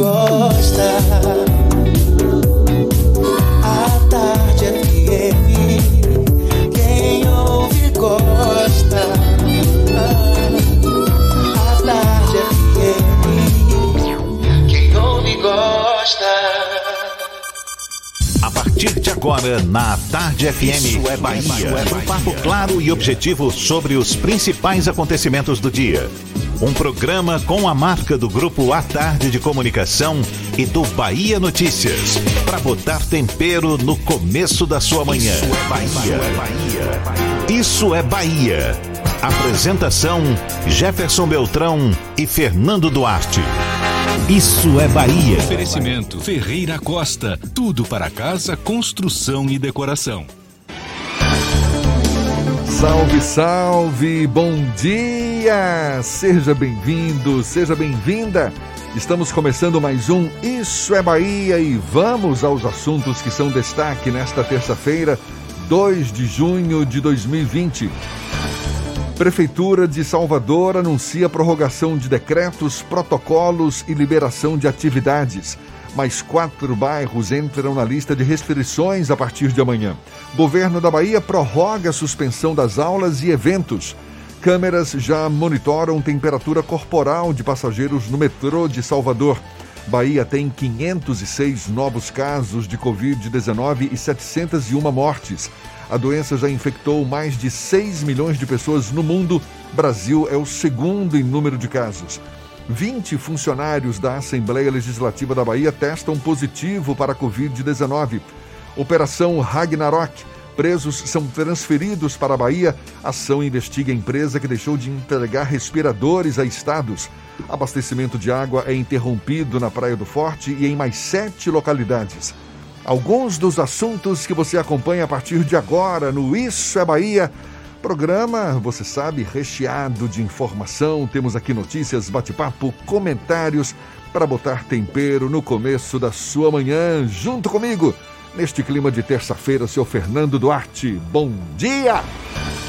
Gosta. A tarde FM. Quem ouve gosta. A tarde FM. Quem ouve gosta. A partir de agora, na Tarde FM, Isso é Bahia. Um papo claro e objetivo sobre os principais acontecimentos do dia. Um programa com a marca do Grupo A Tarde de Comunicação e do Bahia Notícias. Para botar tempero no começo da sua manhã. Isso é Bahia. Isso é Bahia. Apresentação: Jefferson Beltrão e Fernando Duarte. Isso é Bahia. Oferecimento Ferreira Costa. Tudo para casa, construção e decoração. Salve, salve, bom dia! Seja bem-vindo, seja bem-vinda. Estamos começando mais um Isso é Bahia e vamos aos assuntos que são destaque nesta terça-feira, 2 de junho de 2020. Prefeitura de Salvador anuncia prorrogação de decretos, protocolos e liberação de atividades. Mais quatro bairros entram na lista de restrições a partir de amanhã. Governo da Bahia prorroga a suspensão das aulas e eventos. Câmeras já monitoram temperatura corporal de passageiros no metrô de Salvador. Bahia tem 506 novos casos de Covid-19 e 701 mortes. A doença já infectou mais de 6 milhões de pessoas no mundo. Brasil é o segundo em número de casos. 20 funcionários da Assembleia Legislativa da Bahia testam positivo para a Covid-19. Operação Ragnarok. Presos são transferidos para a Bahia. Ação investiga a empresa que deixou de entregar respiradores a estados. Abastecimento de água é interrompido na Praia do Forte e em mais sete localidades. Alguns dos assuntos que você acompanha a partir de agora no Isso é Bahia. Programa, você sabe, recheado de informação. Temos aqui notícias, bate-papo, comentários para botar tempero no começo da sua manhã. Junto comigo, neste clima de terça-feira, seu Fernando Duarte. Bom dia!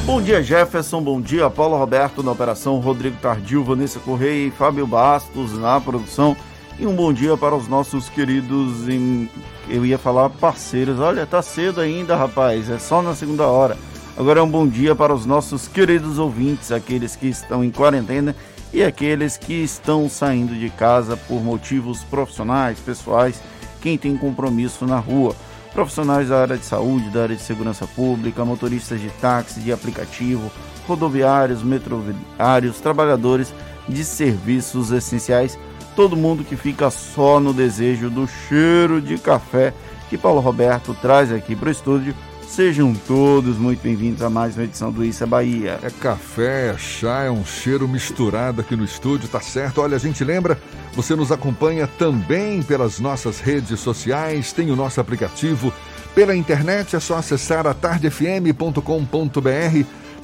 Bom dia, Jefferson. Bom dia, Paulo Roberto na operação, Rodrigo Tardio, Vanessa Correia e Fábio Bastos na produção. E um bom dia para os nossos queridos, em, eu ia falar parceiros. Olha, tá cedo ainda, rapaz, é só na segunda hora. Agora é um bom dia para os nossos queridos ouvintes, aqueles que estão em quarentena e aqueles que estão saindo de casa por motivos profissionais, pessoais, quem tem compromisso na rua. Profissionais da área de saúde, da área de segurança pública, motoristas de táxi, de aplicativo, rodoviários, metroviários, trabalhadores de serviços essenciais todo mundo que fica só no desejo do cheiro de café que Paulo Roberto traz aqui para o estúdio. Sejam todos muito bem-vindos a mais uma edição do Isso é Bahia. É café, é chá, é um cheiro misturado aqui no estúdio, tá certo? Olha, a gente lembra, você nos acompanha também pelas nossas redes sociais, tem o nosso aplicativo. Pela internet é só acessar a tardefm.com.br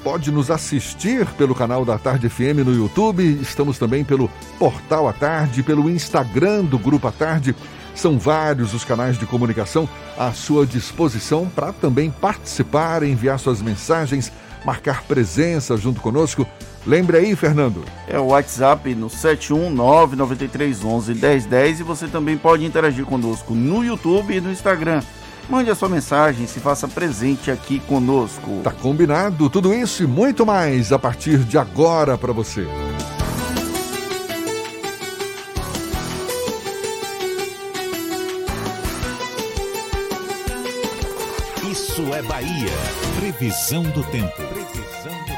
pode nos assistir pelo canal da Tarde FM no YouTube. Estamos também pelo Portal à Tarde, pelo Instagram do Grupo à Tarde. São vários os canais de comunicação à sua disposição para também participar, enviar suas mensagens, marcar presença junto conosco. Lembre aí, Fernando. É o WhatsApp no 71993111010 e você também pode interagir conosco no YouTube e no Instagram. Mande a sua mensagem, se faça presente aqui conosco. Tá combinado tudo isso e muito mais a partir de agora para você. Isso é Bahia. Previsão do tempo. Previsão do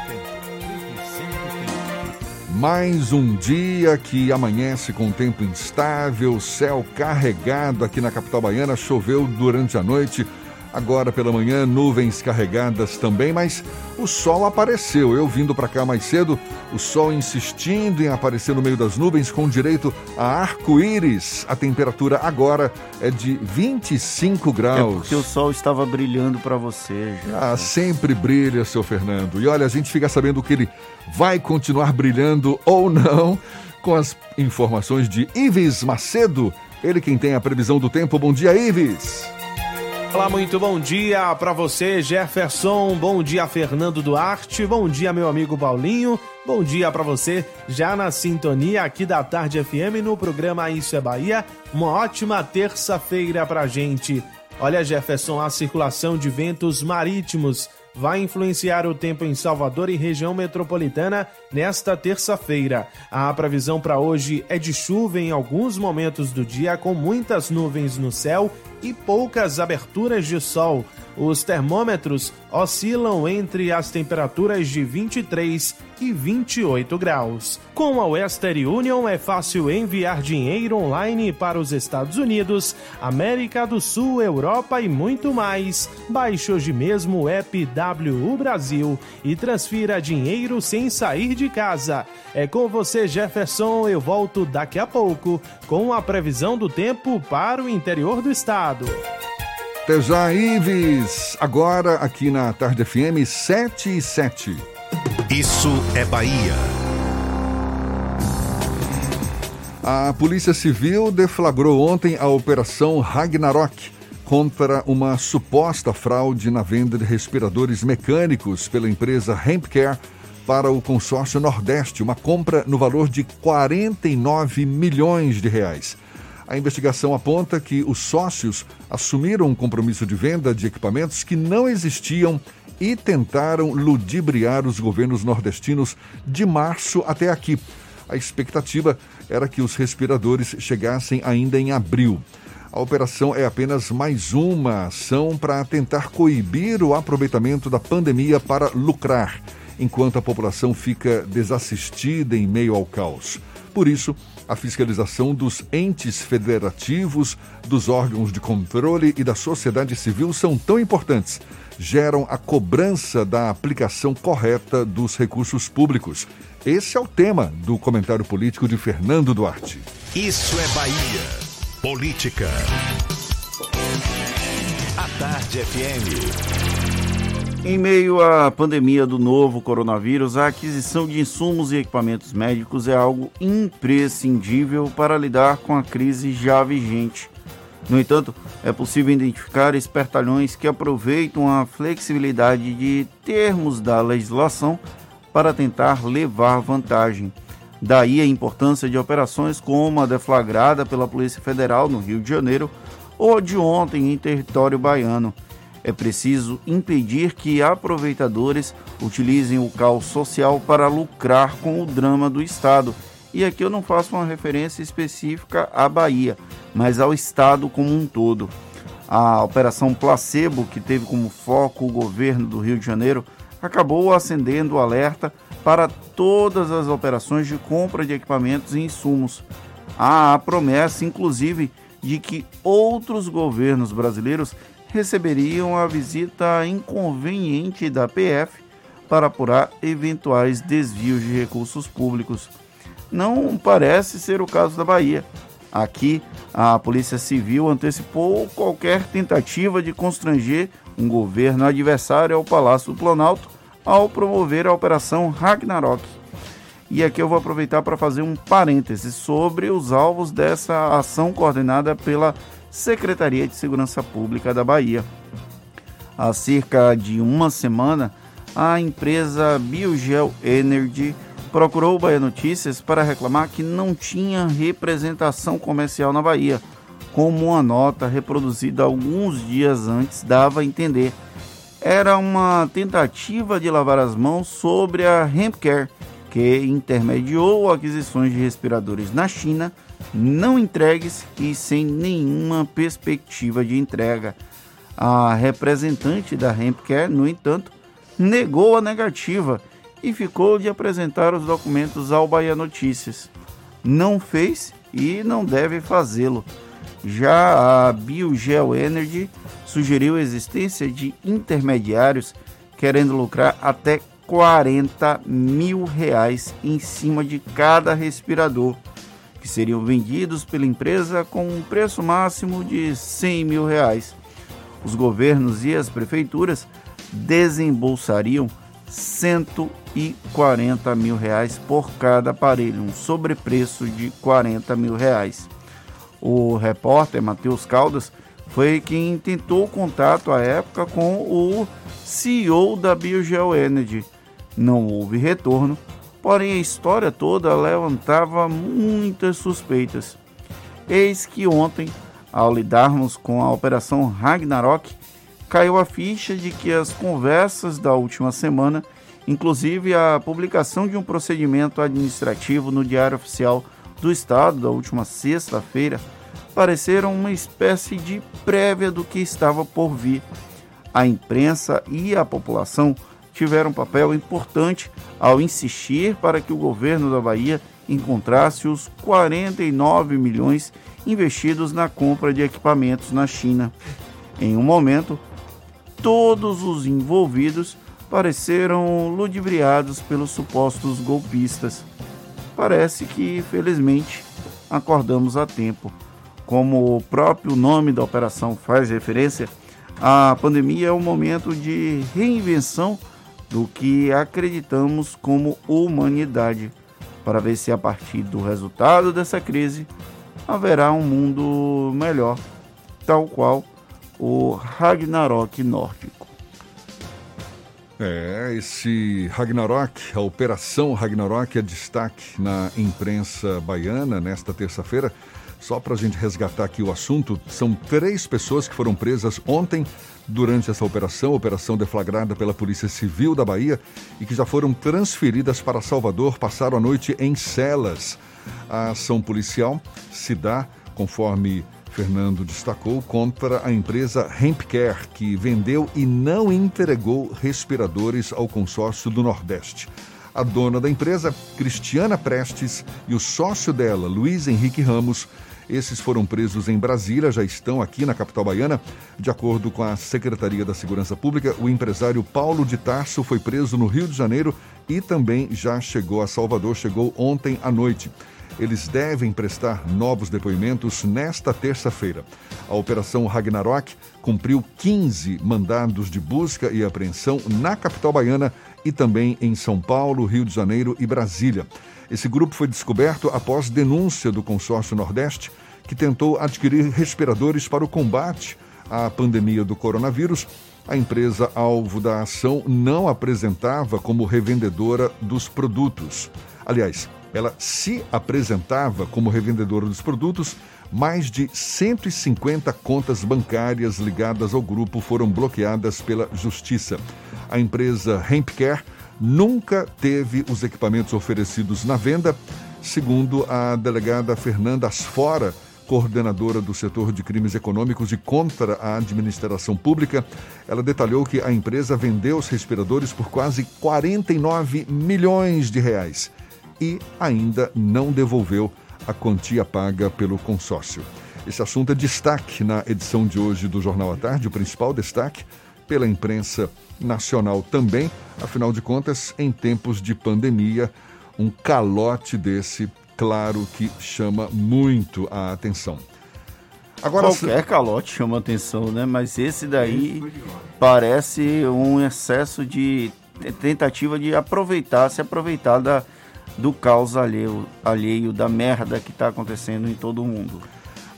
mais um dia que amanhece com tempo instável, céu carregado aqui na capital baiana, choveu durante a noite. Agora pela manhã, nuvens carregadas também, mas o sol apareceu. Eu vindo para cá mais cedo, o sol insistindo em aparecer no meio das nuvens com direito a arco-íris. A temperatura agora é de 25 graus. É porque o sol estava brilhando para você. Já. Ah, sempre brilha, seu Fernando. E olha, a gente fica sabendo que ele vai continuar brilhando ou não com as informações de Ives Macedo. Ele quem tem a previsão do tempo. Bom dia, Ives. Olá, muito bom dia para você, Jefferson. Bom dia, Fernando Duarte. Bom dia, meu amigo Paulinho. Bom dia para você, já na sintonia aqui da Tarde FM no programa Isso é Bahia. Uma ótima terça-feira pra gente. Olha, Jefferson, a circulação de ventos marítimos vai influenciar o tempo em Salvador e região metropolitana nesta terça-feira. A previsão para hoje é de chuva em alguns momentos do dia, com muitas nuvens no céu e poucas aberturas de sol. Os termômetros oscilam entre as temperaturas de 23 e 28 graus. Com a Western Union é fácil enviar dinheiro online para os Estados Unidos, América do Sul, Europa e muito mais. Baixe hoje mesmo o app WU Brasil e transfira dinheiro sem sair de casa. É com você, Jefferson. Eu volto daqui a pouco com a previsão do tempo para o interior do estado. Até já, Ives. Agora aqui na Tarde FM 7 e 7. Isso é Bahia. A Polícia Civil deflagrou ontem a Operação Ragnarok contra uma suposta fraude na venda de respiradores mecânicos pela empresa Hempcare para o consórcio Nordeste, uma compra no valor de 49 milhões de reais. A investigação aponta que os sócios assumiram um compromisso de venda de equipamentos que não existiam e tentaram ludibriar os governos nordestinos de março até aqui. A expectativa era que os respiradores chegassem ainda em abril. A operação é apenas mais uma ação para tentar coibir o aproveitamento da pandemia para lucrar, enquanto a população fica desassistida em meio ao caos. Por isso, a fiscalização dos entes federativos, dos órgãos de controle e da sociedade civil são tão importantes. Geram a cobrança da aplicação correta dos recursos públicos. Esse é o tema do comentário político de Fernando Duarte. Isso é Bahia. Política. A Tarde FM. Em meio à pandemia do novo coronavírus, a aquisição de insumos e equipamentos médicos é algo imprescindível para lidar com a crise já vigente. No entanto, é possível identificar espertalhões que aproveitam a flexibilidade de termos da legislação para tentar levar vantagem. Daí a importância de operações como a deflagrada pela Polícia Federal no Rio de Janeiro ou de ontem em território baiano é preciso impedir que aproveitadores utilizem o caos social para lucrar com o drama do Estado. E aqui eu não faço uma referência específica à Bahia, mas ao Estado como um todo. A Operação Placebo, que teve como foco o governo do Rio de Janeiro, acabou acendendo o alerta para todas as operações de compra de equipamentos e insumos. Há a promessa, inclusive, de que outros governos brasileiros receberiam a visita inconveniente da PF para apurar eventuais desvios de recursos públicos. Não parece ser o caso da Bahia. Aqui, a Polícia Civil antecipou qualquer tentativa de constranger um governo adversário ao Palácio do Planalto ao promover a Operação Ragnarok. E aqui eu vou aproveitar para fazer um parêntese sobre os alvos dessa ação coordenada pela Secretaria de Segurança Pública da Bahia. Há cerca de uma semana, a empresa Biogel Energy procurou o Bahia Notícias para reclamar que não tinha representação comercial na Bahia, como uma nota reproduzida alguns dias antes dava a entender. Era uma tentativa de lavar as mãos sobre a Hempcare, que intermediou aquisições de respiradores na China não entregues e sem nenhuma perspectiva de entrega. A representante da Hempcare, no entanto, negou a negativa e ficou de apresentar os documentos ao Bahia Notícias. Não fez e não deve fazê-lo. Já a Biogel Energy sugeriu a existência de intermediários querendo lucrar até 40 mil reais em cima de cada respirador que seriam vendidos pela empresa com um preço máximo de 100 mil reais. Os governos e as prefeituras desembolsariam 140 mil reais por cada aparelho, um sobrepreço de 40 mil reais. O repórter Matheus Caldas foi quem tentou contato à época com o CEO da Biogel Energy. Não houve retorno, porém a história toda levantava muitas suspeitas. Eis que ontem, ao lidarmos com a Operação Ragnarok, caiu a ficha de que as conversas da última semana, inclusive a publicação de um procedimento administrativo no Diário Oficial do Estado da última sexta-feira, pareceram uma espécie de prévia do que estava por vir. A imprensa e a população tiveram um papel importante ao insistir para que o governo da Bahia encontrasse os 49 milhões investidos na compra de equipamentos na China. Em um momento, todos os envolvidos pareceram ludibriados pelos supostos golpistas. Parece que, felizmente, acordamos a tempo. Como o próprio nome da operação faz referência, a pandemia é um momento de reinvenção do que acreditamos como humanidade, para ver se a partir do resultado dessa crise haverá um mundo melhor, tal qual o Ragnarok nórdico. É, esse Ragnarok, a Operação Ragnarok é destaque na imprensa baiana nesta terça-feira. Só para a gente resgatar aqui o assunto, são três pessoas que foram presas ontem durante essa operação, operação deflagrada pela Polícia Civil da Bahia e que já foram transferidas para Salvador, passaram a noite em celas. A ação policial se dá, conforme Fernando destacou, contra a empresa Hempcare, que vendeu e não entregou respiradores ao consórcio do Nordeste. A dona da empresa, Cristiana Prestes, e o sócio dela, Luiz Henrique Ramos, esses foram presos em Brasília, já estão aqui na capital baiana. De acordo com a Secretaria da Segurança Pública, o empresário Paulo de Tarso foi preso no Rio de Janeiro e também já chegou a Salvador, chegou ontem à noite. Eles devem prestar novos depoimentos nesta terça-feira. A Operação Ragnarok cumpriu 15 mandados de busca e apreensão na capital baiana e também em São Paulo, Rio de Janeiro e Brasília. Esse grupo foi descoberto após denúncia do Consórcio Nordeste, que tentou adquirir respiradores para o combate à pandemia do coronavírus. A empresa alvo da ação não apresentava como revendedora dos produtos. Aliás, ela se apresentava como revendedora dos produtos. Mais de 150 contas bancárias ligadas ao grupo foram bloqueadas pela Justiça. A empresa Hempcare nunca teve os equipamentos oferecidos na venda, segundo a delegada Fernanda Asfora, coordenadora do setor de crimes econômicos e contra a administração pública. Ela detalhou que a empresa vendeu os respiradores por quase 49 milhões de reais e ainda não devolveu a quantia paga pelo consórcio. Esse assunto é destaque na edição de hoje do Jornal à Tarde, o principal destaque pela imprensa nacional também. Afinal de contas, em tempos de pandemia, um calote desse, claro que chama muito a atenção. Agora, Qualquer calote chama atenção, né? Mas esse daí parece um excesso de tentativa de aproveitar, se aproveitar da, do caos alheio, alheio da merda que está acontecendo em todo o mundo.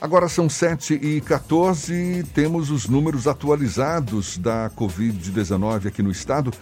Agora são 7 e 14 temos os números atualizados da Covid-19 aqui no estado.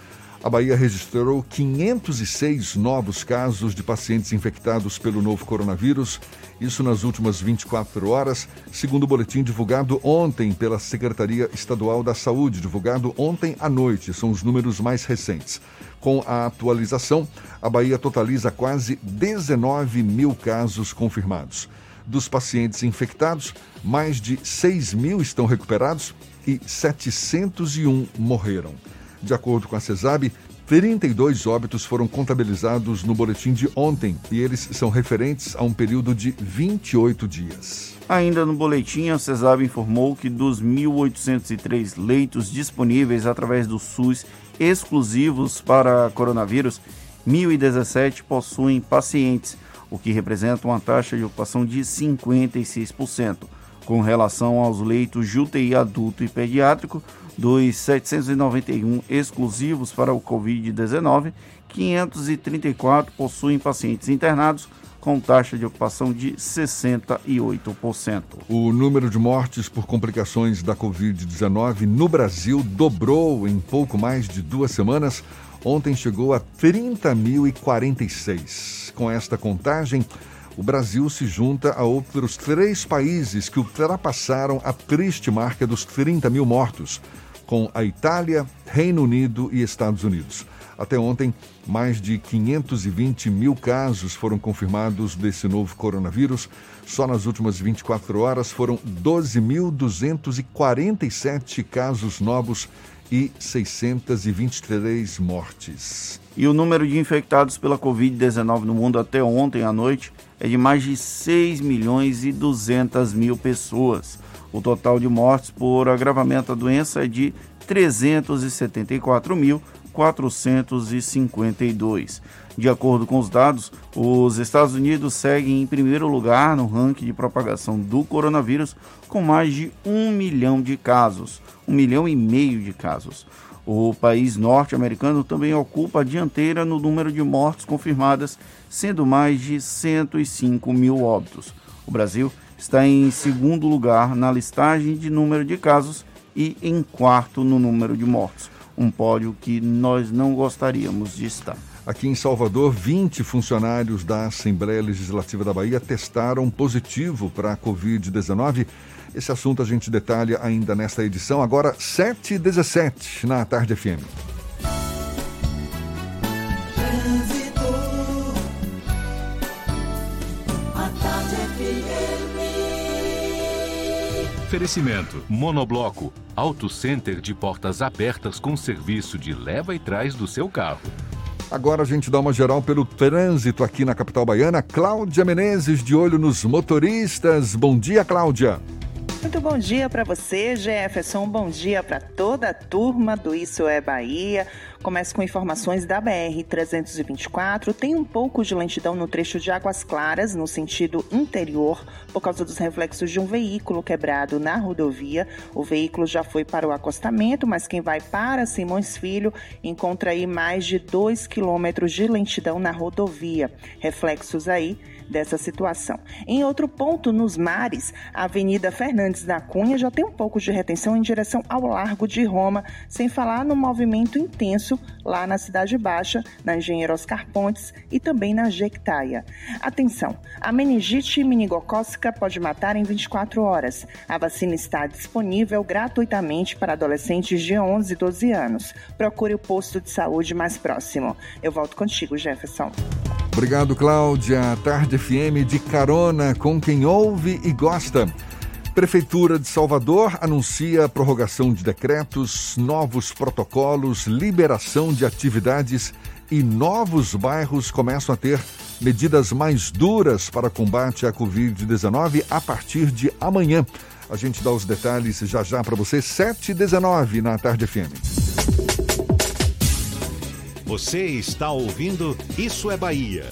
A Bahia registrou 506 novos casos de pacientes infectados pelo novo coronavírus, isso nas últimas 24 horas, segundo o boletim divulgado ontem pela Secretaria Estadual da Saúde, divulgado ontem à noite, são os números mais recentes. Com a atualização, a Bahia totaliza quase 19 mil casos confirmados. Dos pacientes infectados, mais de 6 mil estão recuperados e 701 morreram. De acordo com a CESAB, 32 óbitos foram contabilizados no boletim de ontem e eles são referentes a um período de 28 dias. Ainda no boletim, a CESAB informou que dos 1.803 leitos disponíveis através do SUS exclusivos para coronavírus, 1.017 possuem pacientes o que representa uma taxa de ocupação de 56%. Com relação aos leitos de UTI adulto e pediátrico, dos 791 exclusivos para o Covid-19, 534 possuem pacientes internados com taxa de ocupação de 68%. O número de mortes por complicações da Covid-19 no Brasil dobrou em pouco mais de duas semanas. Ontem chegou a 30.046. Com esta contagem, o Brasil se junta a outros três países que ultrapassaram a triste marca dos 30 mil mortos, com a Itália, Reino Unido e Estados Unidos. Até ontem, mais de 520 mil casos foram confirmados desse novo coronavírus. Só nas últimas 24 horas foram 12.247 casos novos e 623 mortes. E o número de infectados pela Covid-19 no mundo até ontem à noite é de mais de 6 milhões e 200 mil pessoas. O total de mortes por agravamento da doença é de 374 mil 452. De acordo com os dados, os Estados Unidos seguem em primeiro lugar no ranking de propagação do coronavírus, com mais de um milhão de casos, um milhão e meio de casos. O país norte-americano também ocupa a dianteira no número de mortes confirmadas, sendo mais de 105 mil óbitos. O Brasil está em segundo lugar na listagem de número de casos e em quarto no número de mortes um pódio que nós não gostaríamos de estar. Aqui em Salvador, 20 funcionários da Assembleia Legislativa da Bahia testaram positivo para a Covid-19. Esse assunto a gente detalha ainda nesta edição, agora 7h17 na Tarde FM. Oferecimento: Monobloco, Auto Center de portas abertas com serviço de leva e trás do seu carro. Agora a gente dá uma geral pelo trânsito aqui na capital baiana. Cláudia Menezes, de olho nos motoristas. Bom dia, Cláudia. Muito bom dia para você, Jefferson. Bom dia para toda a turma do Isso é Bahia. Começo com informações da BR-324. Tem um pouco de lentidão no trecho de Águas Claras, no sentido interior, por causa dos reflexos de um veículo quebrado na rodovia. O veículo já foi para o acostamento, mas quem vai para Simões Filho encontra aí mais de 2 quilômetros de lentidão na rodovia. Reflexos aí dessa situação. Em outro ponto, nos mares, a Avenida Fernandes da Cunha já tem um pouco de retenção em direção ao Largo de Roma, sem falar no movimento intenso lá na Cidade Baixa, na Engenheiro Oscar Pontes e também na Jequitaia. Atenção, a meningite meningocócica pode matar em 24 horas. A vacina está disponível gratuitamente para adolescentes de 11 e 12 anos. Procure o posto de saúde mais próximo. Eu volto contigo, Jefferson. Obrigado, Cláudia. Tarde FM de carona com quem ouve e gosta. Prefeitura de Salvador anuncia prorrogação de decretos, novos protocolos, liberação de atividades e novos bairros começam a ter medidas mais duras para combate à Covid-19 a partir de amanhã. A gente dá os detalhes já já para você, 7h19 na Tarde FM. Você está ouvindo Isso é Bahia.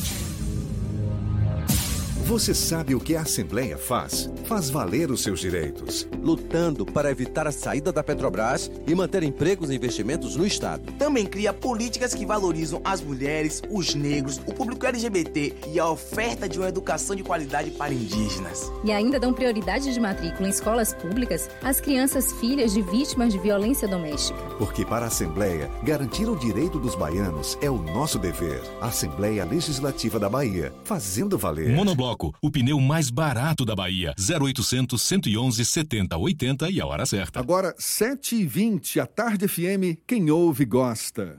Você sabe o que a Assembleia faz? Faz valer os seus direitos. Lutando para evitar a saída da Petrobras e manter empregos e investimentos no Estado. Também cria políticas que valorizam as mulheres, os negros, o público LGBT e a oferta de uma educação de qualidade para indígenas. E ainda dão prioridade de matrícula em escolas públicas às crianças filhas de vítimas de violência doméstica. Porque para a Assembleia, garantir o direito dos baianos é o nosso dever. Assembleia Legislativa da Bahia, fazendo valer. Monobloco o pneu mais barato da Bahia. 0800 111 70 80 e a hora certa. Agora, 7h20, a Tarde FM, quem ouve gosta.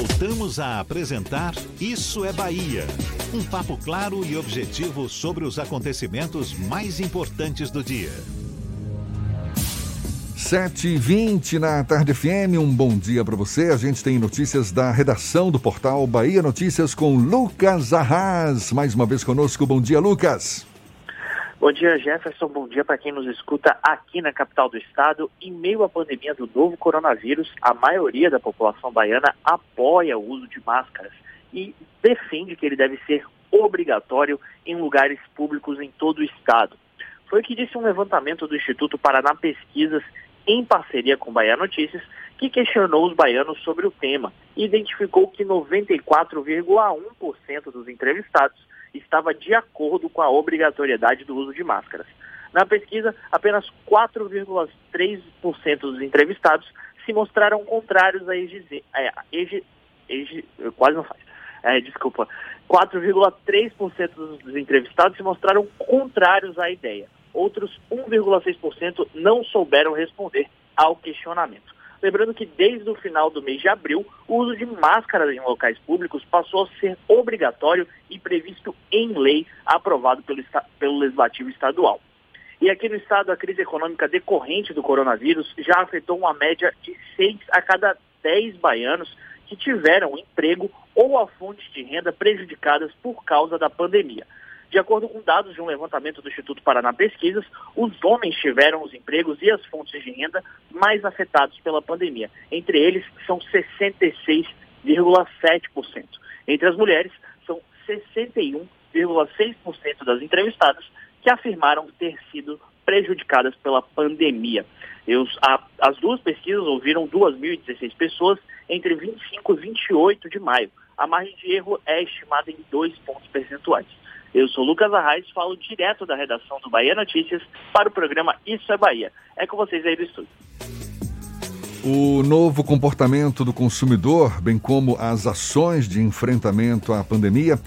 Voltamos a apresentar Isso é Bahia. Um papo claro e objetivo sobre os acontecimentos mais importantes do dia. 7h20 na Tarde FM, um bom dia para você. A gente tem notícias da redação do portal Bahia Notícias com Lucas Arras. Mais uma vez conosco, bom dia, Lucas. Bom dia, Jefferson. Bom dia para quem nos escuta aqui na capital do estado. Em meio à pandemia do novo coronavírus, a maioria da população baiana apoia o uso de máscaras e defende que ele deve ser obrigatório em lugares públicos em todo o estado. Foi o que disse um levantamento do Instituto Paraná Pesquisas em parceria com Bahia Notícias, que questionou os baianos sobre o tema e identificou que 94,1% dos entrevistados estava de acordo com a obrigatoriedade do uso de máscaras. Na pesquisa, apenas 4,3% dos entrevistados se mostraram contrários a exigir, é, quase não faz, é, desculpa, 4,3% dos entrevistados se mostraram contrários à ideia. Outros 1,6% não souberam responder ao questionamento. Lembrando que desde o final do mês de abril, o uso de máscaras em locais públicos passou a ser obrigatório e previsto em lei, aprovado pelo, pelo Legislativo Estadual. E aqui no estado, a crise econômica decorrente do coronavírus já afetou uma média de 6 a cada 10 baianos que tiveram emprego ou a fonte de renda prejudicadas por causa da pandemia. De acordo com dados de um levantamento do Instituto Paraná Pesquisas, os homens tiveram os empregos e as fontes de renda mais afetados pela pandemia. Entre eles, são 66,7%. Entre as mulheres, são 61,6% das entrevistadas que afirmaram ter sido prejudicadas pela pandemia. a, as duas pesquisas ouviram 2.016 pessoas entre 25 e 28 de maio. A margem de erro é estimada em 2 pontos percentuais. Eu sou Lucas Arraes, falo direto da redação do Bahia Notícias para o programa Isso é Bahia. É com vocês aí do estúdio. O novo comportamento do consumidor, bem como as ações de enfrentamento à pandemia,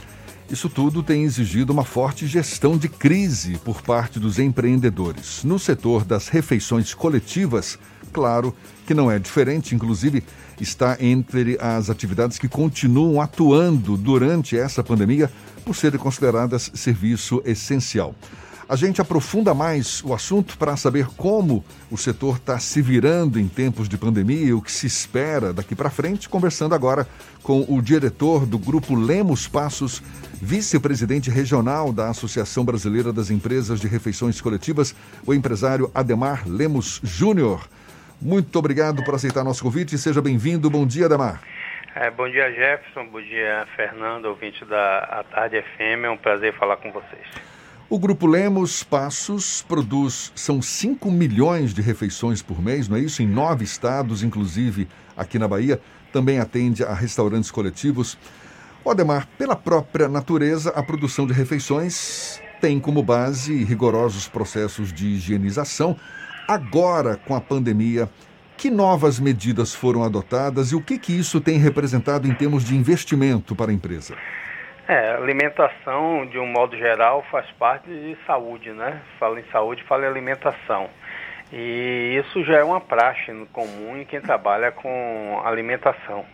isso tudo tem exigido uma forte gestão de crise por parte dos empreendedores. No setor das refeições coletivas, claro que não é diferente, inclusive está entre as atividades que continuam atuando durante essa pandemia por serem consideradas serviço essencial. A gente aprofunda mais o assunto para saber como o setor está se virando em tempos de pandemia e o que se espera daqui para frente, conversando agora com o diretor do Grupo Lemos Passos, vice-presidente regional da Associação Brasileira das Empresas de Refeições Coletivas, o empresário Ademar Lemos Júnior. Muito obrigado por aceitar nosso convite seja bem-vindo. Bom dia, Ademar. É, bom dia, Jefferson. Bom dia, Fernando, ouvinte da A Tarde FM. É um prazer falar com vocês. O Grupo Lemos Passos produz, são 5 milhões de refeições por mês, não é isso? Em nove estados, inclusive aqui na Bahia. Também atende a restaurantes coletivos. Odemar, pela própria natureza, a produção de refeições tem como base rigorosos processos de higienização Agora, com a pandemia, que novas medidas foram adotadas e o que, que isso tem representado em termos de investimento para a empresa? É, alimentação, de um modo geral, faz parte de saúde, né? Fala em saúde, fala em alimentação. E isso já é uma praxe comum em quem trabalha com alimentação.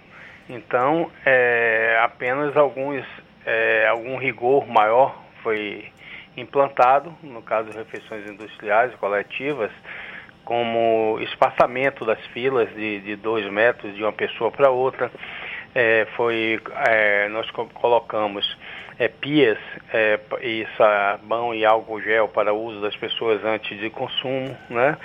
Então, é, apenas alguns, é, algum rigor maior foi implantado, no caso refeições industriais coletivas, como espaçamento das filas de, de dois metros de uma pessoa para outra. É, foi, é, nós colocamos é, pias é, e sabão e álcool gel para uso das pessoas antes de consumo, né?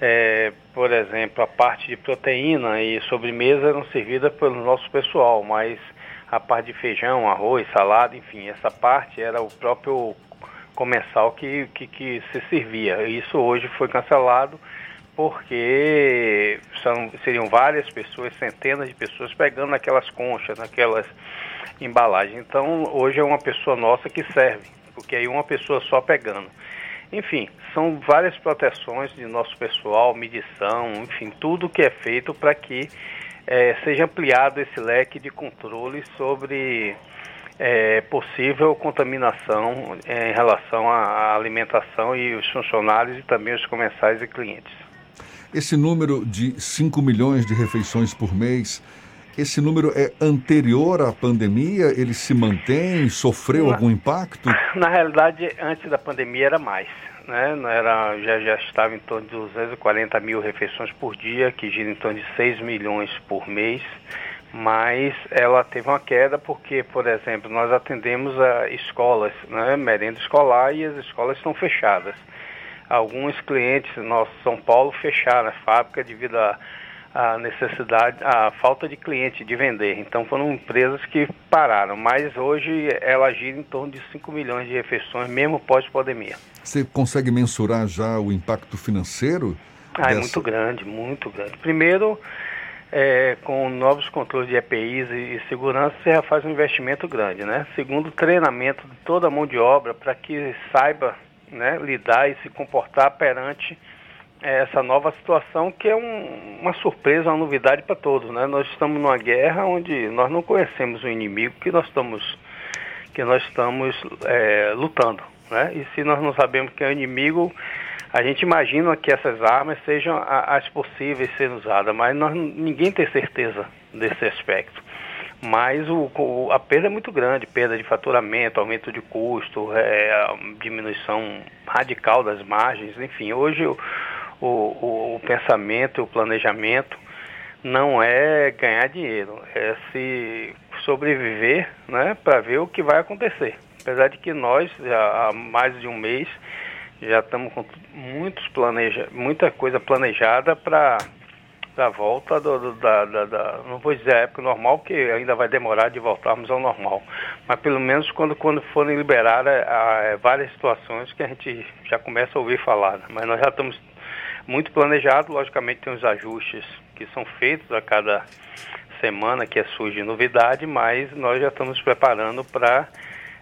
É, por exemplo, a parte de proteína e sobremesa eram servidas pelo nosso pessoal, mas a parte de feijão, arroz, salada, enfim, essa parte era o próprio comensal que, que, que se servia. Isso hoje foi cancelado porque são, seriam várias pessoas, centenas de pessoas pegando naquelas conchas, naquelas embalagens. Então hoje é uma pessoa nossa que serve, porque aí uma pessoa só pegando. Enfim, são várias proteções de nosso pessoal, medição, enfim, tudo que é feito para que é, seja ampliado esse leque de controle sobre é, possível contaminação é, em relação à alimentação e os funcionários e também os comensais e clientes. Esse número de 5 milhões de refeições por mês, esse número é anterior à pandemia? Ele se mantém? Sofreu na, algum impacto? Na realidade, antes da pandemia era mais. Né? Era, já, já estava em torno de 240 mil refeições por dia, que gira em torno de 6 milhões por mês mas ela teve uma queda porque, por exemplo, nós atendemos a escolas, né, merenda escolar e as escolas estão fechadas. Alguns clientes nossos São Paulo fecharam a fábrica devido a a necessidade, a falta de cliente de vender. Então foram empresas que pararam, mas hoje ela gira em torno de 5 milhões de refeições, mesmo pós-pandemia. Você consegue mensurar já o impacto financeiro? Ah, dessa... É muito grande, muito grande. Primeiro, é, com novos controles de EPIs e, e, segurança, você já faz um investimento grande, né? Segundo, treinamento de toda a mão de obra para que saiba né, lidar e se comportar perante essa nova situação que é um, uma surpresa, uma novidade para todos, né? Nós estamos numa guerra onde nós não conhecemos o inimigo que nós estamos que nós estamos é, lutando, né? E se nós não sabemos que é o inimigo, a gente imagina que essas armas sejam as possíveis ser usadas, mas nós, ninguém tem certeza desse aspecto. Mas o, o, a perda é muito grande, perda de faturamento, aumento de custo, é, diminuição radical das margens, enfim, hoje o, o, o pensamento o planejamento não é ganhar dinheiro, é se sobreviver né, para ver o que vai acontecer. Apesar de que nós, já há mais de um mês, já estamos com muitos planeja, muita coisa planejada para a volta do, do, da, da, da, não vou dizer a época normal, porque ainda vai demorar de voltarmos ao normal, mas pelo menos quando, quando forem liberadas é, várias situações que a gente já começa a ouvir falar, né? mas nós já estamos muito planejado. Logicamente tem os ajustes que são feitos a cada semana que surge novidade, mas nós já estamos preparando para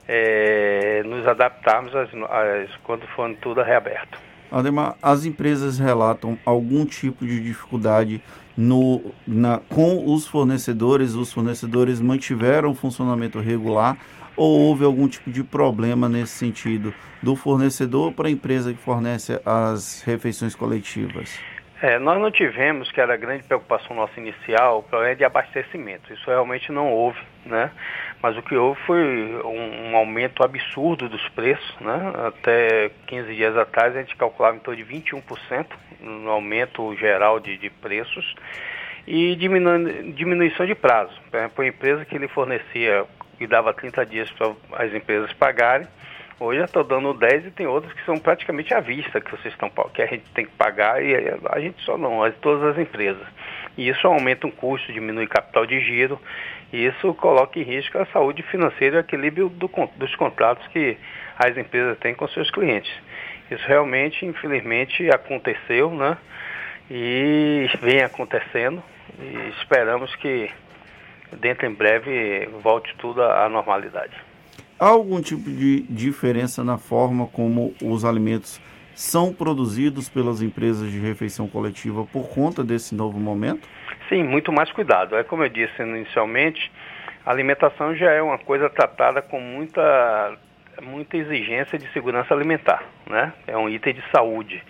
é, nos adaptarmos às, às, quando for tudo reaberto. Ademar, as empresas relatam algum tipo de dificuldade no, na, com os fornecedores? Os fornecedores mantiveram o funcionamento regular ou houve algum tipo de problema nesse sentido do fornecedor para a empresa que fornece as refeições coletivas? É, nós não tivemos, que era a grande preocupação nossa inicial, o problema de abastecimento. Isso realmente não houve, né? Mas o que houve foi um, um, aumento absurdo dos preços, né? Até 15 dias atrás a gente calculava em torno de 21% no aumento geral de, de preços e diminu diminuição de prazo. Para a empresa que ele fornecia que dava 30 dias para as empresas pagarem. Hoje já estou dando 10 e tem outras que são praticamente à vista que vocês estão que a gente tem que pagar e a gente só não, todas as empresas. E isso aumenta o custo, diminui capital de giro, e isso coloca em risco a saúde financeira e o equilíbrio do, dos contratos que as empresas têm com seus clientes. Isso realmente, infelizmente, aconteceu, né? E vem acontecendo e esperamos que dentro em breve volte tudo à normalidade. Há algum tipo de diferença na forma como os alimentos são produzidos pelas empresas de refeição coletiva por conta desse novo momento? Sim, muito mais cuidado. É como eu disse inicialmente, a alimentação já é uma coisa tratada com muita, muita exigência de segurança alimentar, né? É um item de saúde.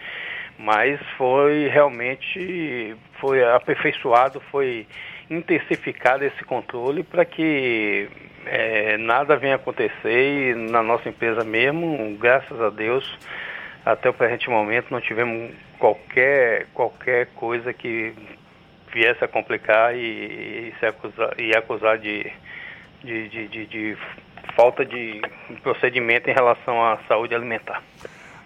Mas foi realmente foi aperfeiçoado, foi intensificado esse controle para que é, nada venha acontecer e na nossa empresa mesmo, graças a Deus, até o presente momento não tivemos qualquer, qualquer coisa que viesse a complicar e, e se acusar, e acusar de, de, de, de, de falta de procedimento em relação à saúde alimentar.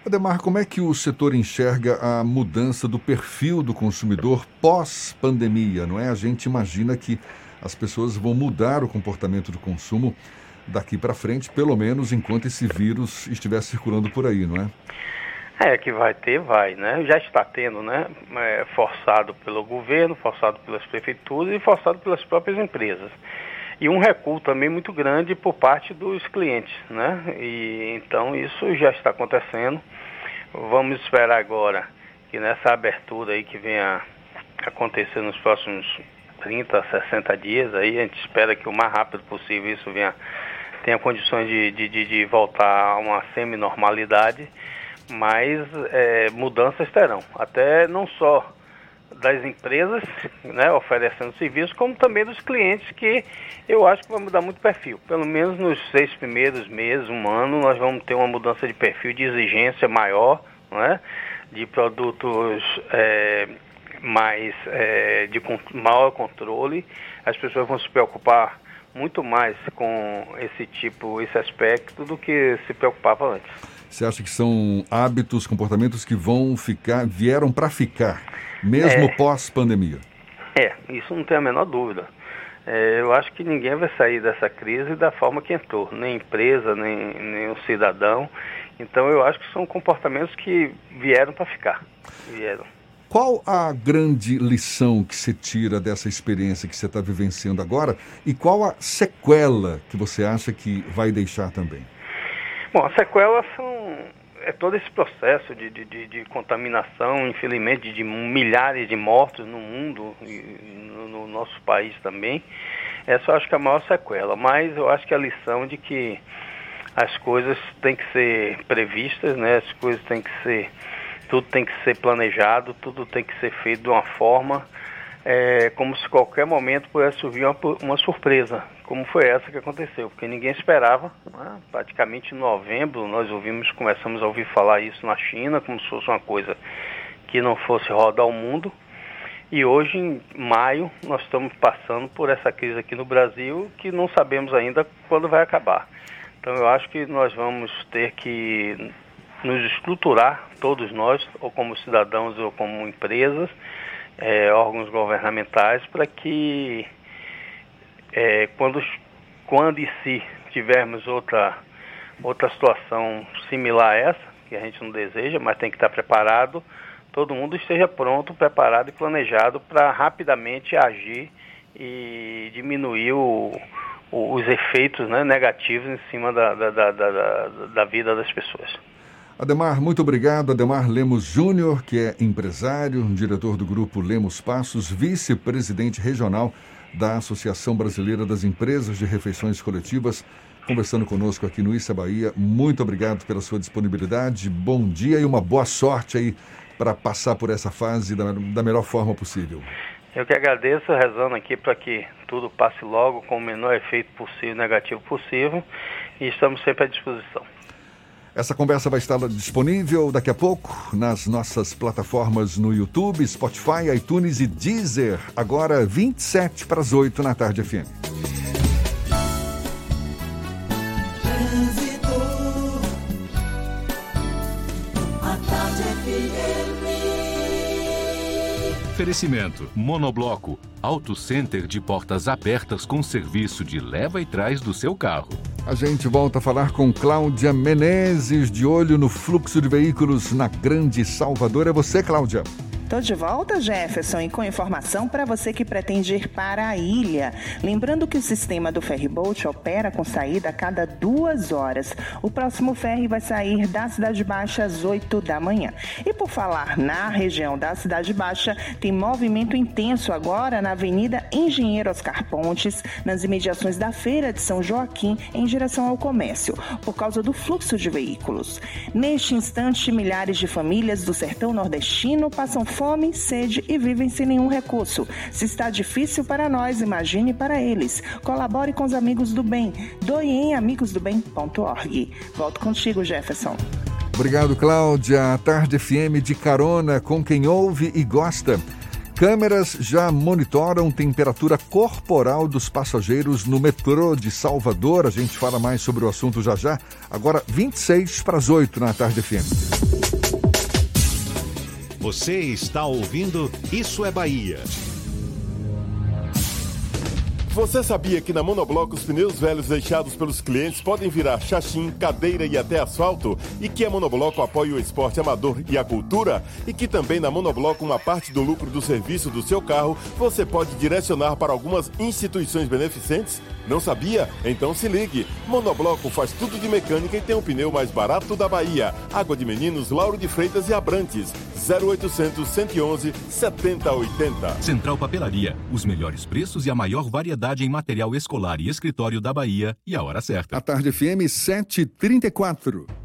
Ademar, como é que o setor enxerga a mudança do perfil do consumidor pós-pandemia? Não é? A gente imagina que as pessoas vão mudar o comportamento do consumo daqui para frente, pelo menos enquanto esse vírus estiver circulando por aí, não é? É, que vai ter, vai, né? Já está tendo, né? É, forçado pelo governo, forçado pelas prefeituras e forçado pelas próprias empresas. E um recuo também muito grande por parte dos clientes, né? E então isso já está acontecendo. Vamos esperar agora que nessa abertura aí que venha acontecer nos próximos 30, 60 dias, aí a gente espera que o mais rápido possível isso venha, tenha condições de, de, de voltar a uma semi-normalidade, mas é, mudanças terão. Até não só das empresas né, oferecendo serviço, como também dos clientes, que eu acho que vai mudar muito o perfil. Pelo menos nos seis primeiros meses, um ano, nós vamos ter uma mudança de perfil de exigência maior, né, de produtos é, mais é, de maior controle, as pessoas vão se preocupar muito mais com esse tipo, esse aspecto do que se preocupava antes. Você acha que são hábitos, comportamentos que vão ficar, vieram para ficar, mesmo É. pós-pandemia? É, isso não tem a menor dúvida. É, eu acho que ninguém vai sair dessa crise da forma que entrou, nem empresa, nem, nem o cidadão. Então eu acho que são comportamentos que vieram para ficar. Vieram. Qual a grande lição que você tira dessa experiência que você está vivenciando agora e qual a sequela que você acha que vai deixar também? Bom, as sequelas são é todo esse processo de, de, de, de contaminação, infelizmente, de milhares de mortos no mundo e no, no nosso país também. Essa eu acho que é a maior sequela. Mas eu acho que a lição de que as coisas têm que ser previstas, né? As coisas têm que ser, tudo tem que ser planejado, tudo tem que ser feito de uma forma é, como se qualquer momento pudesse surgir uma, uma surpresa, como foi essa que aconteceu, porque ninguém esperava. Né? Praticamente em novembro nós ouvimos, começamos a ouvir falar isso na China, como se fosse uma coisa que não fosse rodar o mundo. E hoje, em maio, nós estamos passando por essa crise aqui no Brasil que não sabemos ainda quando vai acabar. Então eu acho que nós vamos ter que nos estruturar, todos nós, ou como cidadãos ou como empresas, é, órgãos governamentais, para que é, quando, quando e se tivermos outra, outra situação similar a essa, que a gente não deseja, mas tem que estar preparado, todo mundo esteja pronto, preparado e planejado para rapidamente agir e diminuir o, o, os efeitos né, negativos em cima da, da, da, da, da vida das pessoas. Ademar, muito obrigado. Ademar Lemos Júnior, que é empresário, diretor do grupo Lemos Passos, vice-presidente regional da Associação Brasileira das Empresas de Refeições Coletivas, conversando conosco aqui no Issa Bahia. Muito obrigado pela sua disponibilidade. Bom dia e uma boa sorte aí para passar por essa fase da, da melhor forma possível. Eu que agradeço, rezando aqui para que tudo passe logo com o menor efeito possível, negativo possível, e estamos sempre à disposição. Essa conversa vai estar disponível daqui a pouco nas nossas plataformas no YouTube, Spotify, iTunes e Deezer. Agora 27 para as 8 na tarde FM. Oferecimento: Monobloco, Auto Center de portas abertas com serviço de leva e trás do seu carro. A gente volta a falar com Cláudia Menezes, de olho no fluxo de veículos na Grande Salvador. É você, Cláudia. Tô de volta, Jefferson, e com informação para você que pretende ir para a ilha. Lembrando que o sistema do ferryboat opera com saída a cada duas horas. O próximo ferry vai sair da Cidade Baixa às 8 da manhã. E por falar na região da Cidade Baixa, tem movimento intenso agora na Avenida Engenheiro Oscar Pontes, nas imediações da Feira de São Joaquim, em direção ao comércio, por causa do fluxo de veículos. Neste instante, milhares de famílias do sertão nordestino passam fome, sede e vivem sem nenhum recurso. Se está difícil para nós, imagine para eles. Colabore com os amigos do bem. Doe em amigosdobem.org. Volto contigo, Jefferson. Obrigado, Cláudia. A Tarde FM de carona com quem ouve e gosta. Câmeras já monitoram temperatura corporal dos passageiros no metrô de Salvador. A gente fala mais sobre o assunto já já. Agora, 26 para as 8 na Tarde FM. Você está ouvindo Isso é Bahia. Você sabia que na Monobloco os pneus velhos deixados pelos clientes podem virar chachim, cadeira e até asfalto? E que a Monobloco apoia o esporte amador e a cultura? E que também na Monobloco uma parte do lucro do serviço do seu carro você pode direcionar para algumas instituições beneficentes? Não sabia? Então se ligue. Monobloco faz tudo de mecânica e tem o pneu mais barato da Bahia. Água de Meninos, Lauro de Freitas e Abrantes. 0800 111 7080. Central Papelaria, os melhores preços e a maior variedade em material escolar e escritório da Bahia e a hora certa. A Tarde FM 734.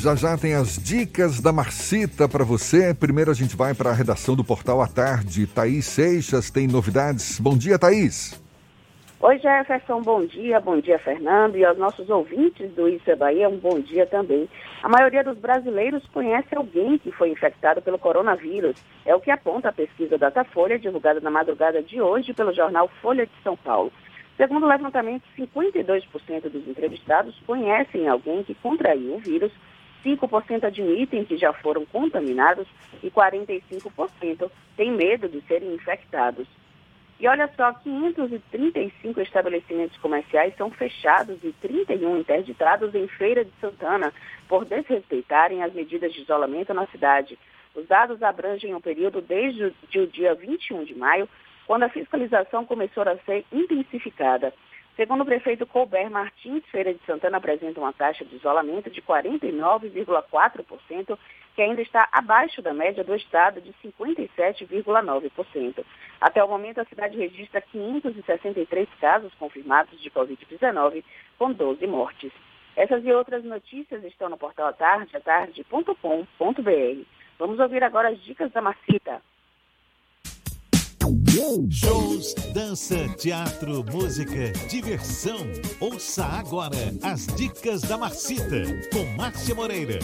Já já tem as dicas da Marcita para você. Primeiro a gente vai para a redação do Portal à Tarde. Thaís Seixas tem novidades. Bom dia, Thaís. Oi, Jefferson, bom dia. Bom dia, Fernando. E aos nossos ouvintes do é Bahia, um bom dia também. A maioria dos brasileiros conhece alguém que foi infectado pelo coronavírus. É o que aponta a pesquisa Datafolha, divulgada na madrugada de hoje pelo jornal Folha de São Paulo. Segundo o levantamento, 52% dos entrevistados conhecem alguém que contraiu o vírus 5% admitem que já foram contaminados e 45% têm medo de serem infectados. E olha só, 535 estabelecimentos comerciais são fechados e 31 interditados em Feira de Santana por desrespeitarem as medidas de isolamento na cidade. Os dados abrangem o período desde o dia 21 de maio, quando a fiscalização começou a ser intensificada. Segundo o prefeito Colbert Martins, Feira de Santana apresenta uma taxa de isolamento de 49,4%, que ainda está abaixo da média do estado de 57,9%. Até o momento, a cidade registra 563 casos confirmados de Covid-19, com 12 mortes. Essas e outras notícias estão no portal atarde, atarde.com.br. Vamos ouvir agora as dicas da Marcita. Shows, dança, teatro, música, diversão. Ouça agora as dicas da Marcita com Márcia Moreira.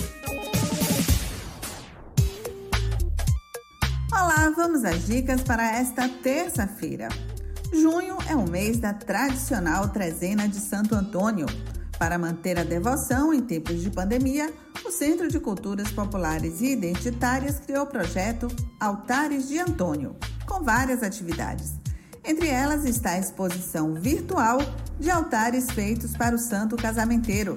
Olá, vamos às dicas para esta terça-feira. Junho é o mês da tradicional trezena de Santo Antônio. Para manter a devoção em tempos de pandemia, o Centro de Culturas Populares e Identitárias criou o projeto Altares de Antônio, com várias atividades. Entre elas está a exposição virtual de altares feitos para o santo casamenteiro.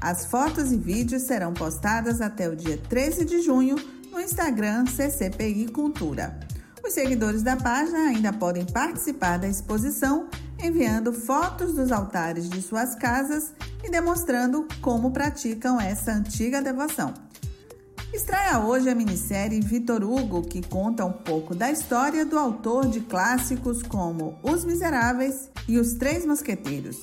As fotos e vídeos serão postadas até o dia 13 de junho no Instagram CCPI Cultura. Os seguidores da página ainda podem participar da exposição enviando fotos dos altares de suas casas e demonstrando como praticam essa antiga devoção. Estreia hoje a minissérie Vitor Hugo, que conta um pouco da história do autor de clássicos como Os Miseráveis e Os Três Mosqueteiros.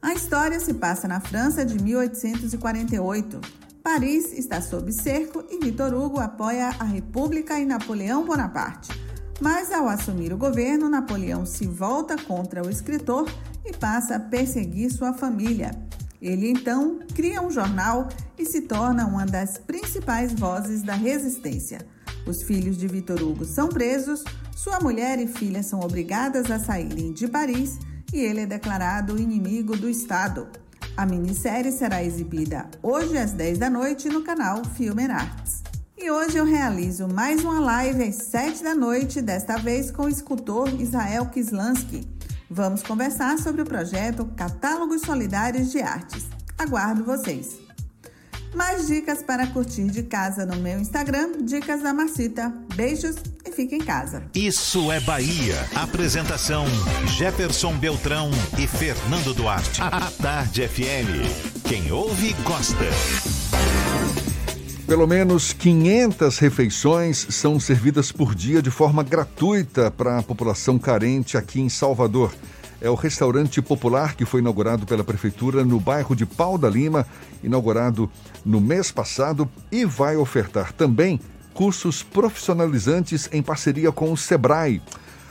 A história se passa na França de 1848. Paris está sob cerco e Vitor Hugo apoia a República e Napoleão Bonaparte. Mas ao assumir o governo, Napoleão se volta contra o escritor e passa a perseguir sua família. Ele então cria um jornal e se torna uma das principais vozes da resistência. Os filhos de Vitor Hugo são presos, sua mulher e filha são obrigadas a saírem de Paris e ele é declarado inimigo do Estado. A minissérie será exibida hoje às 10 da noite no canal Filmer Arts. E hoje eu realizo mais uma live às 7 da noite, desta vez com o escultor Israel Kislansky. Vamos conversar sobre o projeto Catálogos Solidários de Artes. Aguardo vocês. Mais dicas para curtir de casa no meu Instagram, Dicas da Marcita. Beijos e fique em casa. Isso é Bahia. Apresentação: Jefferson Beltrão e Fernando Duarte. A Tarde FM. Quem ouve, gosta. Pelo menos 500 refeições são servidas por dia de forma gratuita para a população carente aqui em Salvador. É o restaurante popular que foi inaugurado pela prefeitura no bairro de Pau da Lima, inaugurado no mês passado e vai ofertar também cursos profissionalizantes em parceria com o Sebrae.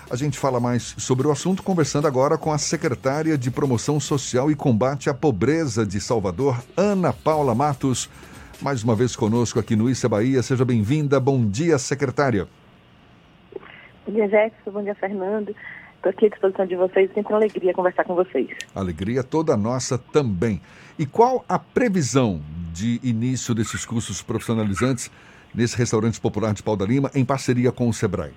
A gente fala mais sobre o assunto conversando agora com a secretária de Promoção Social e Combate à Pobreza de Salvador, Ana Paula Matos mais uma vez conosco aqui no Issa Bahia. Seja bem-vinda. Bom dia, secretária. Bom dia, Jefferson. Bom dia, Fernando. Estou aqui à disposição de vocês. Sempre uma alegria conversar com vocês. Alegria toda nossa também. E qual a previsão de início desses cursos profissionalizantes nesse restaurante popular de Pau da Lima, em parceria com o Sebrae?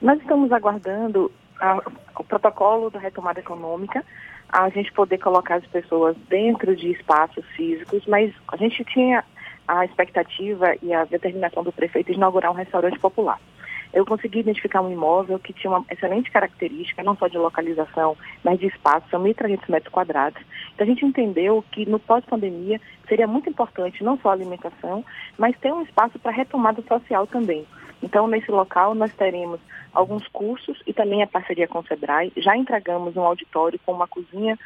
Nós estamos aguardando a, o protocolo da retomada econômica a gente poder colocar as pessoas dentro de espaços físicos, mas a gente tinha a expectativa e a determinação do prefeito de inaugurar um restaurante popular. eu consegui identificar um imóvel que tinha uma excelente característica, não só de localização, mas de espaço, são 1.300 metros quadrados. Então a gente entendeu que no pós-pandemia seria muito importante não só a alimentação, mas ter um espaço para retomada social também. Então, nesse local, nós teremos alguns cursos e também a parceria com o SEBRAE. Já entregamos um auditório com uma cozinha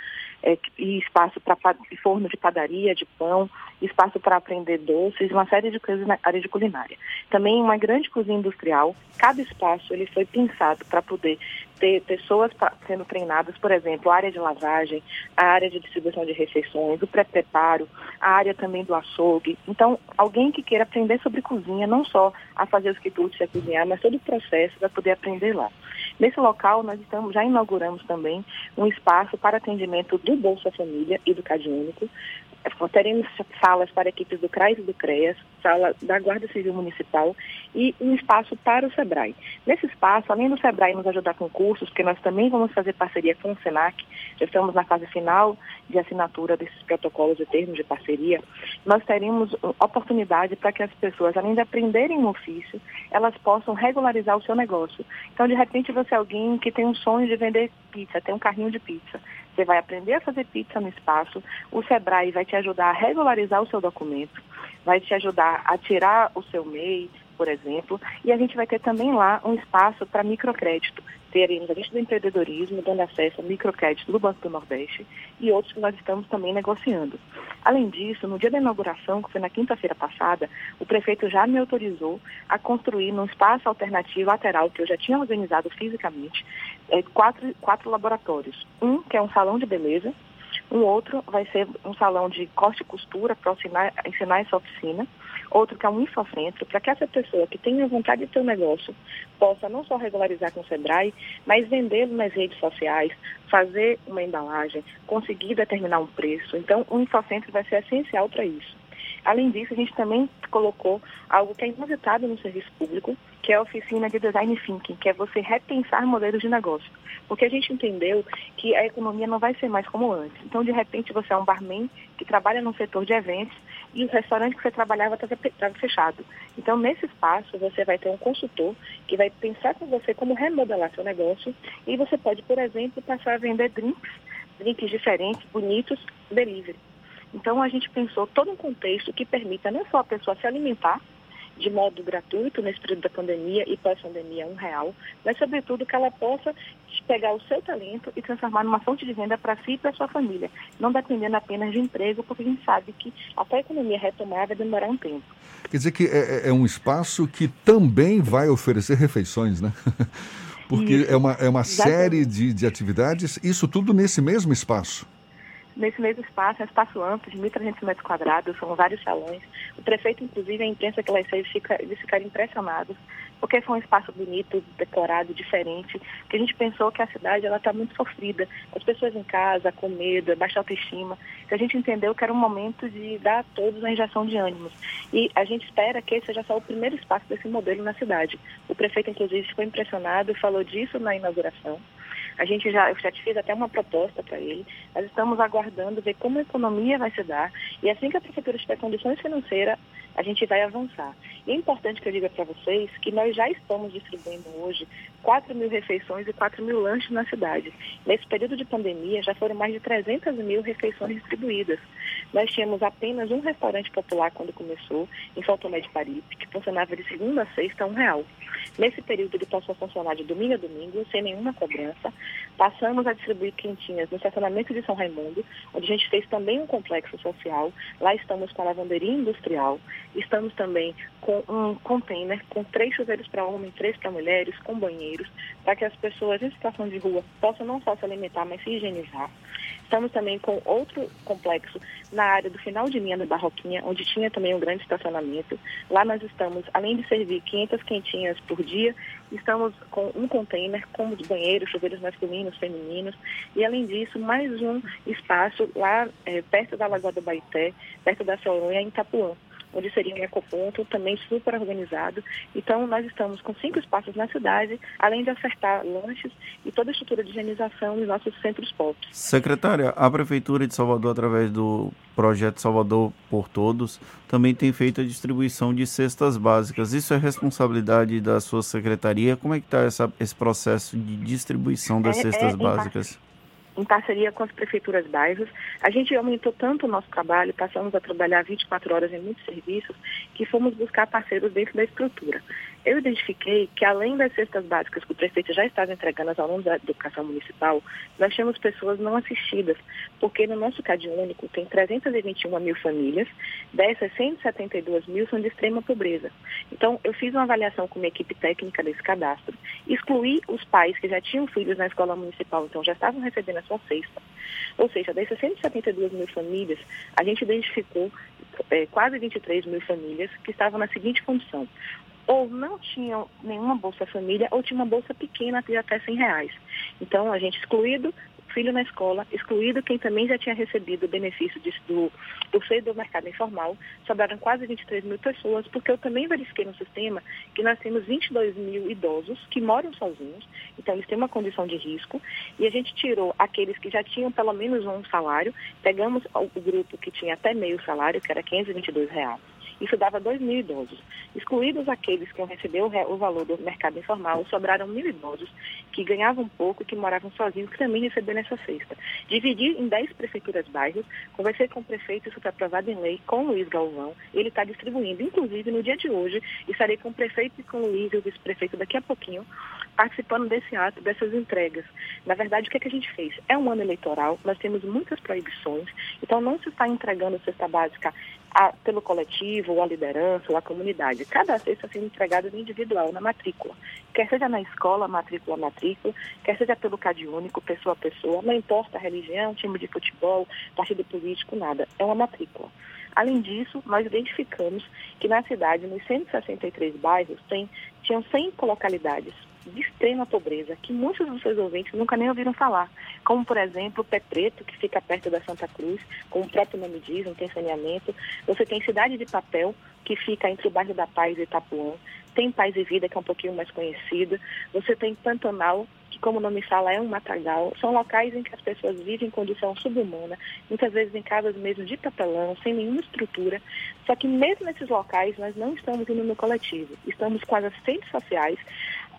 é, e espaço para forno de padaria, de pão, espaço para aprender doces, uma série de coisas na área de culinária. Também uma grande cozinha industrial. Cada espaço ele foi pensado para poder ter pessoas sendo treinadas, por exemplo, a área de lavagem, a área de distribuição de refeições, o pré-preparo, a área também do açougue. Então, alguém que queira aprender sobre cozinha, não só a fazer os quitutes e a cozinhar, mas todo o processo para poder aprender lá. Nesse local, nós estamos, já inauguramos também um espaço para atendimento do Bolsa Família e do Cade Único, teremos salas para equipes do CRAS e do CREAS, sala da Guarda Civil Municipal e um espaço para o SEBRAE. Nesse espaço, além do SEBRAE nos ajudar com cursos, porque nós também vamos fazer parceria com o SENAC, já estamos na fase final de assinatura desses protocolos e termos de parceria, nós teremos oportunidade para que as pessoas, além de aprenderem um ofício, elas possam regularizar o seu negócio. Então, de repente, você é alguém que tem um sonho de vender pizza, tem um carrinho de pizza. Você vai aprender a fazer pizza no espaço, o Sebrae vai te ajudar a regularizar o seu documento, vai te ajudar a tirar o seu MEI, por exemplo, e a gente vai ter também lá um espaço para microcrédito teremos a lista do empreendedorismo, dando acesso ao microcrédito do Banco do Nordeste e outros que nós estamos também negociando. Além disso, no dia da inauguração, que foi na quinta-feira passada, o prefeito já me autorizou a construir num espaço alternativo lateral que eu já tinha organizado fisicamente, é, quatro, quatro laboratórios. Um que é um salão de beleza, um outro vai ser um salão de corte e costura para ensinar, ensinar essa oficina outro que é um infocentro, para que essa pessoa que tenha vontade de ter um negócio possa não só regularizar com o SEBRAE, mas vendê-lo nas redes sociais, fazer uma embalagem, conseguir determinar um preço. Então, o infocentro vai ser essencial para isso. Além disso, a gente também colocou algo que é inusitado no serviço público, que é a oficina de design thinking, que é você repensar modelos de negócio. Porque a gente entendeu que a economia não vai ser mais como antes. Então, de repente, você é um barman que trabalha no setor de eventos e o restaurante que você trabalhava estava fechado. Então, nesse espaço, você vai ter um consultor que vai pensar com você como remodelar seu negócio e você pode, por exemplo, passar a vender drinks, drinks diferentes, bonitos, delivery. Então, a gente pensou todo um contexto que permita não só a pessoa se alimentar, de modo gratuito nesse período da pandemia e pós-pandemia um real, mas sobretudo que ela possa pegar o seu talento e transformar numa fonte de renda para si e para sua família, não dependendo apenas de emprego, porque a gente sabe que até a economia retomar vai demorar um tempo. Quer dizer que é, é, é um espaço que também vai oferecer refeições, né? Porque isso. é uma, é uma série de, de atividades, isso tudo nesse mesmo espaço nesse mesmo espaço, é um espaço amplo, de 1.300 metros quadrados, são vários salões. O prefeito, inclusive, a imprensa que lá esteve, fica, eles ficaram impressionados, porque foi um espaço bonito, decorado, diferente, que a gente pensou que a cidade ela está muito sofrida. As pessoas em casa, com medo, baixa autoestima. Então a gente entendeu que era um momento de dar a todos uma injeção de ânimos. E a gente espera que esse seja só o primeiro espaço desse modelo na cidade. O prefeito, inclusive, ficou impressionado e falou disso na inauguração. A gente já, eu já fiz até uma proposta para ele. Nós estamos aguardando ver como a economia vai se dar. E assim que a prefeitura tiver condições financeiras, a gente vai avançar. E é importante que eu diga para vocês que nós já estamos distribuindo hoje 4 mil refeições e 4 mil lanches na cidade. Nesse período de pandemia, já foram mais de 300 mil refeições distribuídas. Nós tínhamos apenas um restaurante popular quando começou, em São Tomé de Paripe, que funcionava de segunda a sexta um real. Nesse período, ele passou a funcionar de domingo a domingo, sem nenhuma cobrança. Passamos a distribuir quentinhas no estacionamento de São Raimundo, onde a gente fez também um complexo social. Lá estamos com a lavanderia industrial. Estamos também com um container com três chuveiros para homens, três para mulheres, com banheiros, para que as pessoas em situação de rua possam não só se alimentar, mas se higienizar. Estamos também com outro complexo na área do final de linha da Barroquinha, onde tinha também um grande estacionamento. Lá nós estamos, além de servir 500 quentinhas por dia, estamos com um container com os banheiros, chuveiros masculinos, femininos, e além disso, mais um espaço lá é, perto da Lagoa do Baité, perto da Soronha, em Itapuã onde seria um ecoponto, também super organizado. Então, nós estamos com cinco espaços na cidade, além de ofertar lanches e toda a estrutura de higienização nos nossos centros POPs. Secretária, a Prefeitura de Salvador, através do projeto Salvador por Todos, também tem feito a distribuição de cestas básicas. Isso é responsabilidade da sua secretaria? Como é que está esse processo de distribuição das É- cestas é, básicas? em parceria com as prefeituras bairros. A gente aumentou tanto o nosso trabalho, passamos a trabalhar 24 horas em muitos serviços, que fomos buscar parceiros dentro da estrutura. Eu identifiquei que, além das cestas básicas que o prefeito já estava entregando aos alunos da educação municipal, nós tínhamos pessoas não assistidas, porque no nosso CAD único tem 321 mil famílias, dessas 172 mil são de extrema pobreza. Então, eu fiz uma avaliação com uma equipe técnica desse cadastro, excluí os pais que já tinham filhos na escola municipal, então já estavam recebendo a sua cesta. Ou seja, dessas 172 mil famílias, a gente identificou eh, quase 23 mil famílias que estavam na seguinte condição. Ou não tinham nenhuma Bolsa Família, ou tinha uma bolsa pequena de até 100 reais. Então, a gente excluído filho na escola, excluído quem também já tinha recebido o benefício do, do seio do mercado informal, sobraram quase 23 mil pessoas, porque eu também verifiquei no sistema que nós temos 22 mil idosos que moram sozinhos, então eles têm uma condição de risco, e a gente tirou aqueles que já tinham pelo menos um salário, pegamos o, o grupo que tinha até meio salário, que era 522 reais. Isso dava 2 mil idosos. Excluídos aqueles que iam receber o, valor do mercado informal, sobraram mil idosos que ganhavam pouco, que moravam sozinhos, que também receberam essa cesta. Dividi em 10 prefeituras bairros, conversei com o prefeito, isso foi aprovado em lei, com o Luiz Galvão. Ele está distribuindo, inclusive no dia de hoje, estarei com o prefeito e com o Luiz e o vice-prefeito daqui a pouquinho, participando desse ato, dessas entregas. Na verdade, o que, é que a gente fez? É um ano eleitoral, nós temos muitas proibições, então não se está entregando cesta básica a- pelo coletivo, ou a liderança, ou a comunidade. Cada cesta sendo entregada no individual, na matrícula. Quer seja na escola, matrícula, matrícula, quer seja pelo CAD único, pessoa a pessoa, não importa a religião, time de futebol, partido político, nada. É uma matrícula. Além disso, nós identificamos que na cidade, nos 163 bairros, tem, tinham 100 localidades de extrema pobreza, que muitos dos seus ouvintes nunca nem ouviram falar. Como, por exemplo, Pé Preto, que fica perto da Santa Cruz, como o próprio nome diz, não tem saneamento. Você tem Cidade de Papel, que fica entre o bairro da Paz e Itapuã. Tem Paz e Vida, que é um pouquinho mais conhecida. Você tem Pantanal, que como o nome fala é um matagal. São locais em que as pessoas vivem em condição subhumana, muitas vezes em casas mesmo de papelão, sem nenhuma estrutura. Só que mesmo nesses locais nós não estamos indo no coletivo. Estamos com as assistentes sociais,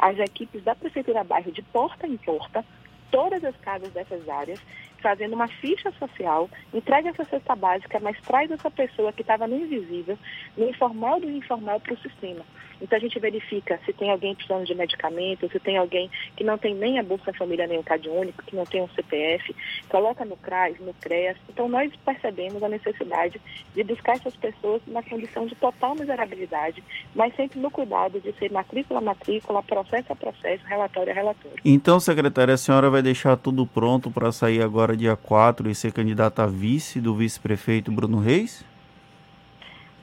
as equipes da Prefeitura Bairro de porta em porta, todas as casas dessas áreas, fazendo uma ficha social, entrega essa cesta básica, mas traz essa pessoa que estava no invisível, no informal do informal para o sistema. Então a gente verifica se tem alguém precisando de medicamento, se tem alguém que não tem nem a Bolsa Família nem o CAD único, que não tem um CPF, coloca no CRAS, no CREAS. Então nós percebemos a necessidade de buscar essas pessoas na condição de total miserabilidade, mas sempre no cuidado de ser matrícula a matrícula, processo a processo, relatório a relatório. Então, secretária, a senhora vai deixar tudo pronto para sair agora dia 4 e ser candidata a vice do vice-prefeito Bruno Reis?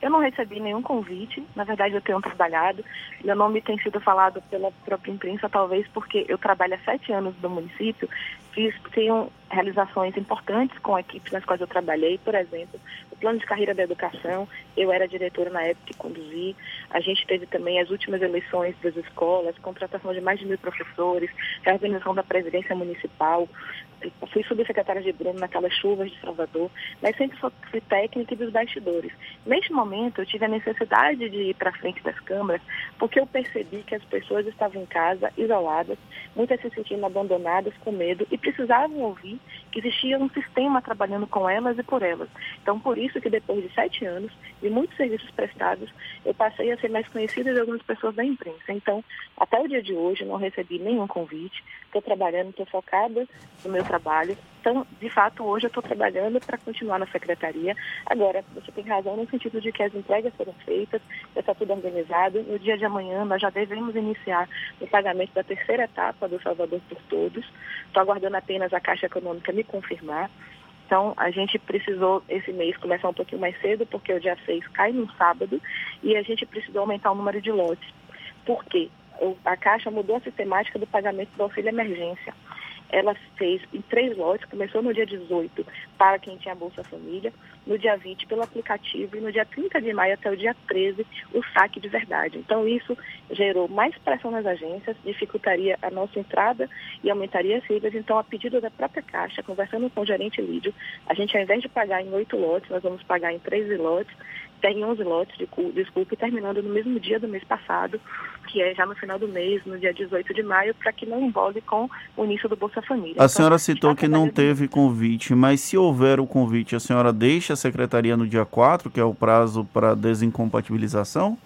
Eu não recebi nenhum convite, na verdade eu tenho trabalhado, meu nome tem sido falado pela própria imprensa, talvez porque eu trabalho há sete anos no município, fiz, tenho realizações importantes com equipes nas quais eu trabalhei, por exemplo, o plano de carreira da educação, eu era diretora na época que conduzi, a gente teve também as últimas eleições das escolas, contratação de mais de mil professores, reorganização da presidência municipal, eu fui subsecretária de Bruno naquelas chuvas de Salvador, mas sempre fui técnica e dos bastidores. Neste momento, eu tive a necessidade de ir para a frente das câmaras, porque eu percebi que as pessoas estavam em casa, isoladas, muitas se sentindo abandonadas, com medo, e precisavam ouvir existia um sistema trabalhando com elas e por elas. Então, por isso que depois de sete anos, de muitos serviços prestados, eu passei a ser mais conhecida de algumas pessoas da imprensa. Então, até o dia de hoje, não recebi nenhum convite, estou trabalhando, estou focada no meu trabalho. Então, de fato, hoje eu estou trabalhando para continuar na secretaria. Agora, você tem razão no sentido de que as entregas foram feitas, já está tudo organizado. No dia de amanhã, nós já devemos iniciar o pagamento da terceira etapa do Salvador por Todos. Estou aguardando apenas a Caixa Econômica confirmar. Então, a gente precisou, esse mês, começar um pouquinho mais cedo, porque o dia 6 cai num sábado, e a gente precisou aumentar o número de lotes. Por quê? A Caixa mudou a sistemática do pagamento do auxílio emergência. Ela fez em três lotes, começou no dia 18 para quem tinha Bolsa Família, no dia 20 pelo aplicativo e no dia 30 de maio até o dia 13 o saque de verdade. Então isso gerou mais pressão nas agências, dificultaria a nossa entrada e aumentaria as filas. Então, a pedido da própria Caixa, conversando com o gerente Lídio, a gente ao invés de pagar em oito lotes, nós vamos pagar em 13 lotes tem 11 lotes de desculpa, terminando no mesmo dia do mês passado, que é já no final do mês, no dia 18 de maio, para que não envolve com o início do Bolsa Família. A então, senhora citou que não teve convite, mas se houver o convite, a senhora deixa a secretaria no dia 4, que é o prazo para desincompatibilização?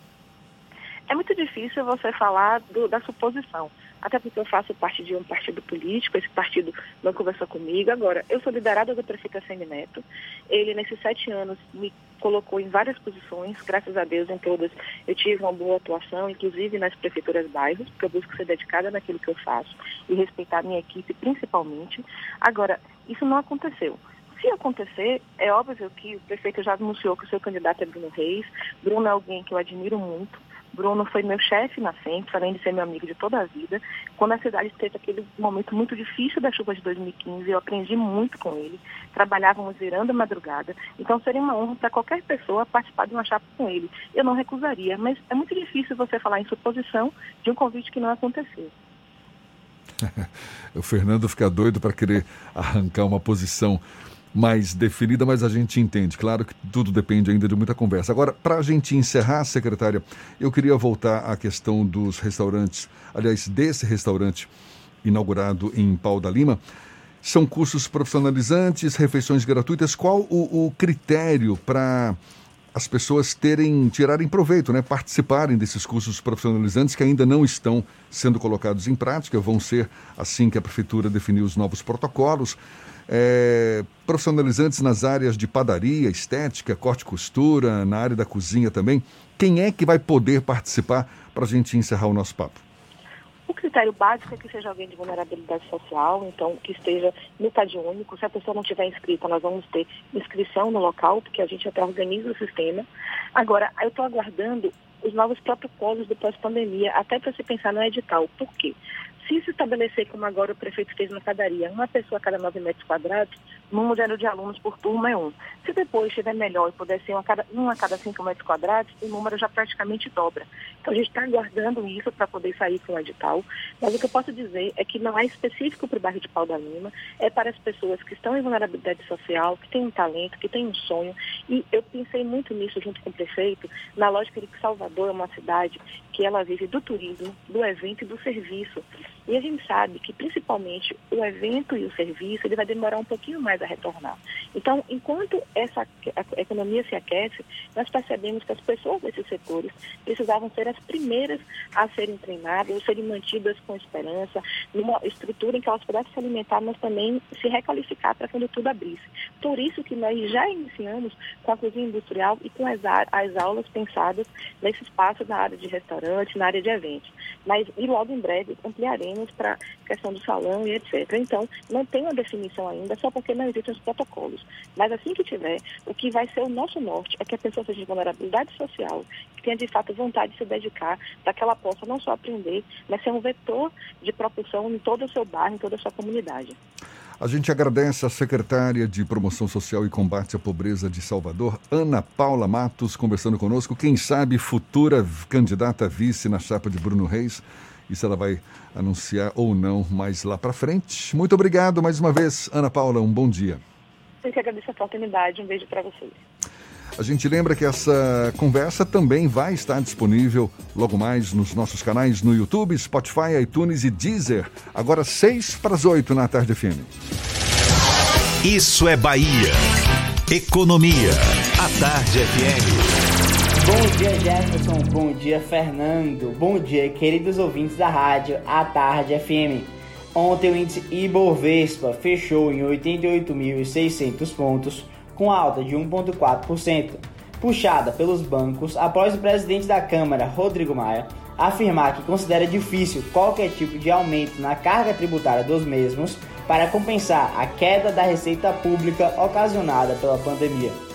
É muito difícil você falar do, da suposição até porque eu faço parte de um partido político, esse partido não conversou comigo. Agora, eu sou liderada do prefeito Neto. Ele, nesses sete anos, me colocou em várias posições, graças a Deus, em todas eu tive uma boa atuação, inclusive nas prefeituras bairros, porque eu busco ser dedicada naquilo que eu faço e respeitar minha equipe, principalmente. Agora, isso não aconteceu. Se acontecer, é óbvio que o prefeito já anunciou que o seu candidato é Bruno Reis. Bruno é alguém que eu admiro muito. Bruno foi meu chefe na Sempre, além de ser meu amigo de toda a vida. Quando a cidade teve aquele momento muito difícil da chuva de 2015, eu aprendi muito com ele. Trabalhávamos virando a madrugada. Então seria uma honra para qualquer pessoa participar de uma chapa com ele. Eu não recusaria, mas é muito difícil você falar em suposição de um convite que não aconteceu. o Fernando fica doido para querer arrancar uma posição mais definida, mas a gente entende. Claro que tudo depende ainda de muita conversa. Agora, para a gente encerrar, secretária, eu queria voltar à questão dos restaurantes, aliás, desse restaurante inaugurado em Pau da Lima. São cursos profissionalizantes, refeições gratuitas. Qual o, o critério para as pessoas terem, tirarem proveito, né? participarem desses cursos profissionalizantes que ainda não estão sendo colocados em prática, vão ser assim que a Prefeitura definir os novos protocolos é, profissionalizantes nas áreas de padaria, estética, corte e costura, na área da cozinha também. Quem é que vai poder participar para a gente encerrar o nosso papo? O critério básico é que seja alguém de vulnerabilidade social, então que esteja no CAD único. Se a pessoa não estiver inscrita, nós vamos ter inscrição no local, porque a gente até organiza o sistema. Agora, eu estou aguardando os novos protocolos do pós-pandemia, até para se pensar no edital. Por quê? Se se estabelecer, como agora o prefeito fez na padaria, uma pessoa a cada nove metros quadrados, no número de alunos por turma é um. Se depois estiver melhor e puder ser um a cada, um a cada cinco metros quadrados, o número já praticamente dobra. Então a gente está aguardando isso para poder sair com o edital. Mas o que eu posso dizer é que não é específico para o bairro de Pau da Lima, é para as pessoas que estão em vulnerabilidade social, que têm um talento, que têm um sonho. E eu pensei muito nisso junto com o prefeito, na lógica de que Salvador é uma cidade que ela vive do turismo, do evento e do serviço. E a gente sabe que principalmente o evento e o serviço ele vai demorar um pouquinho mais a retornar. Então, enquanto essa economia se aquece, nós percebemos que as pessoas desses setores precisavam ser as primeiras a serem treinadas, a serem mantidas com esperança, numa estrutura em que elas pudessem se alimentar, mas também se requalificar para quando tudo abrisse. Por isso que nós já iniciamos com a cozinha industrial e com as, as aulas pensadas nesse espaço na área de restaurante, na área de eventos. Mas, e logo em breve, ampliaremos para questão do salão e etc. Então, não tem uma definição ainda, só porque não existem os protocolos. Mas assim que tiver, o que vai ser o nosso norte é que a pessoa seja de vulnerabilidade social, que tenha de fato vontade de se dedicar, para que ela possa não só aprender, mas ser um vetor de propulsão em todo o seu bairro, em toda a sua comunidade. A gente agradece a secretária de Promoção Social e Combate à Pobreza de Salvador, Ana Paula Matos, conversando conosco. Quem sabe futura candidata a vice na chapa de Bruno Reis. Isso ela vai anunciar ou não mais lá para frente. Muito obrigado mais uma vez, Ana Paula. Um bom dia. Eu que agradeço a oportunidade. Um beijo para vocês. A gente lembra que essa conversa também vai estar disponível logo mais nos nossos canais no YouTube, Spotify, iTunes e Deezer. Agora, seis para as oito na Tarde FM. Isso é Bahia. Economia. A Tarde FM. Bom dia, Jefferson. Bom dia, Fernando. Bom dia, queridos ouvintes da rádio A Tarde FM. Ontem o índice Ibovespa fechou em 88.600 pontos com alta de 1,4%, puxada pelos bancos após o presidente da Câmara, Rodrigo Maia, afirmar que considera difícil qualquer tipo de aumento na carga tributária dos mesmos para compensar a queda da receita pública ocasionada pela pandemia.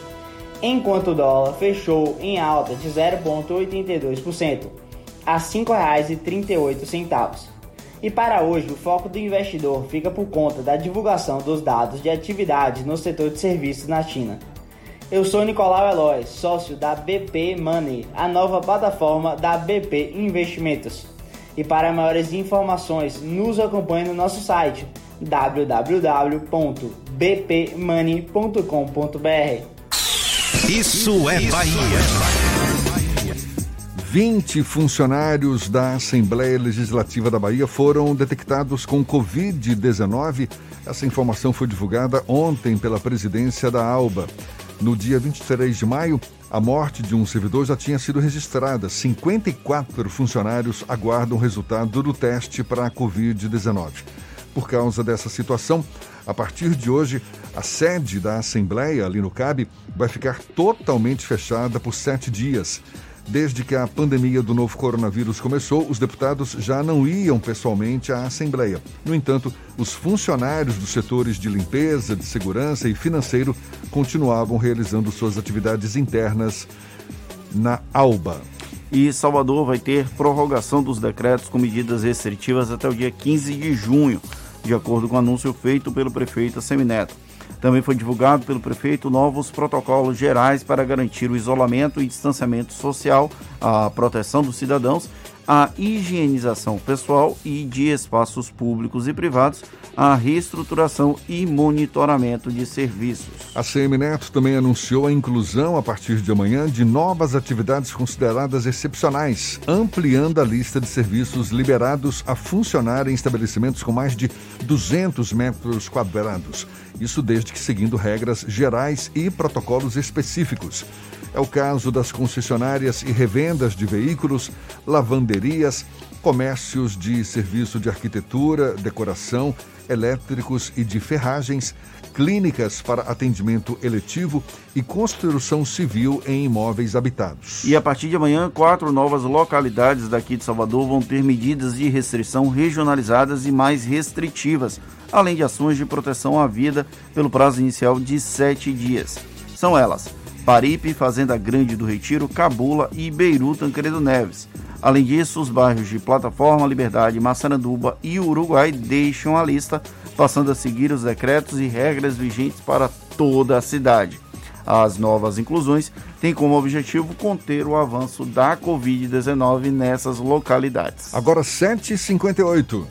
Enquanto o dólar fechou em alta de 0,82% a R$ 5,38. E para hoje, o foco do investidor fica por conta da divulgação dos dados de atividade no setor de serviços na China. Eu sou Nicolau Eloy, sócio da BP Money, a nova plataforma da BP Investimentos. E para maiores informações, nos acompanhe no nosso site www.bpmoney.com.br. Isso é Bahia. 20 funcionários da Assembleia Legislativa da Bahia foram detectados com Covid-19. Essa informação foi divulgada ontem pela presidência da ALBA. No dia 23 de maio, a morte de um servidor já tinha sido registrada. 54 funcionários aguardam o resultado do teste para a Covid-19. Por causa dessa situação, a partir de hoje, a sede da Assembleia, ali no CAB, vai ficar totalmente fechada por sete dias. Desde que a pandemia do novo coronavírus começou, os deputados já não iam pessoalmente à Assembleia. No entanto, os funcionários dos setores de limpeza, de segurança e financeiro continuavam realizando suas atividades internas na ALBA. E Salvador vai ter prorrogação dos decretos com medidas restritivas até o dia 15 de junho, de acordo com o anúncio feito pelo prefeito Semineto. Também foi divulgado pelo prefeito novos protocolos gerais para garantir o isolamento e distanciamento social, a proteção dos cidadãos, a higienização pessoal e de espaços públicos e privados, a reestruturação e monitoramento de serviços. A CM Neto também anunciou a inclusão a partir de amanhã de novas atividades consideradas excepcionais, ampliando a lista de serviços liberados a funcionar em estabelecimentos com mais de 200 metros quadrados. Isso desde que seguindo regras gerais e protocolos específicos. É o caso das concessionárias e revendas de veículos, comércios de serviço de arquitetura, decoração, elétricos e de ferragens, clínicas para atendimento eletivo e construção civil em imóveis habitados. E a partir de amanhã, quatro novas localidades daqui de Salvador vão ter medidas de restrição regionalizadas e mais restritivas, além de ações de proteção à vida pelo prazo inicial de sete dias. São elas Paripe, Fazenda Grande do Retiro, Cabula e Beiru Tancredo Neves. Além disso, os bairros de Plataforma, Liberdade, Massaranduba e Uruguai deixam a lista, passando a seguir os decretos e regras vigentes para toda a cidade. As novas inclusões têm como objetivo conter o avanço da Covid-19 nessas localidades. Agora 7h58.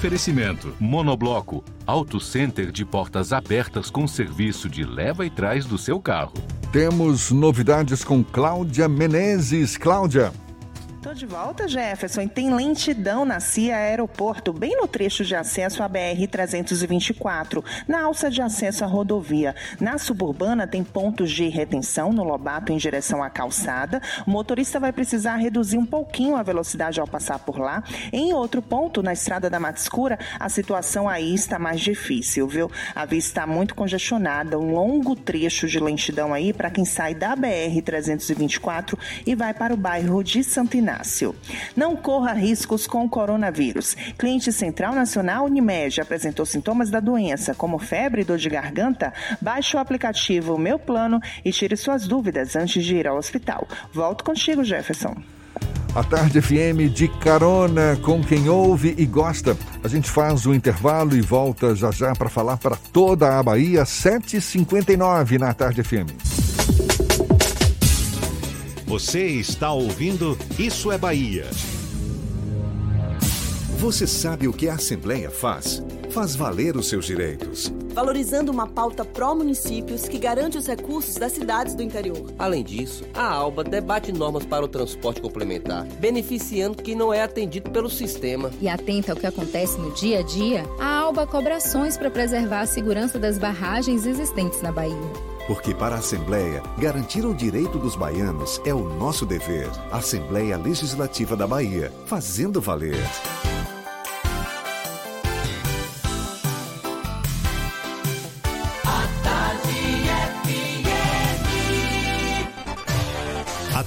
Oferecimento: Monobloco, Auto Center de portas abertas com serviço de leva e trás do seu carro. Temos novidades com Cláudia Menezes. Cláudia. Tô de volta, Jefferson, e tem lentidão na CIA Aeroporto, bem no trecho de acesso à BR-324, na alça de acesso à rodovia. Na suburbana tem pontos de retenção no Lobato em direção à calçada. O motorista vai precisar reduzir um pouquinho a velocidade ao passar por lá. Em outro ponto, na estrada da Mata Escura, a situação aí está mais difícil, viu? A via está muito congestionada, um longo trecho de lentidão aí para quem sai da BR-324 e vai para o bairro de Santo Inácio. Não corra riscos com o coronavírus. Cliente Central Nacional Unimed apresentou sintomas da doença, como febre e dor de garganta? Baixe o aplicativo Meu Plano e tire suas dúvidas antes de ir ao hospital. Volto contigo, Jefferson. A Tarde FM de carona com quem ouve e gosta. A gente faz o intervalo e volta já já para falar para toda a Bahia, 7h59 na Tarde FM. Você está ouvindo Isso é Bahia. Você sabe o que a Assembleia faz? Faz valer os seus direitos. Valorizando uma pauta pró-municípios que garante os recursos das cidades do interior. Além disso, a ALBA debate normas para o transporte complementar, beneficiando quem não é atendido pelo sistema. E atenta ao que acontece no dia a dia, a ALBA cobra ações para preservar a segurança das barragens existentes na Bahia. Porque para a Assembleia, garantir o direito dos baianos é o nosso dever. Assembleia Legislativa da Bahia, fazendo valer.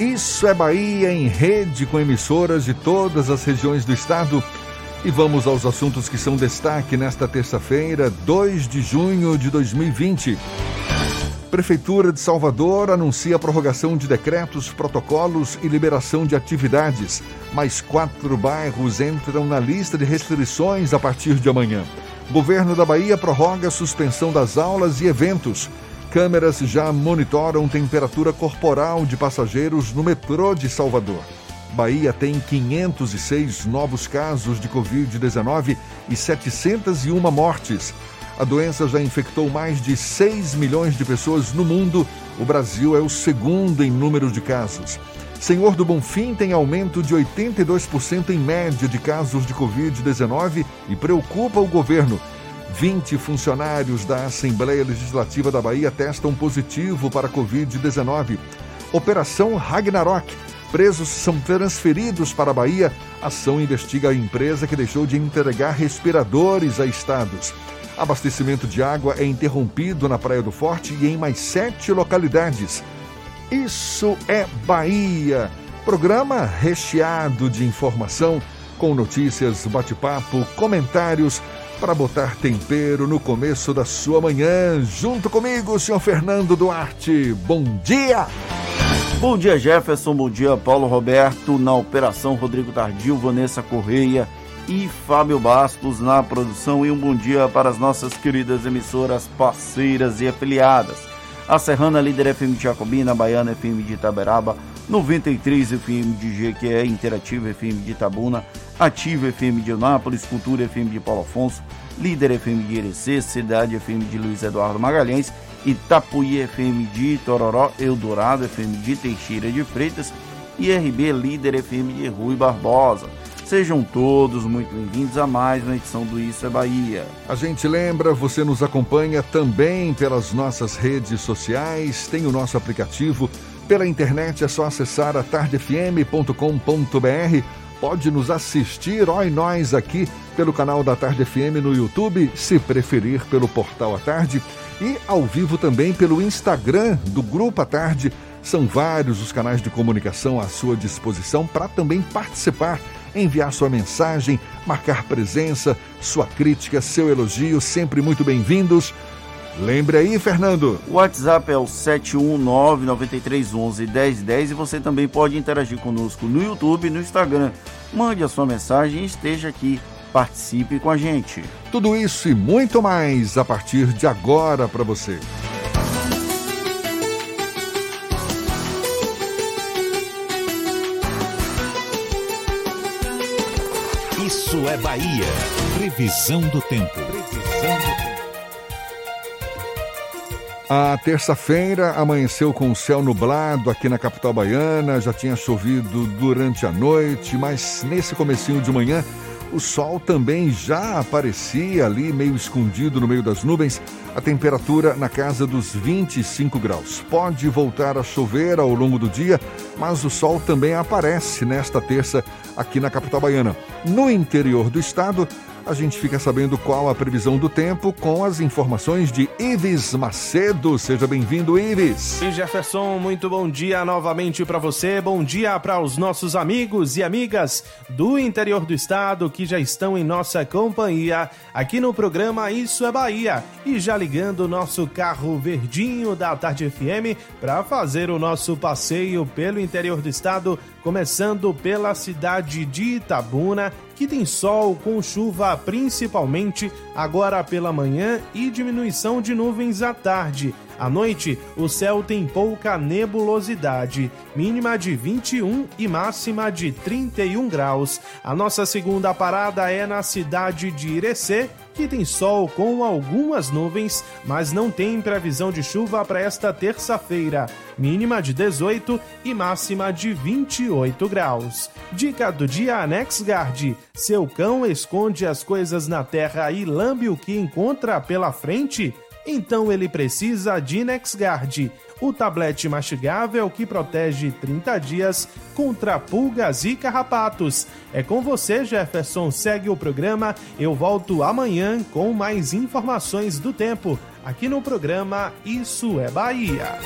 Isso é Bahia em rede com emissoras de todas as regiões do estado. E vamos aos assuntos que são destaque nesta terça-feira, 2 de junho de 2020. Prefeitura de Salvador anuncia a prorrogação de decretos, protocolos e liberação de atividades. Mais quatro bairros entram na lista de restrições a partir de amanhã. Governo da Bahia prorroga a suspensão das aulas e eventos. Câmeras já monitoram temperatura corporal de passageiros no metrô de Salvador. Bahia tem 506 novos casos de Covid-19 e 701 mortes. A doença já infectou mais de 6 milhões de pessoas no mundo. O Brasil é o segundo em número de casos. Senhor do Bonfim tem aumento de 82% em média de casos de Covid-19 e preocupa o governo. 20 funcionários da Assembleia Legislativa da Bahia testam positivo para Covid-19. Operação Ragnarok. Presos são transferidos para a Bahia. Ação investiga a empresa que deixou de entregar respiradores a estados. Abastecimento de água é interrompido na Praia do Forte e em mais sete localidades. Isso é Bahia. Programa recheado de informação, com notícias, bate-papo, comentários para botar tempero no começo da sua manhã. Junto comigo, senhor Fernando Duarte. Bom dia! Bom dia, Jefferson. Bom dia, Paulo Roberto. Na operação, Rodrigo Tardio, Vanessa Correia e Fábio Bastos na produção. E um bom dia para as nossas queridas emissoras parceiras e afiliadas a Serrana Líder FM de Jacobina, Baiana FM de Itaberaba, 93 FM de Jequié, Interativa FM de Itabuna, Ativa FM de Eunápolis, Cultura FM de Paulo Afonso, Líder FM de Irecê, Cidade FM de Luiz Eduardo Magalhães, Itapuí FM de Tororó, Eldorado FM de Teixeira de Freitas e RB Líder FM de Rui Barbosa. Sejam todos muito bem-vindos a mais uma edição do Isso é Bahia. A gente lembra, você nos acompanha também pelas nossas redes sociais, tem o nosso aplicativo. Pela internet é só acessar a tardefm.com.br. Pode nos assistir, ó, e nós aqui pelo canal da Tarde FM no YouTube, se preferir pelo portal à tarde e ao vivo também pelo Instagram do Grupo à Tarde. São vários os canais de comunicação à sua disposição para também participar enviar sua mensagem, marcar presença, sua crítica, seu elogio, sempre muito bem-vindos. Lembre aí, Fernando. O WhatsApp é o 71993111010 e você também pode interagir conosco no YouTube e no Instagram. Mande a sua mensagem e esteja aqui. Participe com a gente. Tudo isso e muito mais a partir de agora para você. Isso é Bahia. Previsão do tempo. Previsão do tempo. A terça-feira amanheceu com o céu nublado aqui na capital baiana, já tinha chovido durante a noite, mas nesse comecinho de manhã o sol também já aparecia ali meio escondido no meio das nuvens, a temperatura na casa dos 25 graus. Pode voltar a chover ao longo do dia, mas o sol também aparece nesta terça aqui na capital baiana. No interior do estado, a gente fica sabendo qual a previsão do tempo com as informações de Ives Macedo. Seja bem-vindo, Ives. E Jefferson, muito bom dia novamente para você. Bom dia para os nossos amigos e amigas do interior do estado que já estão em nossa companhia aqui no programa Isso é Bahia. E já ligando o nosso carro verdinho da Tarde FM para fazer o nosso passeio pelo interior do estado, começando pela cidade de Itabuna que tem sol com chuva principalmente agora pela manhã e diminuição de nuvens à tarde. À noite, o céu tem pouca nebulosidade, mínima de 21 e máxima de 31 graus. A nossa segunda parada é na cidade de Irecê, Aqui tem sol com algumas nuvens, mas não tem previsão de chuva para esta terça-feira. Mínima de 18 e máxima de 28 graus. Dica do dia NexGuard. Seu cão esconde as coisas na terra e lambe o que encontra pela frente? Então ele precisa de NexGuard o tablete mastigável que protege 30 dias contra pulgas e carrapatos. É com você, Jefferson. Segue o programa. Eu volto amanhã com mais informações do tempo, aqui no programa Isso é Bahia.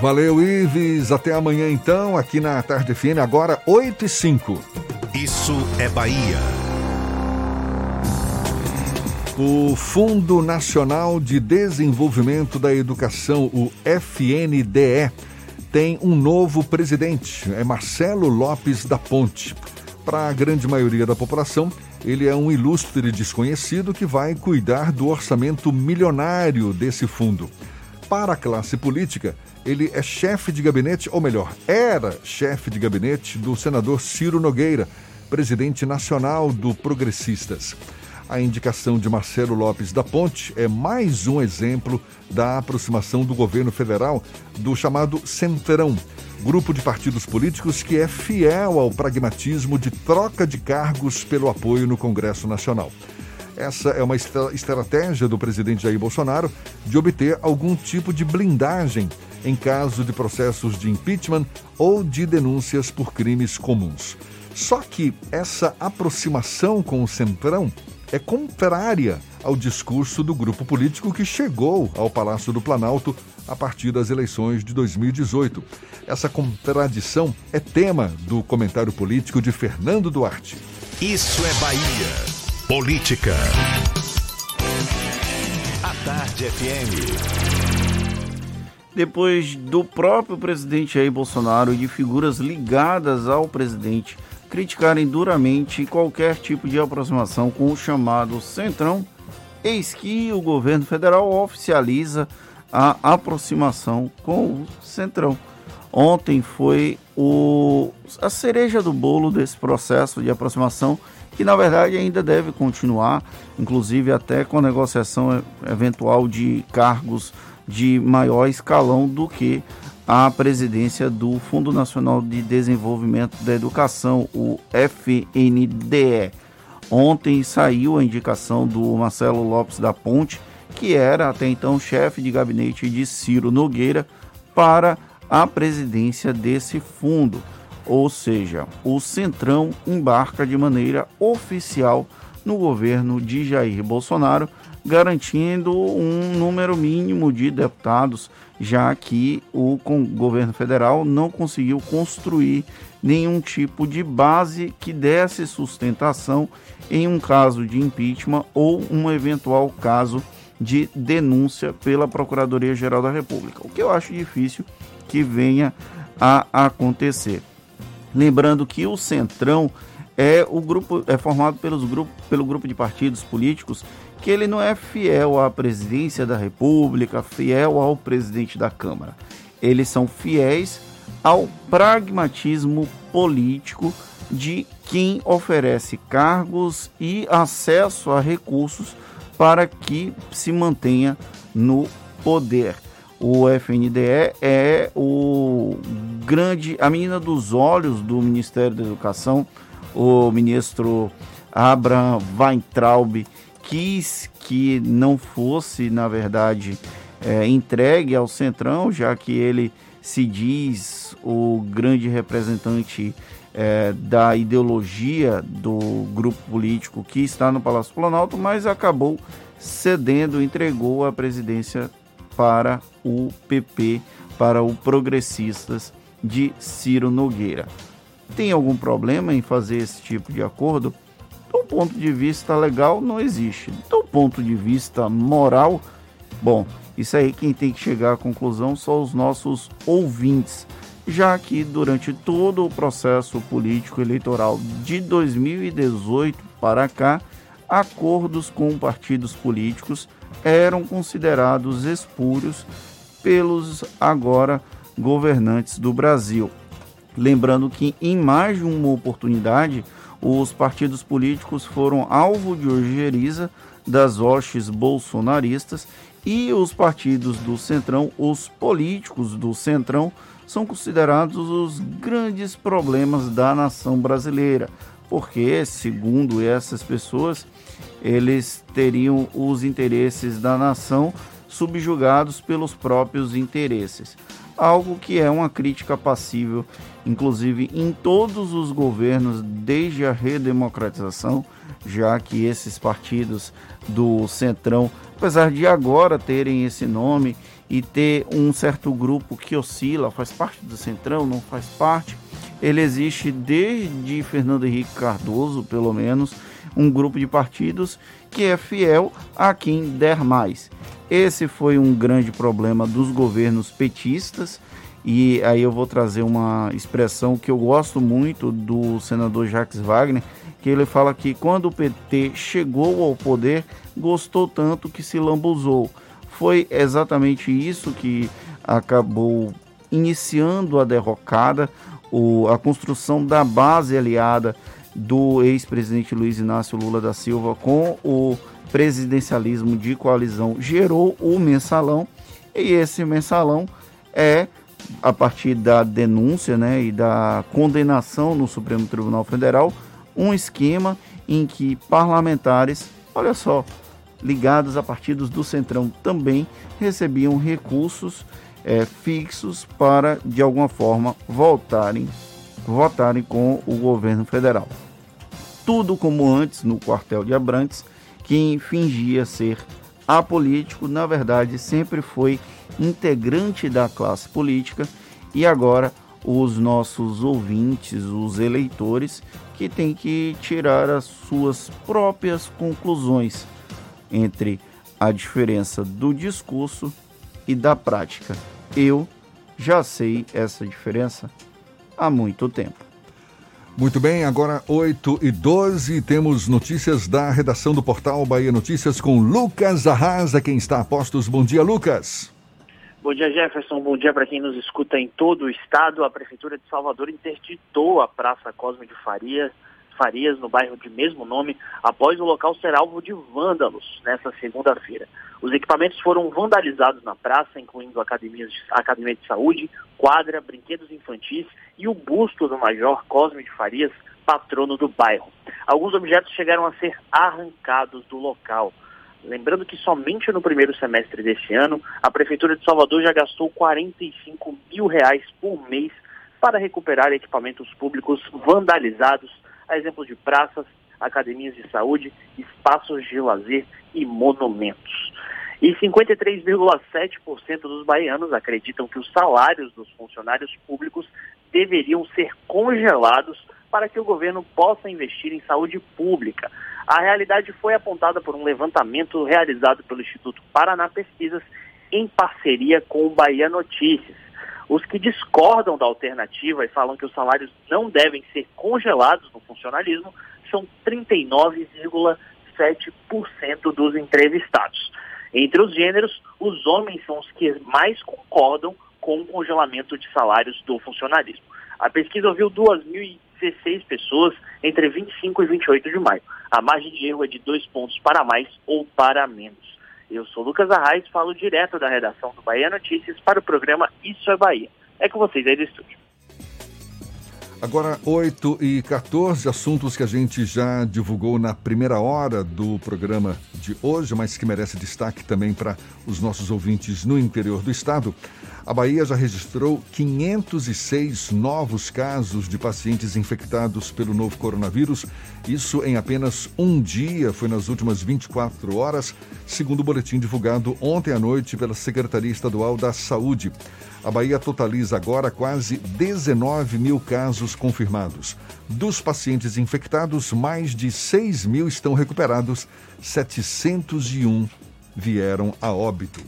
Valeu, Ives. Até amanhã, então, aqui na Tarde FM, agora 8 e 5. Isso é Bahia. O Fundo Nacional de Desenvolvimento da Educação, o FNDE, tem um novo presidente, é Marcelo Lopes da Ponte. Para a grande maioria da população, ele é um ilustre desconhecido que vai cuidar do orçamento milionário desse fundo. Para a classe política, ele é chefe de gabinete, ou melhor, era chefe de gabinete do senador Ciro Nogueira, presidente nacional do Progressistas. A indicação de Marcelo Lopes da Ponte é mais um exemplo da aproximação do governo federal do chamado Centrão, grupo de partidos políticos que é fiel ao pragmatismo de troca de cargos pelo apoio no Congresso Nacional. Essa é uma estratégia do presidente Jair Bolsonaro de obter algum tipo de blindagem em caso de processos de impeachment ou de denúncias por crimes comuns. Só que essa aproximação com o Centrão é contrária ao discurso do grupo político que chegou ao Palácio do Planalto a partir das eleições de 2018. Essa contradição é tema do comentário político de Fernando Duarte. Isso é Bahia. Política. A Tarde FM. Depois do próprio presidente Jair Bolsonaro e de figuras ligadas ao presidente criticarem duramente qualquer tipo de aproximação com o chamado Centrão, eis que o governo federal oficializa a aproximação com o Centrão. Ontem foi o, a cereja do bolo desse processo de aproximação, que na verdade ainda deve continuar, inclusive até com a negociação eventual de cargos de maior escalão do que a presidência do Fundo Nacional de Desenvolvimento da Educação, o FNDE. Ontem saiu a indicação do Marcelo Lopes da Ponte, que era até então chefe de gabinete de Ciro Nogueira, para a presidência desse fundo. Ou seja, o Centrão embarca de maneira oficial no governo de Jair Bolsonaro, garantindo um número mínimo de deputados já que o governo federal não conseguiu construir nenhum tipo de base que desse sustentação em um caso de impeachment ou um eventual caso de denúncia pela Procuradoria-Geral da República, o que eu acho difícil que venha a acontecer. Lembrando que o Centrão é o grupo é formado pelos grupo, pelo grupo de partidos políticos que ele não é fiel à presidência da República, fiel ao presidente da Câmara. Eles são fiéis ao pragmatismo político de quem oferece cargos e acesso a recursos para que se mantenha no poder. O FNDE é o grande, a menina dos olhos do Ministério da Educação, o ministro Abraham Weintraub, quis que não fosse, na verdade, é, entregue ao Centrão, já que ele se diz o grande representante é, da ideologia do grupo político que está no Palácio Planalto, mas acabou cedendo, entregou a presidência para o PP, para o Progressistas de Ciro Nogueira. Tem algum problema em fazer esse tipo de acordo? Do ponto de vista legal, não existe. Do ponto de vista moral, bom, isso aí quem tem que chegar à conclusão são os nossos ouvintes, já que durante todo o processo político eleitoral de 2018 para cá, acordos com partidos políticos eram considerados espúrios pelos agora governantes do Brasil. Lembrando que em mais de uma oportunidade os partidos políticos foram alvo de ojeriza das hostes bolsonaristas e os partidos do Centrão, os políticos do Centrão, são considerados os grandes problemas da nação brasileira, porque, segundo essas pessoas, eles teriam os interesses da nação subjugados pelos próprios interesses. Algo que é uma crítica passível, inclusive em todos os governos desde a redemocratização, já que esses partidos do Centrão, apesar de agora terem esse nome e ter um certo grupo que oscila, faz parte do Centrão, não faz parte, ele existe desde Fernando Henrique Cardoso, pelo menos, um grupo de partidos que é fiel a quem der mais. Esse foi um grande problema dos governos petistas, e aí eu vou trazer uma expressão que eu gosto muito do senador Jacques Wagner, que ele fala que quando o PT chegou ao poder, gostou tanto que se lambuzou. Foi exatamente isso que acabou iniciando a derrocada, o, a construção da base aliada do ex-presidente Luiz Inácio Lula da Silva com o presidencialismo de coalizão gerou o mensalão e esse mensalão é a partir da denúncia né, e da condenação no Supremo Tribunal Federal um esquema em que parlamentares, olha só, ligados a partidos do Centrão também recebiam recursos é, fixos para, de alguma forma, voltarem, votarem com o governo federal. Tudo como antes no quartel de Abrantes, quem fingia ser apolítico, na verdade, sempre foi integrante da classe política e agora os nossos ouvintes, os eleitores, que têm que tirar as suas próprias conclusões entre a diferença do discurso e da prática. Eu já sei essa diferença há muito tempo. Muito bem, agora 8 e 12, temos notícias da redação do portal Bahia Notícias com Lucas Arrasa, quem está a postos. Bom dia, Lucas. Bom dia, Jefferson. Bom dia para quem nos escuta em todo o estado. A Prefeitura de Salvador interditou a Praça Cosme de Farias, Farias, no bairro de mesmo nome, após o local ser alvo de vândalos nesta segunda-feira. Os equipamentos foram vandalizados na praça, incluindo academias de, academia de saúde, quadra, brinquedos infantis e o busto do Major Cosme de Farias, patrono do bairro. Alguns objetos chegaram a ser arrancados do local. Lembrando que somente no primeiro semestre desse ano, a Prefeitura de Salvador já gastou 45 mil reais por mês para recuperar equipamentos públicos vandalizados, a exemplo de praças, academias de saúde, espaços de lazer e monumentos. E 53,7% dos baianos acreditam que os salários dos funcionários públicos deveriam ser congelados para que o governo possa investir em saúde pública. A realidade foi apontada por um levantamento realizado pelo Instituto Paraná Pesquisas em parceria com o Bahia Notícias. Os que discordam da alternativa e falam que os salários não devem ser congelados no funcionalismo são 39,7% dos entrevistados. Entre os gêneros, os homens são os que mais concordam com o congelamento de salários do funcionalismo. A pesquisa ouviu 2.016 pessoas entre 25 e 28 de maio. A margem de erro é de dois pontos para mais ou para menos. Eu sou Lucas Arraes, falo direto da redação do Bahia Notícias para o programa Isso é Bahia. É com vocês aí do estúdio. Agora, 8 e 14, assuntos que a gente já divulgou na primeira hora do programa de hoje, mas que merece destaque também para os nossos ouvintes no interior do estado. A Bahia já registrou 506 novos casos de pacientes infectados pelo novo coronavírus. Isso em apenas um dia, foi nas últimas 24 horas, segundo o boletim divulgado ontem à noite pela Secretaria Estadual da Saúde. A Bahia totaliza agora quase 19 mil casos confirmados. Dos pacientes infectados, mais de 6 mil estão recuperados, 701 vieram a óbito.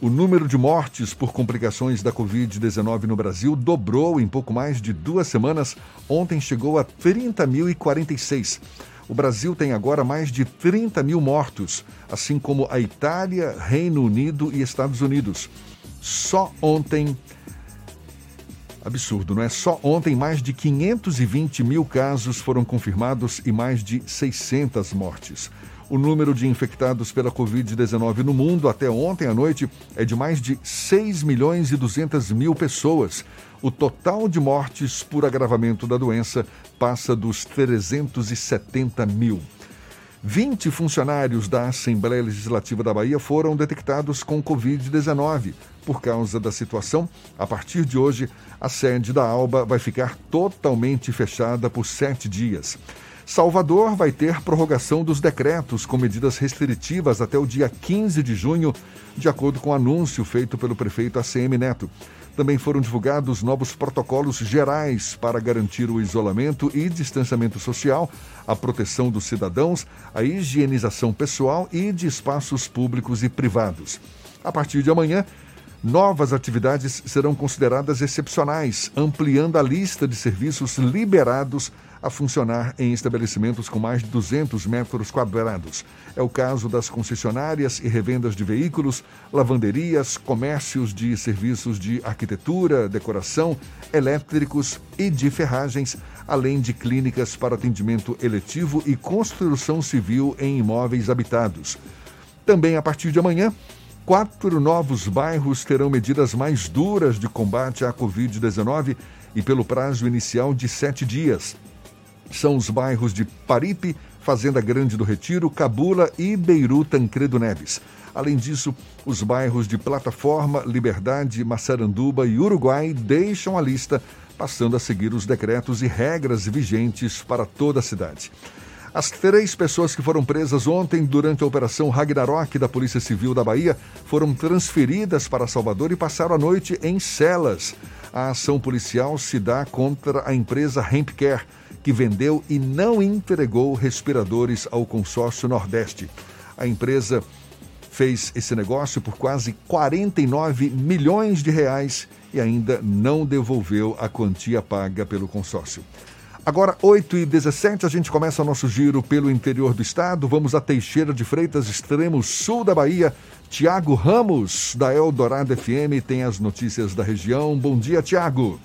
O número de mortes por complicações da Covid-19 no Brasil dobrou em pouco mais de duas semanas. Ontem chegou a 30.046. O Brasil tem agora mais de 30 mil mortos, assim como a Itália, Reino Unido e Estados Unidos. Só ontem. Absurdo, não é? Só ontem mais de 520 mil casos foram confirmados e mais de 600 mortes. O número de infectados pela Covid-19 no mundo até ontem à noite é de mais de 6 milhões e 200 mil pessoas. O total de mortes por agravamento da doença passa dos 370 mil. 20 funcionários da Assembleia Legislativa da Bahia foram detectados com Covid-19. Por causa da situação, a partir de hoje, a sede da ALBA vai ficar totalmente fechada por sete dias. Salvador vai ter prorrogação dos decretos com medidas restritivas até o dia 15 de junho, de acordo com o anúncio feito pelo prefeito ACM Neto. Também foram divulgados novos protocolos gerais para garantir o isolamento e distanciamento social, a proteção dos cidadãos, a higienização pessoal e de espaços públicos e privados. A partir de amanhã, novas atividades serão consideradas excepcionais, ampliando a lista de serviços liberados a funcionar em estabelecimentos com mais de 200 metros quadrados. É o caso das concessionárias e revendas de veículos, lavanderias, comércios de serviços de arquitetura, decoração, elétricos e de ferragens, além de clínicas para atendimento eletivo e construção civil em imóveis habitados. Também a partir de amanhã, quatro novos bairros terão medidas mais duras de combate à Covid-19 e pelo prazo inicial de sete dias são os bairros de Paripe, Fazenda Grande do Retiro, Cabula e Beiru Tancredo Neves. Além disso, os bairros de Plataforma, Liberdade, Massaranduba e Uruguai deixam a lista, passando a seguir os decretos e regras vigentes para toda a cidade. As três pessoas que foram presas ontem durante a Operação Ragnarok da Polícia Civil da Bahia foram transferidas para Salvador e passaram a noite em celas. A ação policial se dá contra a empresa Hempcare que vendeu e não entregou respiradores ao consórcio Nordeste. A empresa fez esse negócio por quase 49 milhões de reais e ainda não devolveu a quantia paga pelo consórcio. Agora, 8 e 17 a gente começa nosso giro pelo interior do estado. Vamos a Teixeira de Freitas, extremo sul da Bahia. Tiago Ramos, da Eldorado FM, tem as notícias da região. Bom dia, Tiago.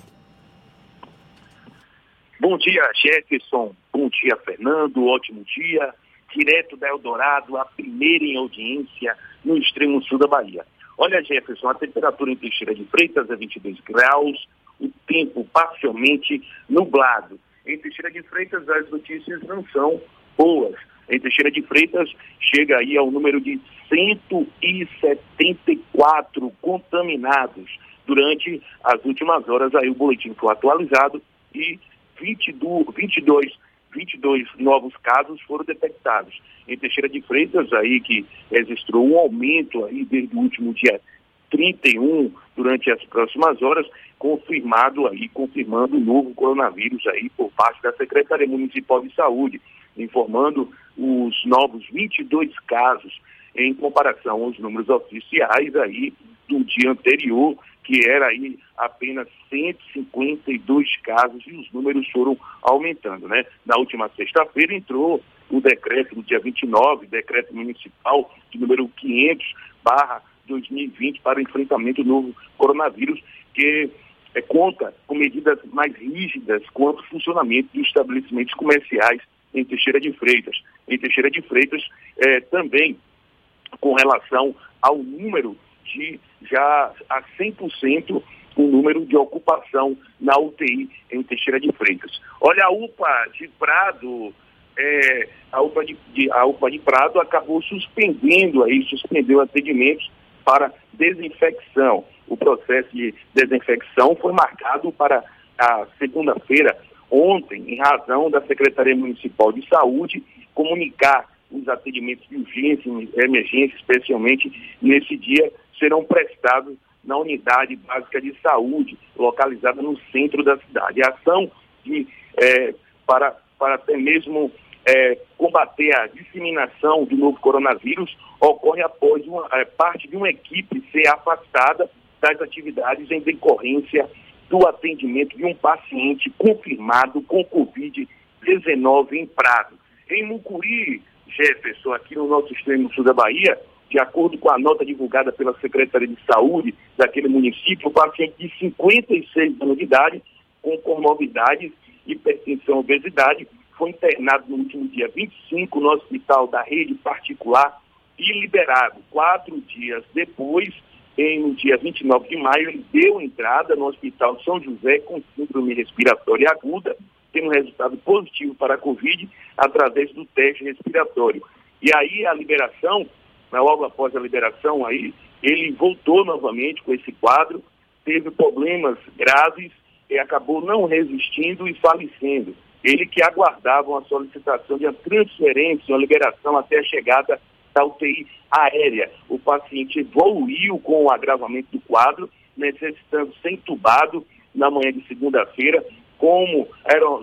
Bom dia, Jefferson. Bom dia, Fernando. Ótimo dia. Direto da Eldorado, a primeira em audiência no extremo sul da Bahia. Olha, Jefferson, a temperatura em Teixeira de Freitas é 22 graus, o tempo parcialmente nublado. Em Teixeira de Freitas, as notícias não são boas. Em Teixeira de Freitas, chega aí ao número de 174 contaminados. Durante as últimas horas, aí o boletim foi atualizado e 22, 22, 22 novos casos foram detectados. Em Teixeira de Freitas, aí que registrou um aumento aí desde o último dia 31, durante as próximas horas, confirmado aí, confirmando o novo coronavírus aí por parte da Secretaria Municipal de Saúde, informando os novos 22 casos em comparação aos números oficiais aí do dia anterior, que era aí apenas 152 casos e os números foram aumentando, né? Na última sexta-feira entrou o decreto do dia 29, decreto municipal de número 500 barra 2020 para enfrentamento do novo coronavírus, que é, conta com medidas mais rígidas quanto ao funcionamento dos estabelecimentos comerciais em Teixeira de Freitas. Em Teixeira de Freitas, é, também com relação ao número de já a 100% o número de ocupação na UTI em Teixeira de Freitas. Olha, a UPA de Prado, é, a, UPA de, de, a UPA de Prado acabou suspendendo aí, suspendeu atendimentos para desinfecção. O processo de desinfecção foi marcado para a segunda-feira, ontem, em razão da Secretaria Municipal de Saúde comunicar os atendimentos de urgência, emergência, especialmente nesse dia, serão prestados na unidade básica de saúde, localizada no centro da cidade. A ação de, é, para, para até mesmo é, combater a disseminação do novo coronavírus ocorre após uma, é, parte de uma equipe ser afastada das atividades em decorrência do atendimento de um paciente confirmado com Covid-19 em Prado. Em Mucuri, Jefferson, aqui no nosso extremo sul da Bahia, de acordo com a nota divulgada pela Secretaria de Saúde daquele município, o paciente de 56 anos de idade, com comorbidades, hipertensão e obesidade, foi internado no último dia 25 no hospital da rede particular e liberado. Quatro dias depois, em, no dia 29 de maio, ele deu entrada no Hospital São José com síndrome respiratória aguda, tendo resultado positivo para a Covid através do teste respiratório. E aí a liberação, né, logo após a liberação, aí ele voltou novamente com esse quadro, teve problemas graves e acabou não resistindo e falecendo. Ele que aguardava uma solicitação de uma transferência, uma liberação até a chegada da UTI aérea. O paciente evoluiu com o agravamento do quadro, necessitando ser entubado na manhã de segunda-feira, como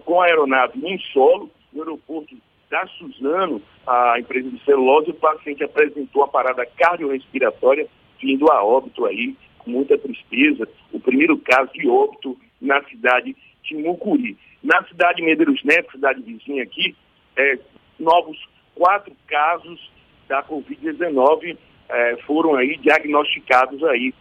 com a aeronave em solo, no aeroporto da Suzano, a empresa de celulose, o paciente apresentou a parada cardiorrespiratória, vindo a óbito aí, com muita tristeza, o primeiro caso de óbito na cidade de Mucuri. Na cidade de Medeiros Neto, cidade vizinha aqui, é, novos quatro casos da Covid-19 é, foram aí diagnosticados aí,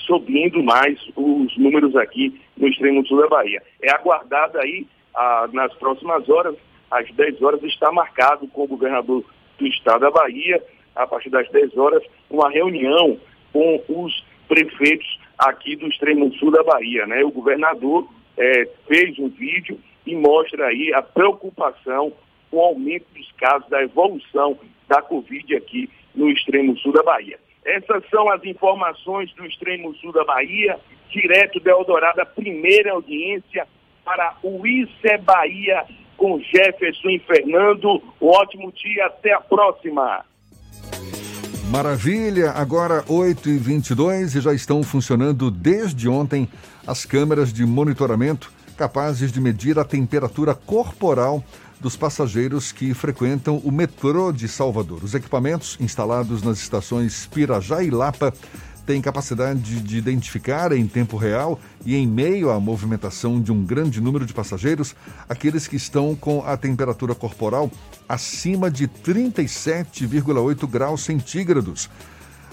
subindo mais os números aqui no extremo sul da Bahia. É aguardado aí, ah, nas próximas horas, às 10 horas, está marcado com o governador do estado da Bahia, a partir das 10 horas, uma reunião com os prefeitos aqui do extremo sul da Bahia. Né? O governador é, fez um vídeo e mostra aí a preocupação com o aumento dos casos, da evolução da Covid aqui no extremo sul da Bahia. Essas são as informações do extremo sul da Bahia, direto da Eldorado, primeira audiência para o Isso Bahia com Jefferson e Fernando. Um ótimo dia, até a próxima. Maravilha, agora 8h22 e já estão funcionando desde ontem as câmeras de monitoramento capazes de medir a temperatura corporal dos passageiros que frequentam o metrô de Salvador. Os equipamentos instalados nas estações Pirajá e Lapa têm capacidade de identificar em tempo real e em meio à movimentação de um grande número de passageiros aqueles que estão com a temperatura corporal acima de 37,8 graus centígrados,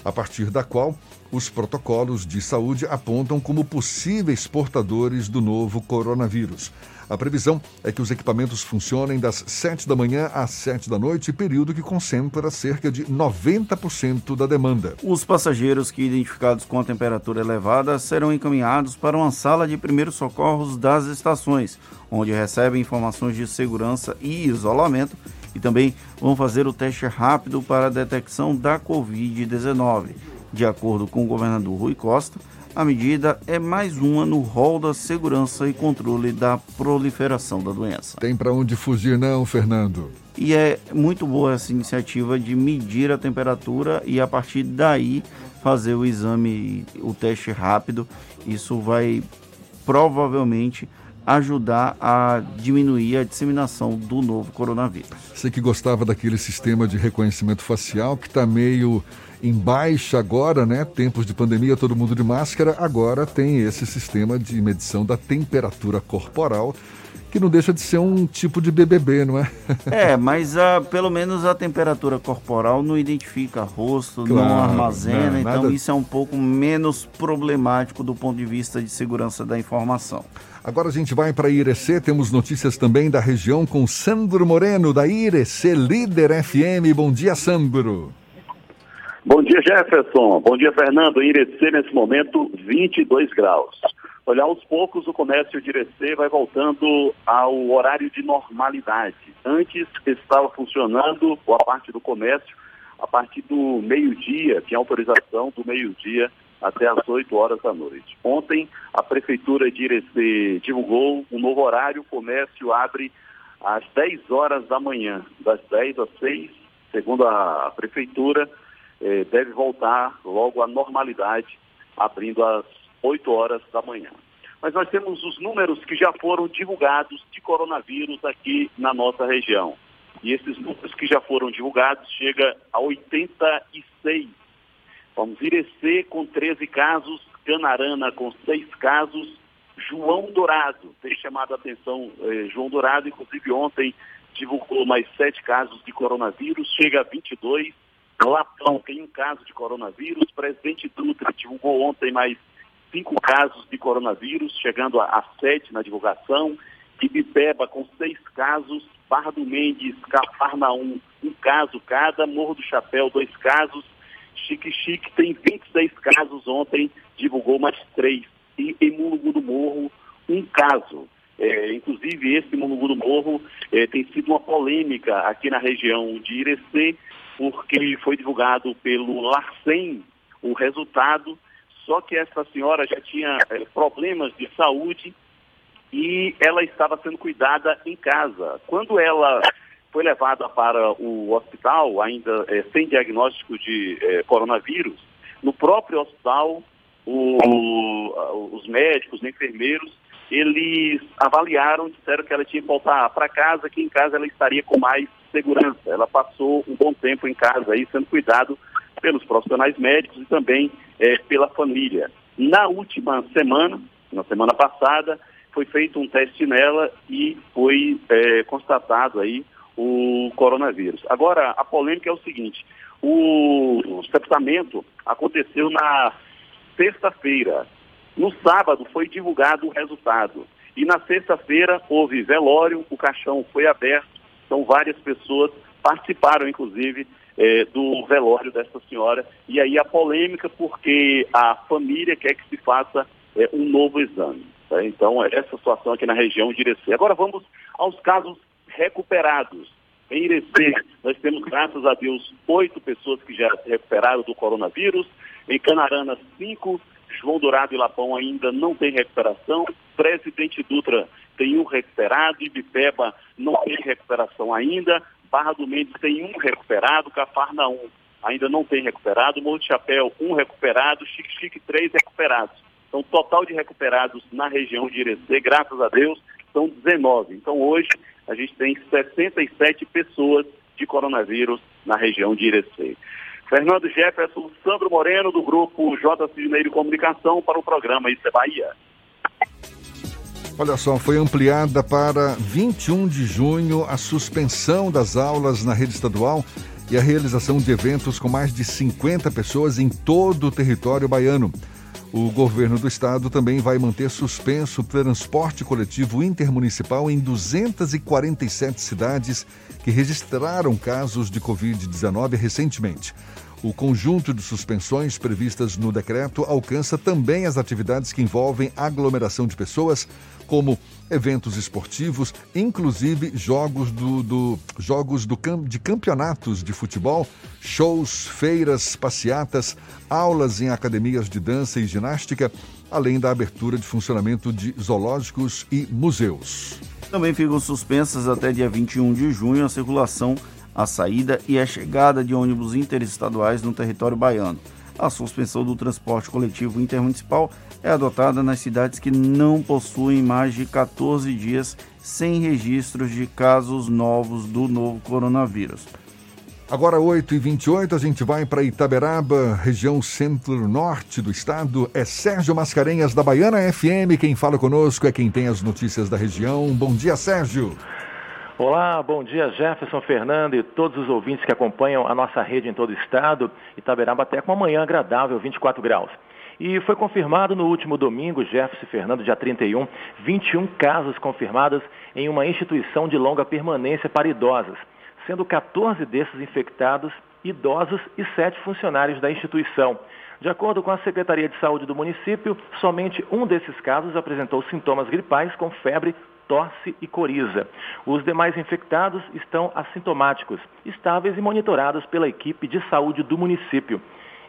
a partir da qual os protocolos de saúde apontam como possíveis portadores do novo coronavírus. A previsão é que os equipamentos funcionem das 7 da manhã às 7 da noite, período que concentra cerca de 90% da demanda. Os passageiros que identificados com a temperatura elevada serão encaminhados para uma sala de primeiros socorros das estações, onde recebem informações de segurança e isolamento e também vão fazer o teste rápido para a detecção da Covid-19. De acordo com o governador Rui Costa, a medida é mais uma no rol da segurança e controle da proliferação da doença. Tem para onde fugir não, Fernando? E é muito boa essa iniciativa de medir a temperatura e a partir daí fazer o exame, o teste rápido. Isso vai provavelmente ajudar a diminuir a disseminação do novo coronavírus. Você que gostava daquele sistema de reconhecimento facial que está meio em baixa agora, né? Tempos de pandemia, todo mundo de máscara. Agora tem esse sistema de medição da temperatura corporal, que não deixa de ser um tipo de BBB, não é? é, mas a, pelo menos a temperatura corporal não identifica rosto, claro, não armazena, não, então nada... isso é um pouco menos problemático do ponto de vista de segurança da informação. Agora a gente vai para Irecê, temos notícias também da região com Sandro Moreno, da Irecê Líder FM. Bom dia, Sandro. Bom dia, Jefferson. Bom dia, Fernando. Irecê, nesse momento, 22 graus. Olha, aos poucos o comércio de Irecê vai voltando ao horário de normalidade. Antes estava funcionando a parte do comércio a partir do meio-dia, tinha autorização do meio-dia até as 8 horas da noite. Ontem, a Prefeitura de Irecê divulgou um novo horário, o comércio abre às 10 horas da manhã, das 10 às 6, segundo a Prefeitura, eh, deve voltar logo à normalidade, abrindo às 8 horas da manhã. Mas nós temos os números que já foram divulgados de coronavírus aqui na nossa região. E esses números que já foram divulgados chega a 86. Vamos Irecê com 13 casos, Canarana com 6 casos, João Dourado, tem chamado a atenção eh, João Dourado, inclusive ontem divulgou mais 7 casos de coronavírus, chega a 22. Lapão tem um caso de coronavírus. Presidente Dutra divulgou ontem mais cinco casos de coronavírus, chegando a, a sete na divulgação. Ibipeba com seis casos, Barra do Mendes, Cafarnaum, um caso cada, Morro do Chapéu, dois casos, Chique Chique tem 26 casos ontem, divulgou mais três. E em Mulungu do Morro, um caso. É, inclusive, esse Mulungu do Morro é, tem sido uma polêmica aqui na região de Irecê, porque foi divulgado pelo Larcem o resultado, só que essa senhora já tinha é, problemas de saúde e ela estava sendo cuidada em casa. Quando ela foi levada para o hospital, ainda é, sem diagnóstico de é, coronavírus, no próprio hospital, o, o, os médicos, os enfermeiros, eles avaliaram, disseram que ela tinha que voltar para casa, que em casa ela estaria com mais segurança. Ela passou um bom tempo em casa aí, sendo cuidado pelos profissionais médicos e também é, pela família. Na última semana, na semana passada, foi feito um teste nela e foi é, constatado aí o coronavírus. Agora, a polêmica é o seguinte, o, o aconteceu na sexta-feira. No sábado foi divulgado o resultado. E na sexta-feira houve velório, o caixão foi aberto, então várias pessoas participaram, inclusive, é, do velório dessa senhora. E aí a polêmica porque a família quer que se faça é, um novo exame. Tá? Então, é essa situação aqui na região de Irecê. Agora vamos aos casos recuperados. Em Irecê, nós temos, graças a Deus, oito pessoas que já se recuperaram do coronavírus. Em Canarana, cinco. João Dourado e Lapão ainda não tem recuperação. Presidente Dutra tem um recuperado. Ibipeba não tem recuperação ainda. Barra do Mendes tem um recuperado. Cafarnaum ainda não tem recuperado. Monte Chapéu, um recuperado. Chique Chique, três recuperados. Então, total de recuperados na região de Irecê, graças a Deus, são 19. Então, hoje, a gente tem 67 pessoas de coronavírus na região de Irecê. Fernando Jefferson, Sandro Moreno, do grupo J. Cineiro Comunicação, para o programa Isso é Bahia. Olha só, foi ampliada para 21 de junho a suspensão das aulas na rede estadual e a realização de eventos com mais de 50 pessoas em todo o território baiano. O governo do estado também vai manter suspenso o transporte coletivo intermunicipal em 247 cidades que registraram casos de Covid-19 recentemente. O conjunto de suspensões previstas no decreto alcança também as atividades que envolvem aglomeração de pessoas, como eventos esportivos, inclusive jogos, do, do jogos do, de campeonatos de futebol, shows, feiras, passeatas, aulas em academias de dança e ginástica, além da abertura de funcionamento de zoológicos e museus. Também ficam suspensas até dia 21 de junho a circulação, a saída e a chegada de ônibus interestaduais no território baiano. A suspensão do transporte coletivo intermunicipal é adotada nas cidades que não possuem mais de 14 dias sem registros de casos novos do novo coronavírus. Agora 8h28, a gente vai para Itaberaba, região centro-norte do estado. É Sérgio Mascarenhas da Baiana FM. Quem fala conosco é quem tem as notícias da região. Bom dia, Sérgio. Olá, bom dia Jefferson Fernando e todos os ouvintes que acompanham a nossa rede em todo o estado. Itaberaba até com uma manhã agradável, 24 graus. E foi confirmado no último domingo, Jefferson Fernando, dia 31, 21 casos confirmados em uma instituição de longa permanência para idosos, sendo 14 desses infectados idosos e 7 funcionários da instituição. De acordo com a Secretaria de Saúde do município, somente um desses casos apresentou sintomas gripais com febre, tosse e coriza. Os demais infectados estão assintomáticos, estáveis e monitorados pela equipe de saúde do município.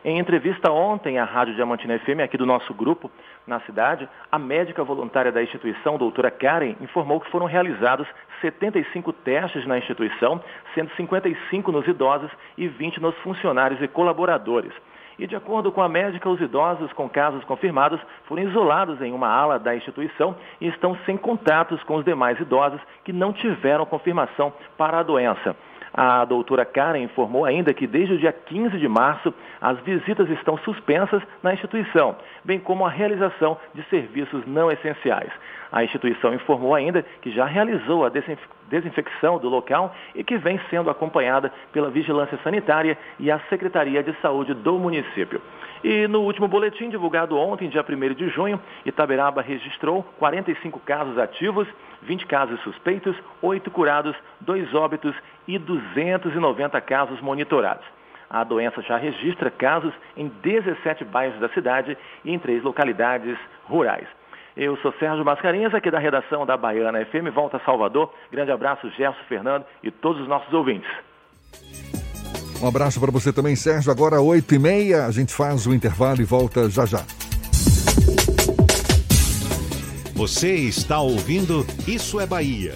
Em entrevista ontem à Rádio Diamantina FM, aqui do nosso grupo, na cidade, a médica voluntária da instituição, doutora Karen, informou que foram realizados 75 testes na instituição, sendo 55 nos idosos e 20 nos funcionários e colaboradores. E de acordo com a médica, os idosos com casos confirmados foram isolados em uma ala da instituição e estão sem contatos com os demais idosos que não tiveram confirmação para a doença. A doutora Karen informou ainda que desde o dia 15 de março as visitas estão suspensas na instituição, bem como a realização de serviços não essenciais. A instituição informou ainda que já realizou a desinfecção do local e que vem sendo acompanhada pela Vigilância Sanitária e a Secretaria de Saúde do município. E no último boletim divulgado ontem, dia 1 de junho, Itaberaba registrou 45 casos ativos, 20 casos suspeitos, 8 curados, 2 óbitos e 290 casos monitorados. A doença já registra casos em 17 bairros da cidade e em três localidades rurais. Eu sou Sérgio Mascarenhas, aqui da redação da Baiana FM, volta a Salvador. Grande abraço, Gerson, Fernando e todos os nossos ouvintes. Um abraço para você também, Sérgio. Agora, 8h30, a gente faz o intervalo e volta já já. Você está ouvindo Isso é Bahia.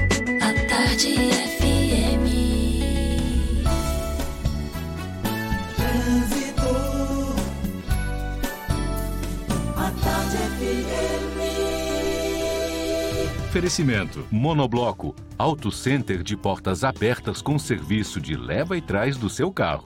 A tarde FM. Trânsito. A tarde FM. Oferecimento: Monobloco, Auto Center de portas abertas com serviço de leva e trás do seu carro.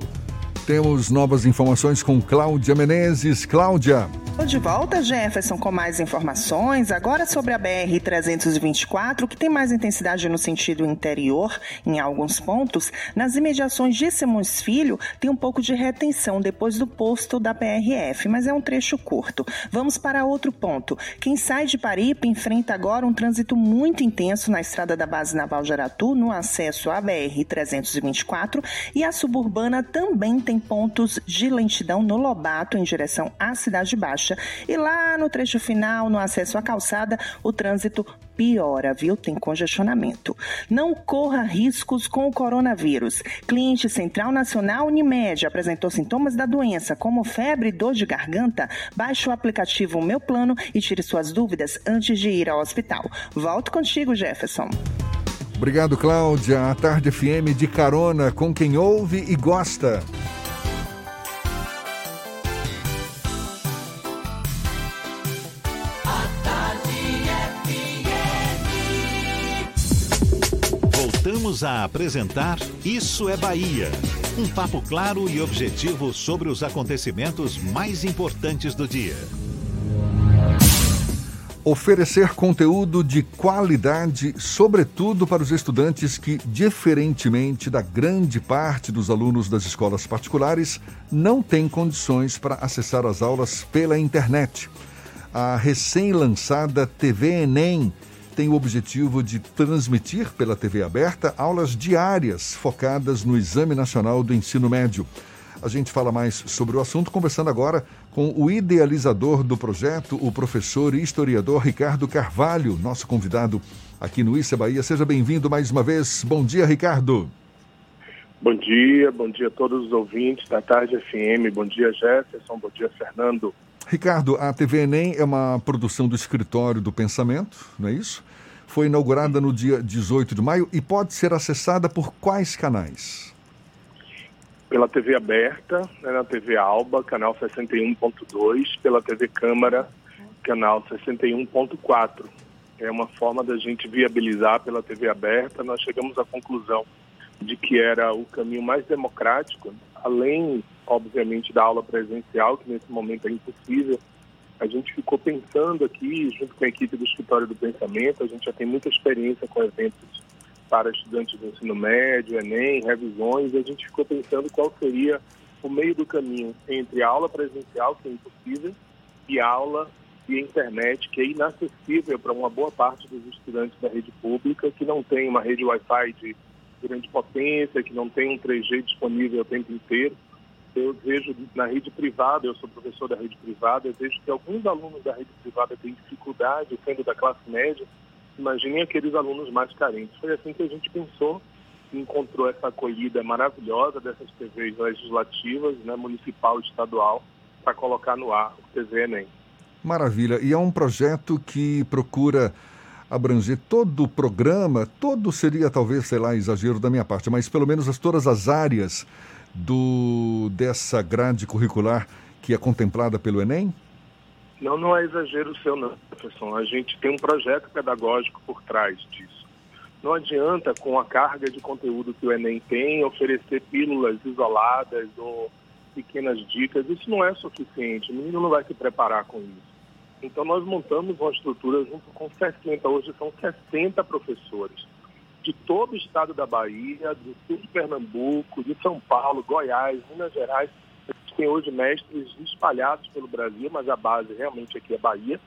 Temos novas informações com Cláudia Menezes. Cláudia. De volta, Jefferson, com mais informações. Agora sobre a BR-324, que tem mais intensidade no sentido interior, em alguns pontos. Nas imediações de Simões Filho, tem um pouco de retenção depois do posto da PRF, mas é um trecho curto. Vamos para outro ponto. Quem sai de Paripe enfrenta agora um trânsito muito intenso na estrada da Base Naval de Aratu, no acesso à BR-324, e a suburbana também tem pontos de lentidão no Lobato, em direção à Cidade Baixa. E lá no trecho final, no acesso à calçada, o trânsito piora, viu? Tem congestionamento. Não corra riscos com o coronavírus. Cliente Central Nacional Unimed apresentou sintomas da doença, como febre e dor de garganta. Baixe o aplicativo Meu Plano e tire suas dúvidas antes de ir ao hospital. Volto contigo, Jefferson. Obrigado, Cláudia. A Tarde FM de carona com quem ouve e gosta. Voltamos a apresentar Isso é Bahia. Um papo claro e objetivo sobre os acontecimentos mais importantes do dia. Oferecer conteúdo de qualidade, sobretudo para os estudantes que, diferentemente da grande parte dos alunos das escolas particulares, não têm condições para acessar as aulas pela internet. A recém-lançada TV Enem tem o objetivo de transmitir pela TV aberta aulas diárias focadas no Exame Nacional do Ensino Médio. A gente fala mais sobre o assunto conversando agora com o idealizador do projeto, o professor e historiador Ricardo Carvalho, nosso convidado aqui no Issa Bahia. Seja bem-vindo mais uma vez. Bom dia, Ricardo. Bom dia, bom dia a todos os ouvintes da Tarde FM. Bom dia, Jefferson. Bom dia, Fernando. Ricardo, a TV Enem é uma produção do Escritório do Pensamento, não é isso? Foi inaugurada no dia 18 de maio e pode ser acessada por quais canais? Pela TV aberta, né, na TV Alba, canal 61.2, pela TV Câmara, canal 61.4. É uma forma da gente viabilizar pela TV aberta. Nós chegamos à conclusão de que era o caminho mais democrático, além obviamente, da aula presencial, que nesse momento é impossível. A gente ficou pensando aqui, junto com a equipe do Escritório do Pensamento, a gente já tem muita experiência com eventos para estudantes do ensino médio, Enem, revisões, e a gente ficou pensando qual seria o meio do caminho entre a aula presencial, que é impossível, e a aula via internet, que é inacessível para uma boa parte dos estudantes da rede pública, que não tem uma rede Wi-Fi de grande potência, que não tem um 3G disponível o tempo inteiro eu vejo na rede privada, eu sou professor da rede privada, eu vejo que alguns alunos da rede privada têm dificuldade, sendo da classe média, imaginem aqueles alunos mais carentes. Foi assim que a gente pensou encontrou essa acolhida maravilhosa dessas TVs legislativas, né, municipal e estadual, para colocar no ar o TV Enem. Maravilha. E é um projeto que procura abranger todo o programa, todo seria talvez, sei lá, exagero da minha parte, mas pelo menos as, todas as áreas do dessa grade curricular que é contemplada pelo Enem? Não, não é exagero seu, não, professor. A gente tem um projeto pedagógico por trás disso. Não adianta, com a carga de conteúdo que o Enem tem, oferecer pílulas isoladas ou pequenas dicas. Isso não é suficiente. O menino não vai se preparar com isso. Então, nós montamos uma estrutura junto com 60, hoje são 60 professores, de todo o estado da Bahia, do sul de Pernambuco, de São Paulo, Goiás, Minas Gerais, tem hoje mestres espalhados pelo Brasil, mas a base realmente aqui é Bahia.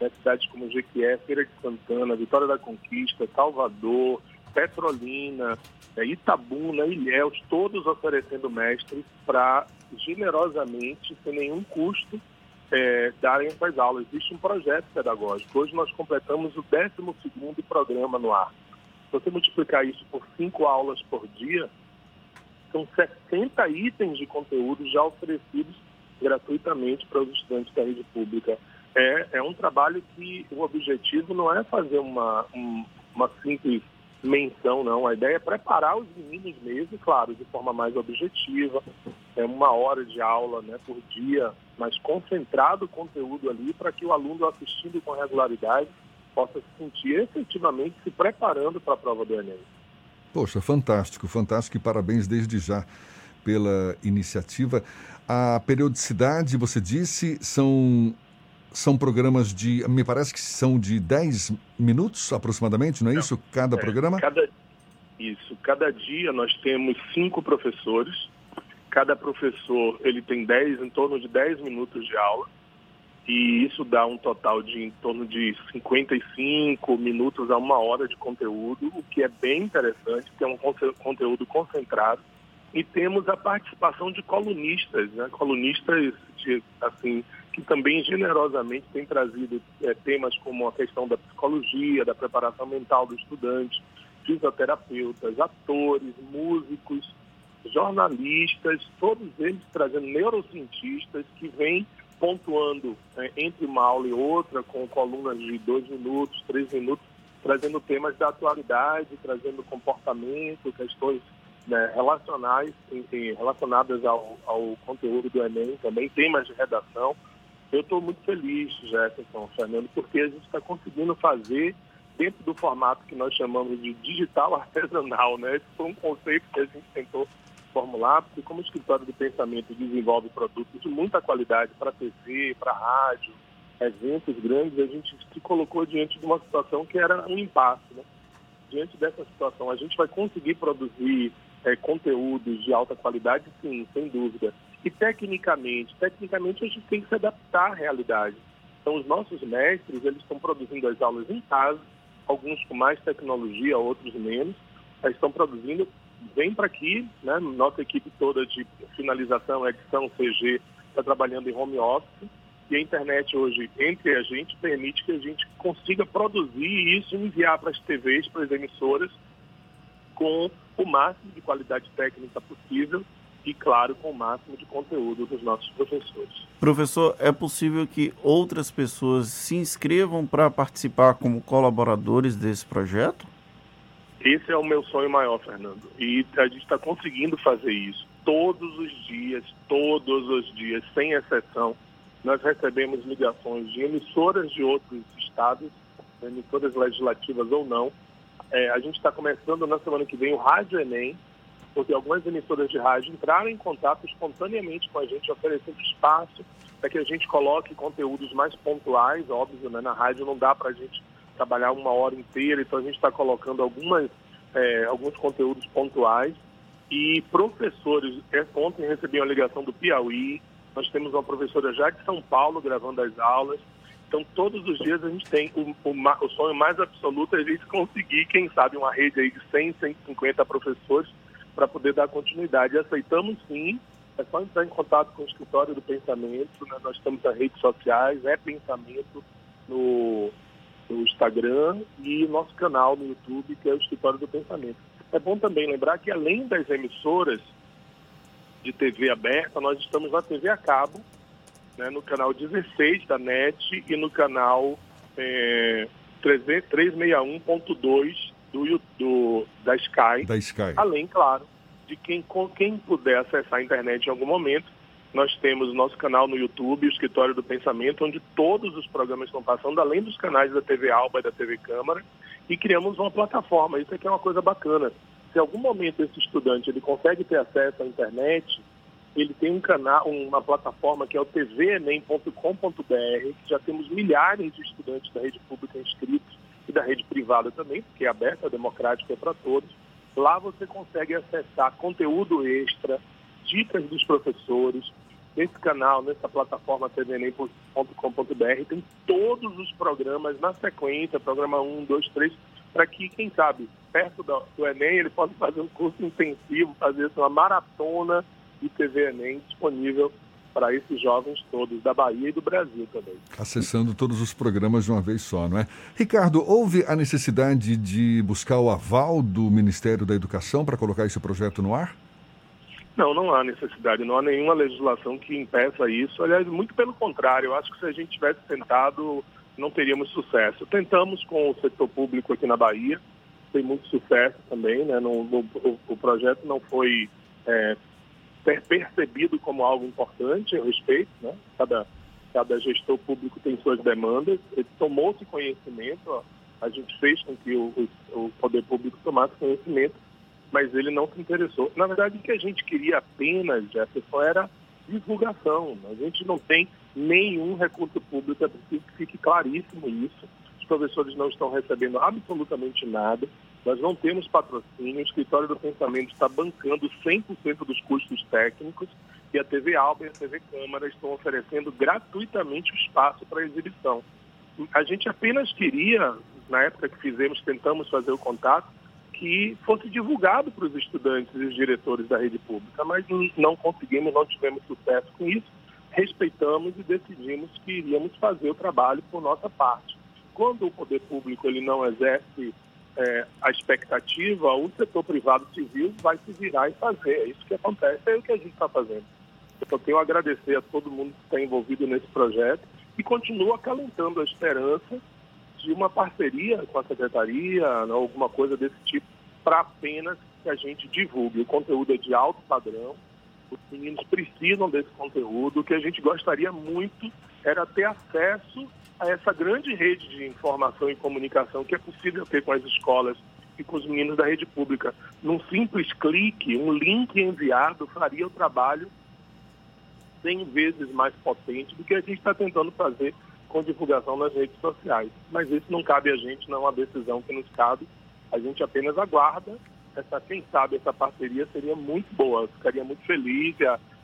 Né? Cidades como Jequié, Feira de Santana, Vitória da Conquista, Salvador, Petrolina, é, Itabuna, Ilhéus, todos oferecendo mestres para generosamente, sem nenhum custo, é, darem essas aulas. Existe um projeto pedagógico. Hoje nós completamos o 12º programa no ar. Se você multiplicar isso por cinco aulas por dia, são 60 itens de conteúdo já oferecidos gratuitamente para os estudantes da rede pública. É, é um trabalho que o objetivo não é fazer uma, um, uma simples menção, não. A ideia é preparar os meninos mesmo, claro, de forma mais objetiva. É uma hora de aula né, por dia, mas concentrado o conteúdo ali para que o aluno assistindo com regularidade possa se sentir efetivamente se preparando para a prova do Enem. Poxa, fantástico, fantástico e parabéns desde já pela iniciativa. A periodicidade, você disse, são, são programas de. Me parece que são de 10 minutos aproximadamente, não é não, isso? Cada é, programa? Cada, isso. Cada dia nós temos cinco professores. Cada professor ele tem 10, em torno de 10 minutos de aula e isso dá um total de em torno de 55 minutos a uma hora de conteúdo, o que é bem interessante, que é um conteúdo concentrado. E temos a participação de colunistas, né? colunistas de, assim, que também generosamente têm trazido é, temas como a questão da psicologia, da preparação mental do estudante, fisioterapeutas, atores, músicos, jornalistas, todos eles trazendo neurocientistas que vêm pontuando né, entre uma aula e outra, com colunas de dois minutos, três minutos, trazendo temas da atualidade, trazendo comportamento, questões né, relacionais, relacionadas ao, ao, conteúdo do Enem, também temas de redação. Eu estou muito feliz, Jefferson, Fernando, porque a gente está conseguindo fazer dentro do formato que nós chamamos de digital artesanal, né? Esse foi um conceito que a gente tentou formular, porque como o escritório do pensamento desenvolve produtos de muita qualidade para TV, para rádio, eventos grandes, a gente se colocou diante de uma situação que era um impasse. Né? Diante dessa situação, a gente vai conseguir produzir é, conteúdos de alta qualidade, sim, sem dúvida. E tecnicamente, tecnicamente a gente tem que se adaptar à realidade. Então, os nossos mestres, eles estão produzindo as aulas em casa, alguns com mais tecnologia, outros menos, eles estão produzindo vem para aqui, né? Nossa equipe toda de finalização, edição, CG, está trabalhando em home office e a internet hoje entre a gente permite que a gente consiga produzir isso e enviar para as TVs, para as emissoras, com o máximo de qualidade técnica possível e, claro, com o máximo de conteúdo dos nossos professores. Professor, é possível que outras pessoas se inscrevam para participar como colaboradores desse projeto? Esse é o meu sonho maior, Fernando. E a gente está conseguindo fazer isso. Todos os dias, todos os dias, sem exceção, nós recebemos ligações de emissoras de outros estados, emissoras legislativas ou não. É, a gente está começando na semana que vem o Rádio Enem, porque algumas emissoras de rádio entraram em contato espontaneamente com a gente, oferecendo espaço para que a gente coloque conteúdos mais pontuais, óbvio, né? na rádio não dá para a gente trabalhar uma hora inteira, então a gente está colocando algumas, é, alguns conteúdos pontuais. E professores, é, ontem recebi uma ligação do Piauí, nós temos uma professora já de São Paulo gravando as aulas. Então, todos os dias a gente tem o, o, o sonho mais absoluto é a gente conseguir, quem sabe, uma rede aí de 100, 150 professores para poder dar continuidade. Aceitamos sim, é só entrar em contato com o escritório do pensamento, né? nós temos as redes sociais, é pensamento no, no Instagram e nosso canal no YouTube, que é o Escritório do Pensamento. É bom também lembrar que além das emissoras de TV aberta, nós estamos na TV a cabo, né, no canal 16 da NET e no canal é, 361.2 do, do, da Sky. Da Sky. Além, claro, de quem, com quem puder acessar a internet em algum momento. Nós temos nosso canal no YouTube, o Escritório do Pensamento, onde todos os programas estão passando, além dos canais da TV Alba e da TV Câmara, e criamos uma plataforma. Isso aqui é uma coisa bacana. Se em algum momento esse estudante ele consegue ter acesso à internet, ele tem um canal, uma plataforma que é o tvenem.com.br, que já temos milhares de estudantes da rede pública inscritos e da rede privada também, porque é aberta, democrática, é para todos. Lá você consegue acessar conteúdo extra, dicas dos professores. Nesse canal, nessa plataforma tvenem.com.br, tem todos os programas na sequência, programa 1, 2, 3, para que, quem sabe, perto do Enem, ele possa fazer um curso intensivo, fazer uma maratona de TV Enem disponível para esses jovens todos da Bahia e do Brasil também. Acessando todos os programas de uma vez só, não é? Ricardo, houve a necessidade de buscar o aval do Ministério da Educação para colocar esse projeto no ar? Não, não há necessidade, não há nenhuma legislação que impeça isso. Aliás, muito pelo contrário, eu acho que se a gente tivesse tentado, não teríamos sucesso. Tentamos com o setor público aqui na Bahia, tem muito sucesso também, né? No, o, o, projeto não foi é, percebido como algo importante, eu respeito, né? Cada, cada gestor público tem suas demandas, ele tomou-se conhecimento, ó, a gente fez com que o, o, o poder público tomasse conhecimento, mas ele não se interessou. Na verdade, o que a gente queria apenas, Jefferson, era divulgação. A gente não tem nenhum recurso público, é preciso que fique claríssimo isso. Os professores não estão recebendo absolutamente nada. Nós não temos patrocínio, o Escritório do Pensamento está bancando 100% dos custos técnicos e a TV Alba e a TV Câmara estão oferecendo gratuitamente o espaço para exibição. A gente apenas queria, na época que fizemos, tentamos fazer o contato, que fosse divulgado para os estudantes e os diretores da rede pública, mas não conseguimos, não tivemos sucesso com isso. Respeitamos e decidimos que iríamos fazer o trabalho por nossa parte. Quando o poder público ele não exerce é, a expectativa, o setor privado civil vai se virar e fazer. É isso que acontece, é o que a gente está fazendo. Eu tenho a agradecer a todo mundo que está envolvido nesse projeto e continuo acalentando a esperança de uma parceria com a secretaria, né, alguma coisa desse tipo, para apenas que a gente divulgue. O conteúdo é de alto padrão, os meninos precisam desse conteúdo. O que a gente gostaria muito era ter acesso a essa grande rede de informação e comunicação que é possível ter com as escolas e com os meninos da rede pública. Num simples clique, um link enviado faria o trabalho 100 vezes mais potente do que a gente está tentando fazer com divulgação nas redes sociais. Mas isso não cabe a gente, não é uma decisão que nos cabe. A gente apenas aguarda. Essa, quem sabe essa parceria seria muito boa, ficaria muito feliz,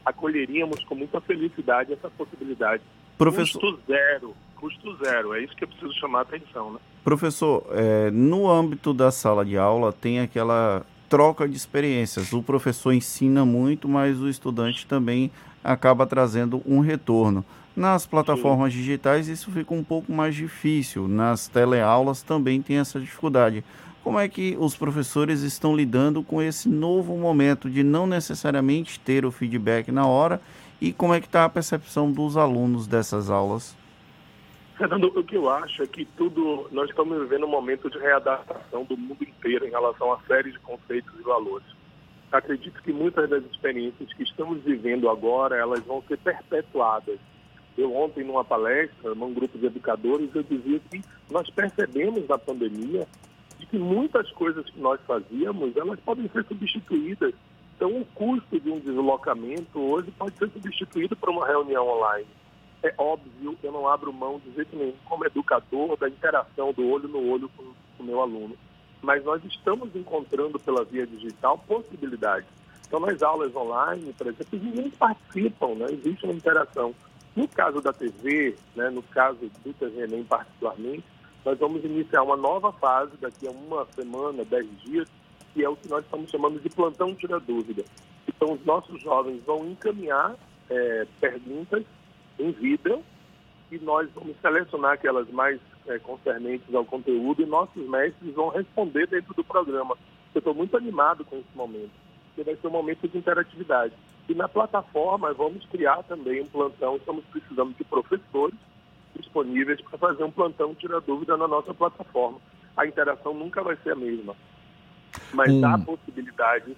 acolheríamos com muita felicidade essa possibilidade. Professor... Custo zero, custo zero, é isso que eu preciso chamar a atenção. Né? Professor, é, no âmbito da sala de aula tem aquela troca de experiências. O professor ensina muito, mas o estudante também acaba trazendo um retorno. Nas plataformas Sim. digitais isso fica um pouco mais difícil. Nas teleaulas também tem essa dificuldade. Como é que os professores estão lidando com esse novo momento de não necessariamente ter o feedback na hora e como é que está a percepção dos alunos dessas aulas? Fernando, o que eu acho é que tudo, nós estamos vivendo um momento de readaptação do mundo inteiro em relação a série de conceitos e valores. Acredito que muitas das experiências que estamos vivendo agora, elas vão ser perpetuadas eu ontem, numa palestra, num grupo de educadores, eu dizia que nós percebemos na pandemia de que muitas coisas que nós fazíamos, elas podem ser substituídas. Então, o custo de um deslocamento hoje pode ser substituído por uma reunião online. É óbvio, eu não abro mão de jeito nenhum, como educador, da interação do olho no olho com o meu aluno. Mas nós estamos encontrando pela via digital possibilidades. Então, nas aulas online, por exemplo, os meninos participam, né? existe uma interação. No caso da TV, né, no caso do TVNEM particularmente, nós vamos iniciar uma nova fase daqui a uma semana, dez dias, que é o que nós estamos chamando de plantão tira dúvida. Então, os nossos jovens vão encaminhar é, perguntas em vídeo e nós vamos selecionar aquelas mais é, concernentes ao conteúdo e nossos mestres vão responder dentro do programa. Eu estou muito animado com esse momento, porque vai ser um momento de interatividade. E na plataforma vamos criar também um plantão, estamos precisando de professores disponíveis para fazer um plantão tira dúvida na nossa plataforma. A interação nunca vai ser a mesma, mas hum. há possibilidade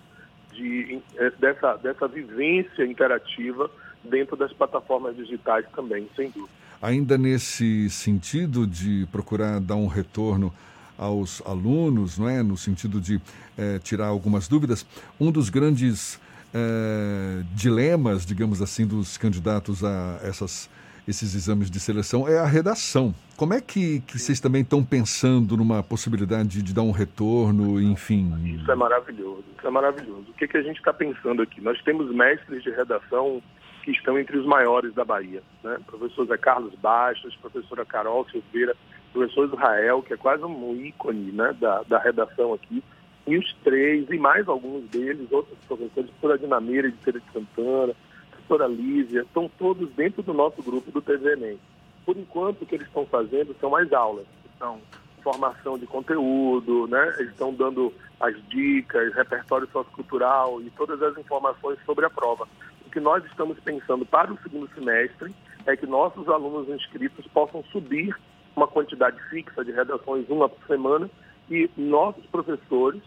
de, eh, dessa, dessa vivência interativa dentro das plataformas digitais também, sem dúvida. Ainda nesse sentido de procurar dar um retorno aos alunos, não é? no sentido de eh, tirar algumas dúvidas, um dos grandes eh, dilemas, digamos assim, dos candidatos a essas, esses exames de seleção é a redação. Como é que, que vocês também estão pensando numa possibilidade de dar um retorno, enfim? Isso é maravilhoso, isso é maravilhoso. O que, que a gente está pensando aqui? Nós temos mestres de redação que estão entre os maiores da Bahia. Né? Professor Zé Carlos Bastos, professora Carol Silveira, professor Israel, que é quase um ícone né, da, da redação aqui, e os três, e mais alguns deles, outros professores, professora Dinameira de Feira de Santana, professora Lízia, estão todos dentro do nosso grupo do TV Enem. Por enquanto, o que eles estão fazendo são mais aulas, são formação de conteúdo, né? eles estão dando as dicas, repertório sociocultural e todas as informações sobre a prova que nós estamos pensando para o segundo semestre é que nossos alunos inscritos possam subir uma quantidade fixa de redações, uma por semana, e nossos professores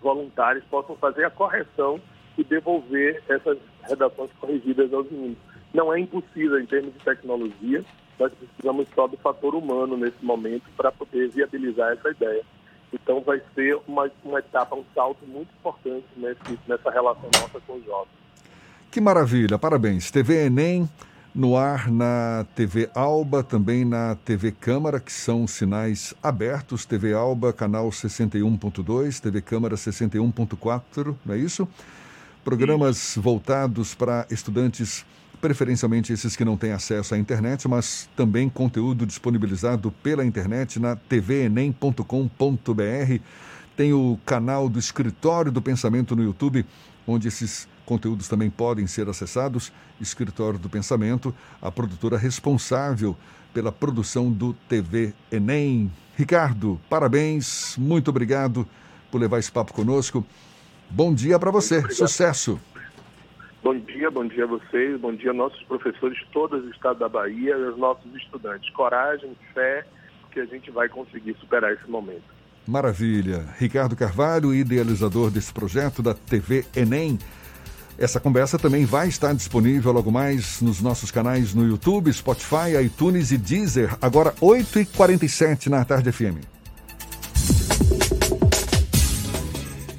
voluntários possam fazer a correção e devolver essas redações corrigidas aos meninos. Não é impossível em termos de tecnologia, nós precisamos só do fator humano nesse momento para poder viabilizar essa ideia. Então vai ser uma, uma etapa, um salto muito importante nesse, nessa relação nossa com os jovens. Que maravilha, parabéns. TV Enem no ar na TV Alba, também na TV Câmara, que são sinais abertos. TV Alba, canal 61.2, TV Câmara 61.4, não é isso? Programas voltados para estudantes, preferencialmente esses que não têm acesso à internet, mas também conteúdo disponibilizado pela internet na tvenem.com.br. Tem o canal do Escritório do Pensamento no YouTube, onde esses Conteúdos também podem ser acessados. Escritório do Pensamento, a produtora responsável pela produção do TV Enem. Ricardo, parabéns, muito obrigado por levar esse papo conosco. Bom dia para você, sucesso. Bom dia, bom dia a vocês, bom dia nossos professores de todo o estado da Bahia e aos nossos estudantes. Coragem, fé, que a gente vai conseguir superar esse momento. Maravilha. Ricardo Carvalho, idealizador desse projeto da TV Enem. Essa conversa também vai estar disponível logo mais nos nossos canais no YouTube, Spotify, iTunes e Deezer, agora 8h47 na Tarde FM.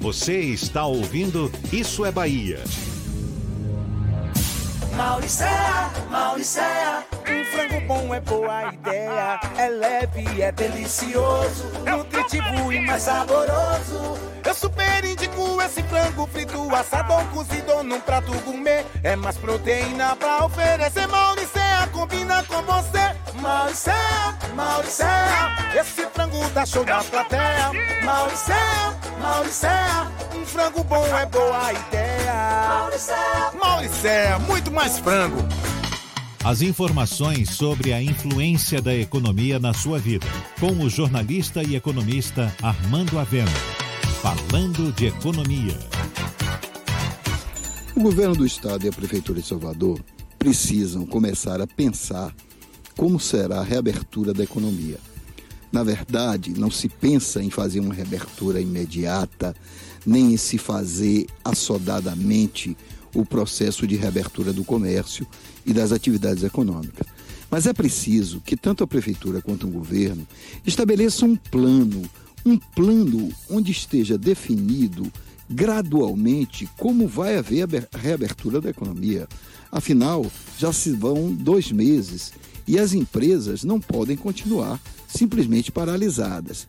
Você está ouvindo Isso é Bahia. Mauricéia, Mauricéia, um frango bom é boa ideia, é leve, é delicioso, nutritivo e mais saboroso. Eu super indico esse frango frito, assado ou cozido num prato gourmet. É mais proteína pra oferecer. Mauricéia combina com você. Mauricéia, Mauricéia, esse frango dá show na plateia. Mauricéia, Mauricéia, um frango bom é boa ideia. Mauricéia, Mauricéia, muito mais frango. As informações sobre a influência da economia na sua vida, com o jornalista e economista Armando Avena. Falando de Economia. O governo do estado e a prefeitura de Salvador precisam começar a pensar como será a reabertura da economia. Na verdade, não se pensa em fazer uma reabertura imediata, nem em se fazer assodadamente o processo de reabertura do comércio e das atividades econômicas. Mas é preciso que tanto a prefeitura quanto o governo estabeleçam um plano um plano onde esteja definido gradualmente como vai haver a reabertura da economia. Afinal, já se vão dois meses e as empresas não podem continuar simplesmente paralisadas.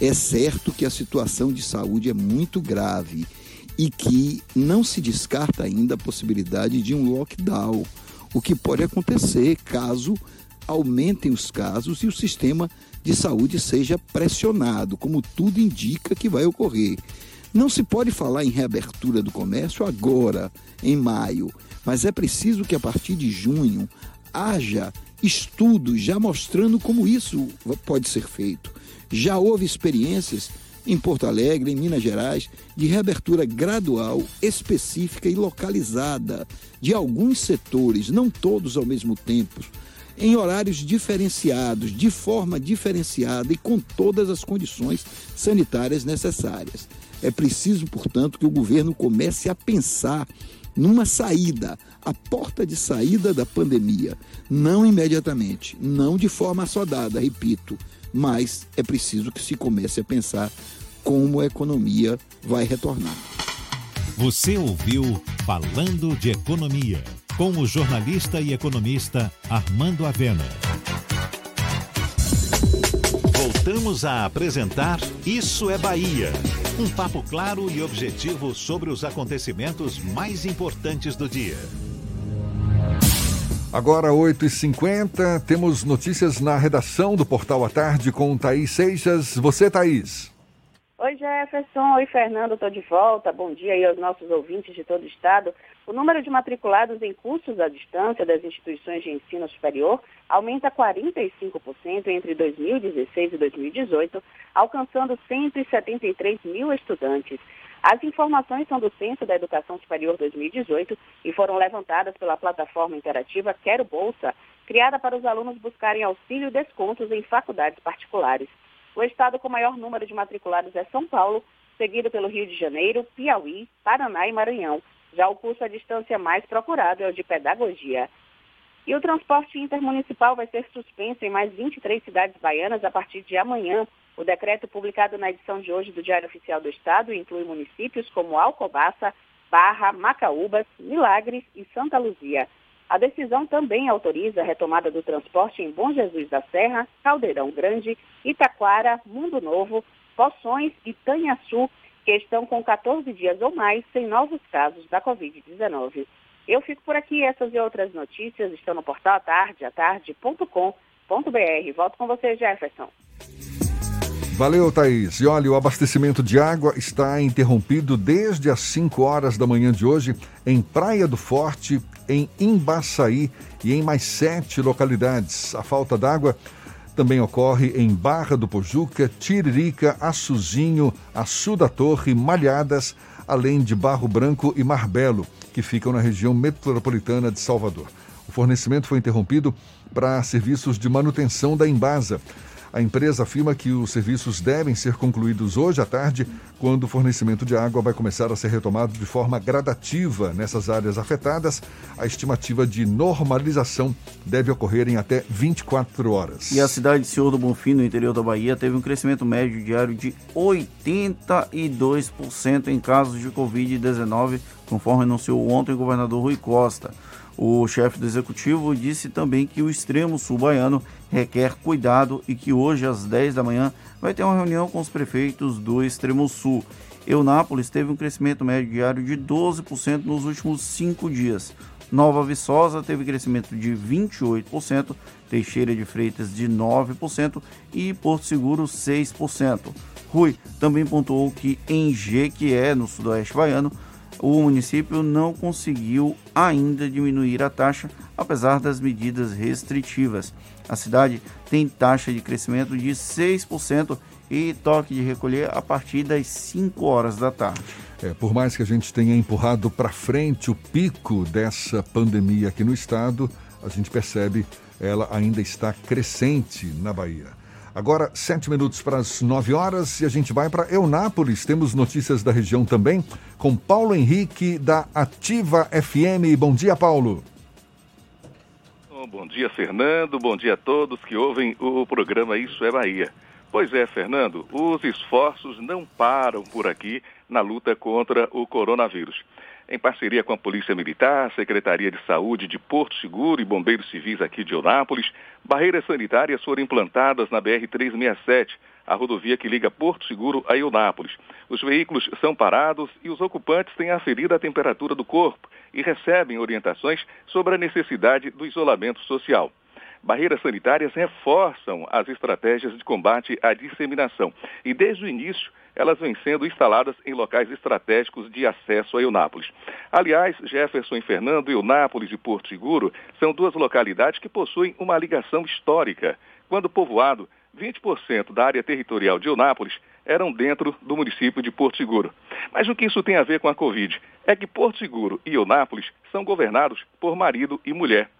É certo que a situação de saúde é muito grave e que não se descarta ainda a possibilidade de um lockdown, o que pode acontecer caso aumentem os casos e o sistema de saúde seja pressionado, como tudo indica que vai ocorrer. Não se pode falar em reabertura do comércio agora, em maio, mas é preciso que a partir de junho haja estudos já mostrando como isso pode ser feito. Já houve experiências em Porto Alegre, em Minas Gerais, de reabertura gradual, específica e localizada de alguns setores, não todos ao mesmo tempo, em horários diferenciados, de forma diferenciada e com todas as condições sanitárias necessárias. É preciso, portanto, que o governo comece a pensar numa saída, a porta de saída da pandemia. Não imediatamente, não de forma assodada, repito, mas é preciso que se comece a pensar como a economia vai retornar. Você ouviu Falando de Economia, com o jornalista e economista Armando Avena. Voltamos a apresentar Isso é Bahia. Um papo claro e objetivo sobre os acontecimentos mais importantes do dia. Agora, 8h50, temos notícias na redação do Portal à Tarde com Thaís Seixas. Você, Thaís. Oi, Jefferson. Oi, Fernando. Estou de volta. Bom dia aí aos nossos ouvintes de todo o estado. O número de matriculados em cursos à distância das instituições de ensino superior aumenta 45% entre 2016 e 2018, alcançando 173 mil estudantes. As informações são do Censo da Educação Superior 2018 e foram levantadas pela plataforma interativa Quero Bolsa, criada para os alunos buscarem auxílio e descontos em faculdades particulares. O estado com maior número de matriculados é São Paulo, seguido pelo Rio de Janeiro, Piauí, Paraná e Maranhão. Já o curso à distância mais procurado é o de Pedagogia. E o transporte intermunicipal vai ser suspenso em mais 23 cidades baianas a partir de amanhã, o decreto publicado na edição de hoje do Diário Oficial do Estado inclui municípios como Alcobaça, Barra, Macaúbas, Milagres e Santa Luzia. A decisão também autoriza a retomada do transporte em Bom Jesus da Serra, Caldeirão Grande, Itaquara, Mundo Novo, Poções e Tanhaçu, que estão com 14 dias ou mais sem novos casos da Covid-19. Eu fico por aqui. Essas e outras notícias estão no portal atardeatarde.com.br. Volto com você, Jefferson. Valeu, Thaís. E olha, o abastecimento de água está interrompido desde as 5 horas da manhã de hoje em Praia do Forte, em Imbaçaí e em mais sete localidades. A falta d'água também ocorre em Barra do Pojuca, Tiririca, Açuzinho, Açu da Torre, Malhadas, além de Barro Branco e Marbelo, que ficam na região metropolitana de Salvador. O fornecimento foi interrompido para serviços de manutenção da Embasa. A empresa afirma que os serviços devem ser concluídos hoje à tarde, quando o fornecimento de água vai começar a ser retomado de forma gradativa nessas áreas afetadas. A estimativa de normalização deve ocorrer em até 24 horas. E a cidade de Senhor do Bonfim, no interior da Bahia, teve um crescimento médio diário de 82% em casos de Covid-19, conforme anunciou ontem o governador Rui Costa. O chefe do executivo disse também que o extremo sul baiano requer cuidado e que hoje, às 10 da manhã, vai ter uma reunião com os prefeitos do extremo sul. Eunápolis teve um crescimento médio diário de 12% nos últimos cinco dias. Nova Viçosa teve crescimento de 28%, Teixeira de Freitas de 9% e Porto Seguro 6%. Rui também pontuou que em Jequié, no sudoeste baiano, o município não conseguiu ainda diminuir a taxa, apesar das medidas restritivas. A cidade tem taxa de crescimento de 6% e toque de recolher a partir das 5 horas da tarde. É, por mais que a gente tenha empurrado para frente o pico dessa pandemia aqui no estado, a gente percebe ela ainda está crescente na Bahia. Agora, sete minutos para as nove horas e a gente vai para Eunápolis. Temos notícias da região também com Paulo Henrique, da Ativa FM. Bom dia, Paulo. Bom dia, Fernando. Bom dia a todos que ouvem o programa Isso é Bahia. Pois é, Fernando, os esforços não param por aqui na luta contra o coronavírus. Em parceria com a Polícia Militar, Secretaria de Saúde de Porto Seguro e Bombeiros Civis aqui de Onápolis, barreiras sanitárias foram implantadas na BR-367, a rodovia que liga Porto Seguro a Eunápolis. Os veículos são parados e os ocupantes têm aferido a temperatura do corpo e recebem orientações sobre a necessidade do isolamento social. Barreiras sanitárias reforçam as estratégias de combate à disseminação e, desde o início, elas vêm sendo instaladas em locais estratégicos de acesso a Eunápolis. Aliás, Jefferson e Fernando, Eunápolis e Porto Seguro são duas localidades que possuem uma ligação histórica. Quando povoado, 20% da área territorial de Eunápolis eram dentro do município de Porto Seguro. Mas o que isso tem a ver com a Covid? É que Porto Seguro e Eunápolis são governados por marido e mulher.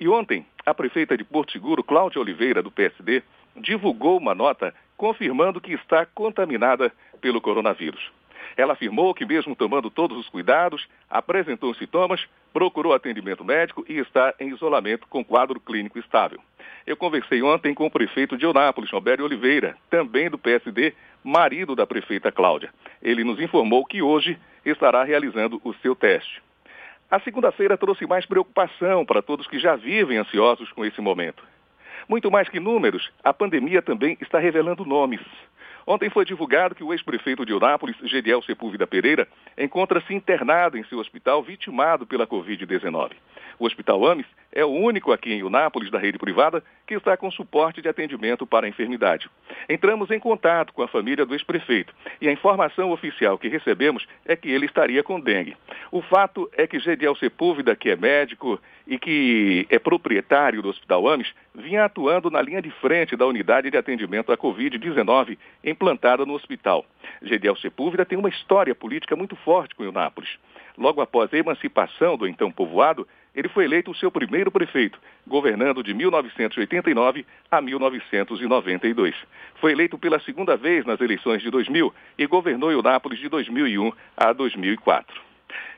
E ontem, a prefeita de Porto Seguro, Cláudia Oliveira, do PSD, divulgou uma nota confirmando que está contaminada pelo coronavírus. Ela afirmou que, mesmo tomando todos os cuidados, apresentou sintomas, procurou atendimento médico e está em isolamento com quadro clínico estável. Eu conversei ontem com o prefeito de Eunápolis, Roberto Oliveira, também do PSD, marido da prefeita Cláudia. Ele nos informou que hoje estará realizando o seu teste. A segunda-feira trouxe mais preocupação para todos que já vivem ansiosos com esse momento. Muito mais que números, a pandemia também está revelando nomes. Ontem foi divulgado que o ex-prefeito de Eunápolis, Gediel Sepúlveda Pereira, encontra-se internado em seu hospital vitimado pela Covid-19. O Hospital Ames é o único aqui em Eunápolis da rede privada que está com suporte de atendimento para a enfermidade. Entramos em contato com a família do ex-prefeito e a informação oficial que recebemos é que ele estaria com dengue. O fato é que Gediel Sepúlveda, que é médico e que é proprietário do Hospital Ames, vinha atuando na linha de frente da unidade de atendimento à Covid-19 implantada no hospital. Gediel Sepúlveda tem uma história política muito forte com Eunápolis. Logo após a emancipação do então povoado, ele foi eleito o seu primeiro prefeito, governando de 1989 a 1992. Foi eleito pela segunda vez nas eleições de 2000 e governou Eunápolis de 2001 a 2004.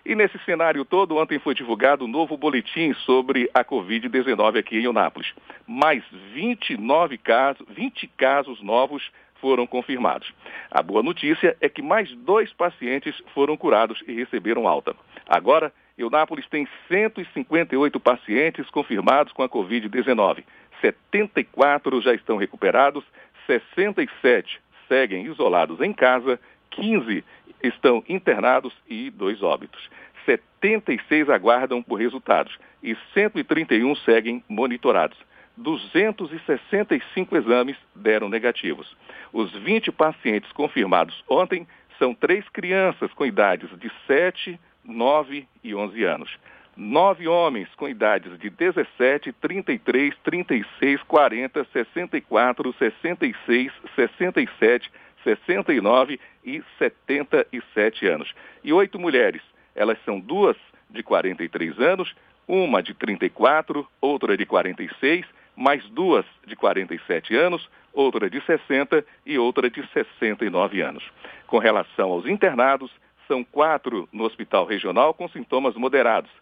E nesse cenário todo, ontem foi divulgado um novo boletim sobre a Covid-19 aqui em Eunápolis. Mais 29 casos, 20 casos novos foram confirmados. A boa notícia é que mais dois pacientes foram curados e receberam alta. Agora, Eunápolis tem 158 pacientes confirmados com a Covid-19. 74 já estão recuperados, 67 seguem isolados em casa, 15 estão internados e dois óbitos. 76 aguardam por resultados e 131 seguem monitorados. 265 exames deram negativos. Os 20 pacientes confirmados ontem são três crianças com idades de 7, 9 e 11 anos. Nove homens com idades de 17, 33, 36, 40, 64, 66, 67, 69 e 77 anos. E oito mulheres. Elas são duas de 43 anos, uma de 34, outra de 46, mais duas de 47 anos, outra de 60 e outra de 69 anos. Com relação aos internados, são quatro no hospital regional com sintomas moderados.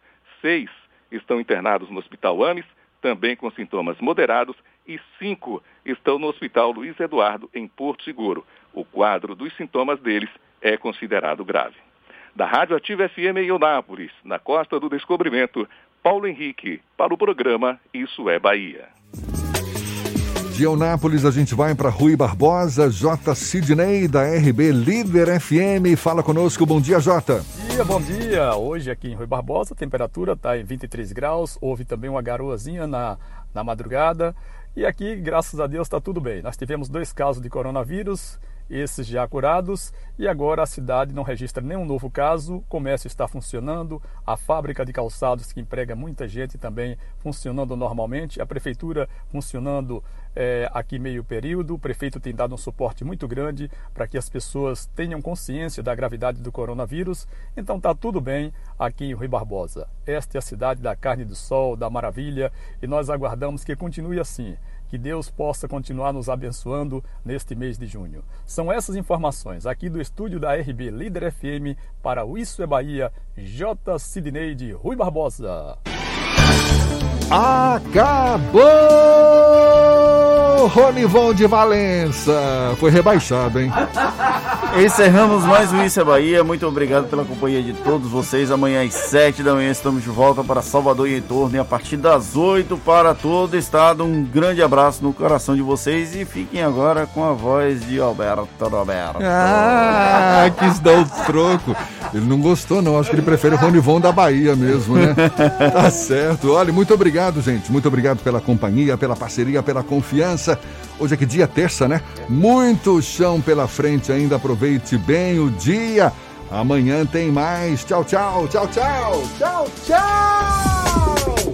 Seis estão internados no hospital AMES, também com sintomas moderados, e cinco estão no hospital Luiz Eduardo, em Porto Seguro. O quadro dos sintomas deles é considerado grave. Da Rádio Ativa FM em Eunápolis, na Costa do Descobrimento, Paulo Henrique, para o programa Isso é Bahia. De Eunápolis a gente vai para Rui Barbosa, J. Sidney da RB Líder FM. Fala conosco, bom dia J. Bom dia, bom dia. Hoje aqui em Rui Barbosa a temperatura está em 23 graus, houve também uma garoazinha na, na madrugada. E aqui, graças a Deus, está tudo bem. Nós tivemos dois casos de coronavírus esses já curados, e agora a cidade não registra nenhum novo caso, o comércio está funcionando, a fábrica de calçados que emprega muita gente também funcionando normalmente, a prefeitura funcionando é, aqui meio período, o prefeito tem dado um suporte muito grande para que as pessoas tenham consciência da gravidade do coronavírus, então está tudo bem aqui em Rui Barbosa. Esta é a cidade da carne do sol, da maravilha, e nós aguardamos que continue assim que Deus possa continuar nos abençoando neste mês de junho. São essas informações aqui do estúdio da RB Líder FM para o Isso é Bahia, J. Sidney de Rui Barbosa. Acabou! Ronivon de Valença foi rebaixado, hein? Encerramos mais um Isso é Bahia. Muito obrigado pela companhia de todos vocês. Amanhã às 7 da manhã estamos de volta para Salvador e em torno. E a partir das 8 para todo o estado. Um grande abraço no coração de vocês. E fiquem agora com a voz de Alberto Roberto. Ah, quis dar o troco. Ele não gostou, não. Acho que ele prefere o Ronivon da Bahia mesmo, né? Tá certo. Olha, muito obrigado, gente. Muito obrigado pela companhia, pela parceria, pela confiança. Hoje é que dia terça, né? Muito chão pela frente ainda. Aproveite bem o dia. Amanhã tem mais. Tchau, tchau, tchau, tchau, tchau, tchau.